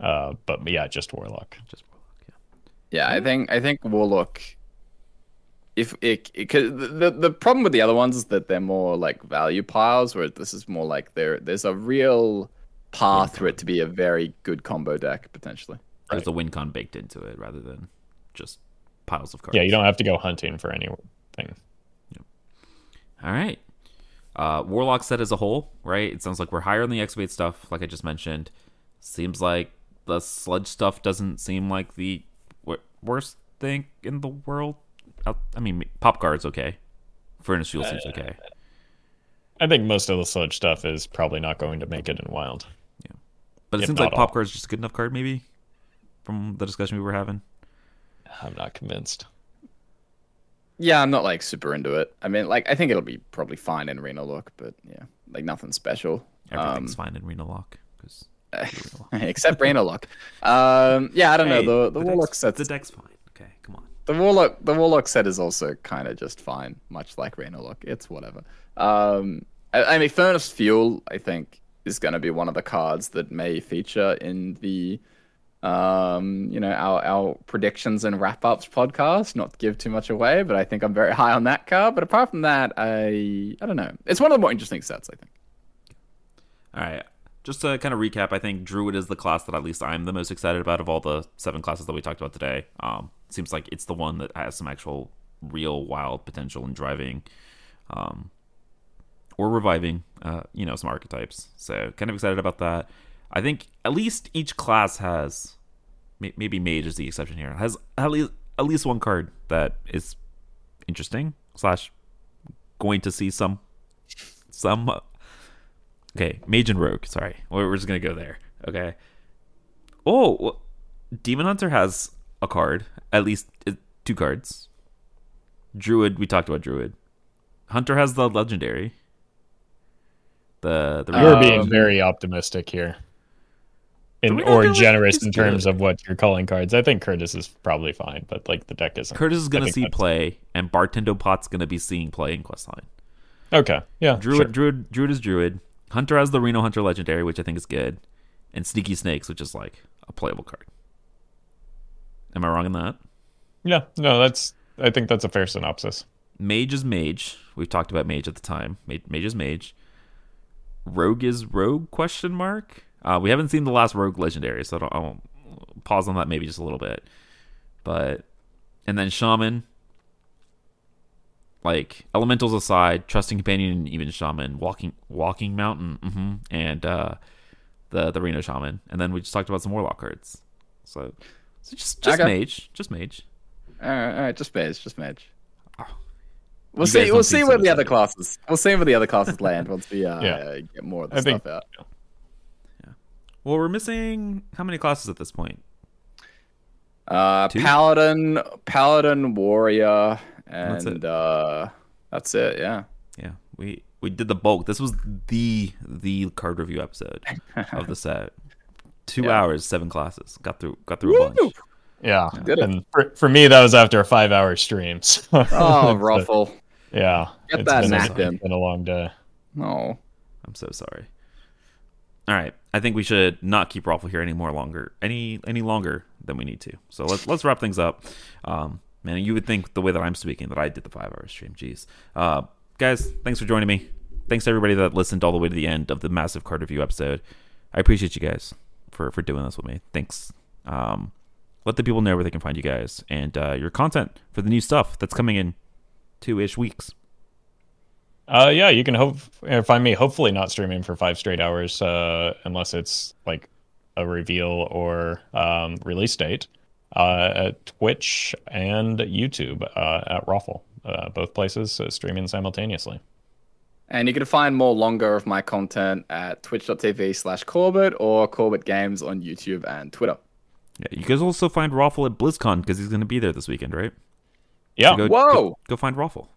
Yeah. Uh, but yeah, just warlock. Just warlock. Yeah. Yeah, I think I think warlock if it because the the problem with the other ones is that they're more like value piles, where this is more like there there's a real path for it to be a very good combo deck potentially. There's a win con baked into it rather than just piles of cards. Yeah, you don't have to go hunting for anything. Yep. All right. Uh, Warlock set as a whole, right? It sounds like we're higher on the excavate stuff, like I just mentioned. Seems like the sludge stuff doesn't seem like the worst thing in the world I mean, Popgar's okay. Furnace fuel seems okay. I think most of the sludge stuff is probably not going to make it in wild. Yeah, but it seems like Popgar's just a good enough card, maybe, from the discussion we were having. I'm not convinced. Yeah, I'm not like super into it. I mean, like I think it'll be probably fine in Arena Lock, but yeah, like nothing special. Everything's um, fine in Arena Lock because except Arena Lock. Um, yeah, I don't hey, know. The the, the Warlock sets the deck's fine. Okay, come on the warlock the warlock set is also kind of just fine, much like Lock. It's whatever. Um, I, I, mean, Furnace Fuel, I think, is going to be one of the cards that may feature in the, um, you know, our our predictions and wrap ups podcast. Not to give too much away, but I think I'm very high on that card. But apart from that, I I don't know. It's one of the more interesting sets, I think. All right just to kind of recap, I think Druid is the class that at least I'm the most excited about of all the seven classes that we talked about today. Um, seems like it's the one that has some actual real wild potential in driving um, or reviving, uh, you know, some archetypes. So kind of excited about that. I think at least each class has, maybe Mage is the exception here, has at least at least one card that is interesting slash going to see some some Okay, Mage and Rogue. Sorry, we're just gonna go there. Okay. Oh, Demon Hunter has a card, at least uh, two cards. Druid, we talked about Druid. Hunter has the legendary. The the you're being very optimistic here. in, or generous in terms good. of what you're calling cards. I think Curtis is probably fine, but like the deck isn't. Curtis is gonna see play, and Bartend-O-Bot's gonna be seeing play in Questline. Okay, yeah, Druid, sure. Druid, Druid is Druid. Hunter has the Reno Hunter Legendary, which I think is good, and Sneaky Snakes, which is like a playable card. Am I wrong in that? Yeah, no, that's. I think that's a fair synopsis. Mage is Mage. We've talked about Mage at the time. Mage, mage is Mage. Rogue is Rogue? Question mark. Uh, we haven't seen the last Rogue Legendary, so I, won't pause on that maybe just a little bit. But and then Shaman. Like elementals aside, trusting companion, and even shaman, walking walking mountain, hmm and uh, the the Reno shaman, and then we just talked about some warlock cards. So, so just just Okay. mage, just mage. All right, all right, just mage, just mage. You We'll guys see. We'll see where the other classes. We'll see where the other classes land once we uh, Yeah. get more of the I stuff think- out. Well, we're missing how many classes at this point? Uh, Two? paladin, paladin, warrior, That's it. and uh, that's it. Yeah. Yeah, we we did the bulk. This was the the card review episode of the set. Two Yeah. hours, seven classes. Got through got through a bunch. Yeah, Did it. and for, for me that was after a five-hour stream. so- Oh, Roffle. yeah, Get it's that been, nap a, in. it's been a long day. No. I'm so sorry. All right, I think we should not keep Roffle here any more longer, any any longer than we need to. So let's let's wrap things up. Um, man, you would think the way that I'm speaking that I did the five hour stream. Jeez, uh, guys, thanks for joining me. Thanks to everybody that listened all the way to the end of the massive card review episode. I appreciate you guys for for doing this with me. Thanks. Um, let the people know where they can find you guys and uh, your content for the new stuff that's coming in two ish weeks. Uh, yeah, you can hope uh, find me. Hopefully, not streaming for five straight hours, uh, unless it's like a reveal or um, release date. Uh, at Twitch and YouTube uh, at Roffle, uh, both places uh, streaming simultaneously. And you can find more longer of my content at twitch.tv slash Corbett or Corbett Games on YouTube and Twitter. Yeah, you guys also find Roffle at BlizzCon because he's going to be there this weekend, right? Yeah, So go, Whoa! Go, go find Roffle,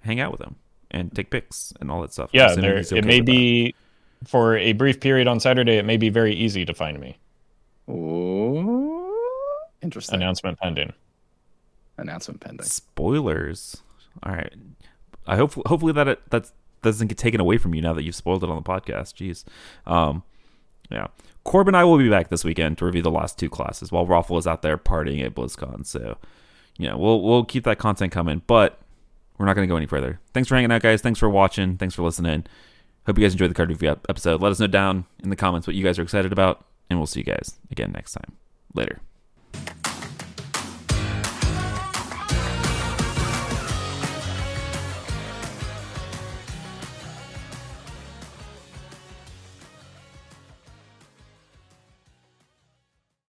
hang out with him, and take pics and all that stuff. Yeah. There, okay it may with that. be for a brief period on Saturday. It may be very easy to find me. Ooh. Interesting. Announcement pending. Announcement pending. spoilers. All right, I hope hopefully that it, that doesn't get taken away from you now that you've spoiled it on the podcast. Jeez, um, yeah. Corb and I will be back this weekend to review the last two classes while Roffle is out there partying at BlizzCon. So, yeah, we'll we'll keep that content coming, but we're not going to go any further. Thanks for hanging out, guys. Thanks for watching. Thanks for listening. Hope you guys enjoyed the card review episode. Let us know down in the comments what you guys are excited about, and we'll see you guys again next time. Later.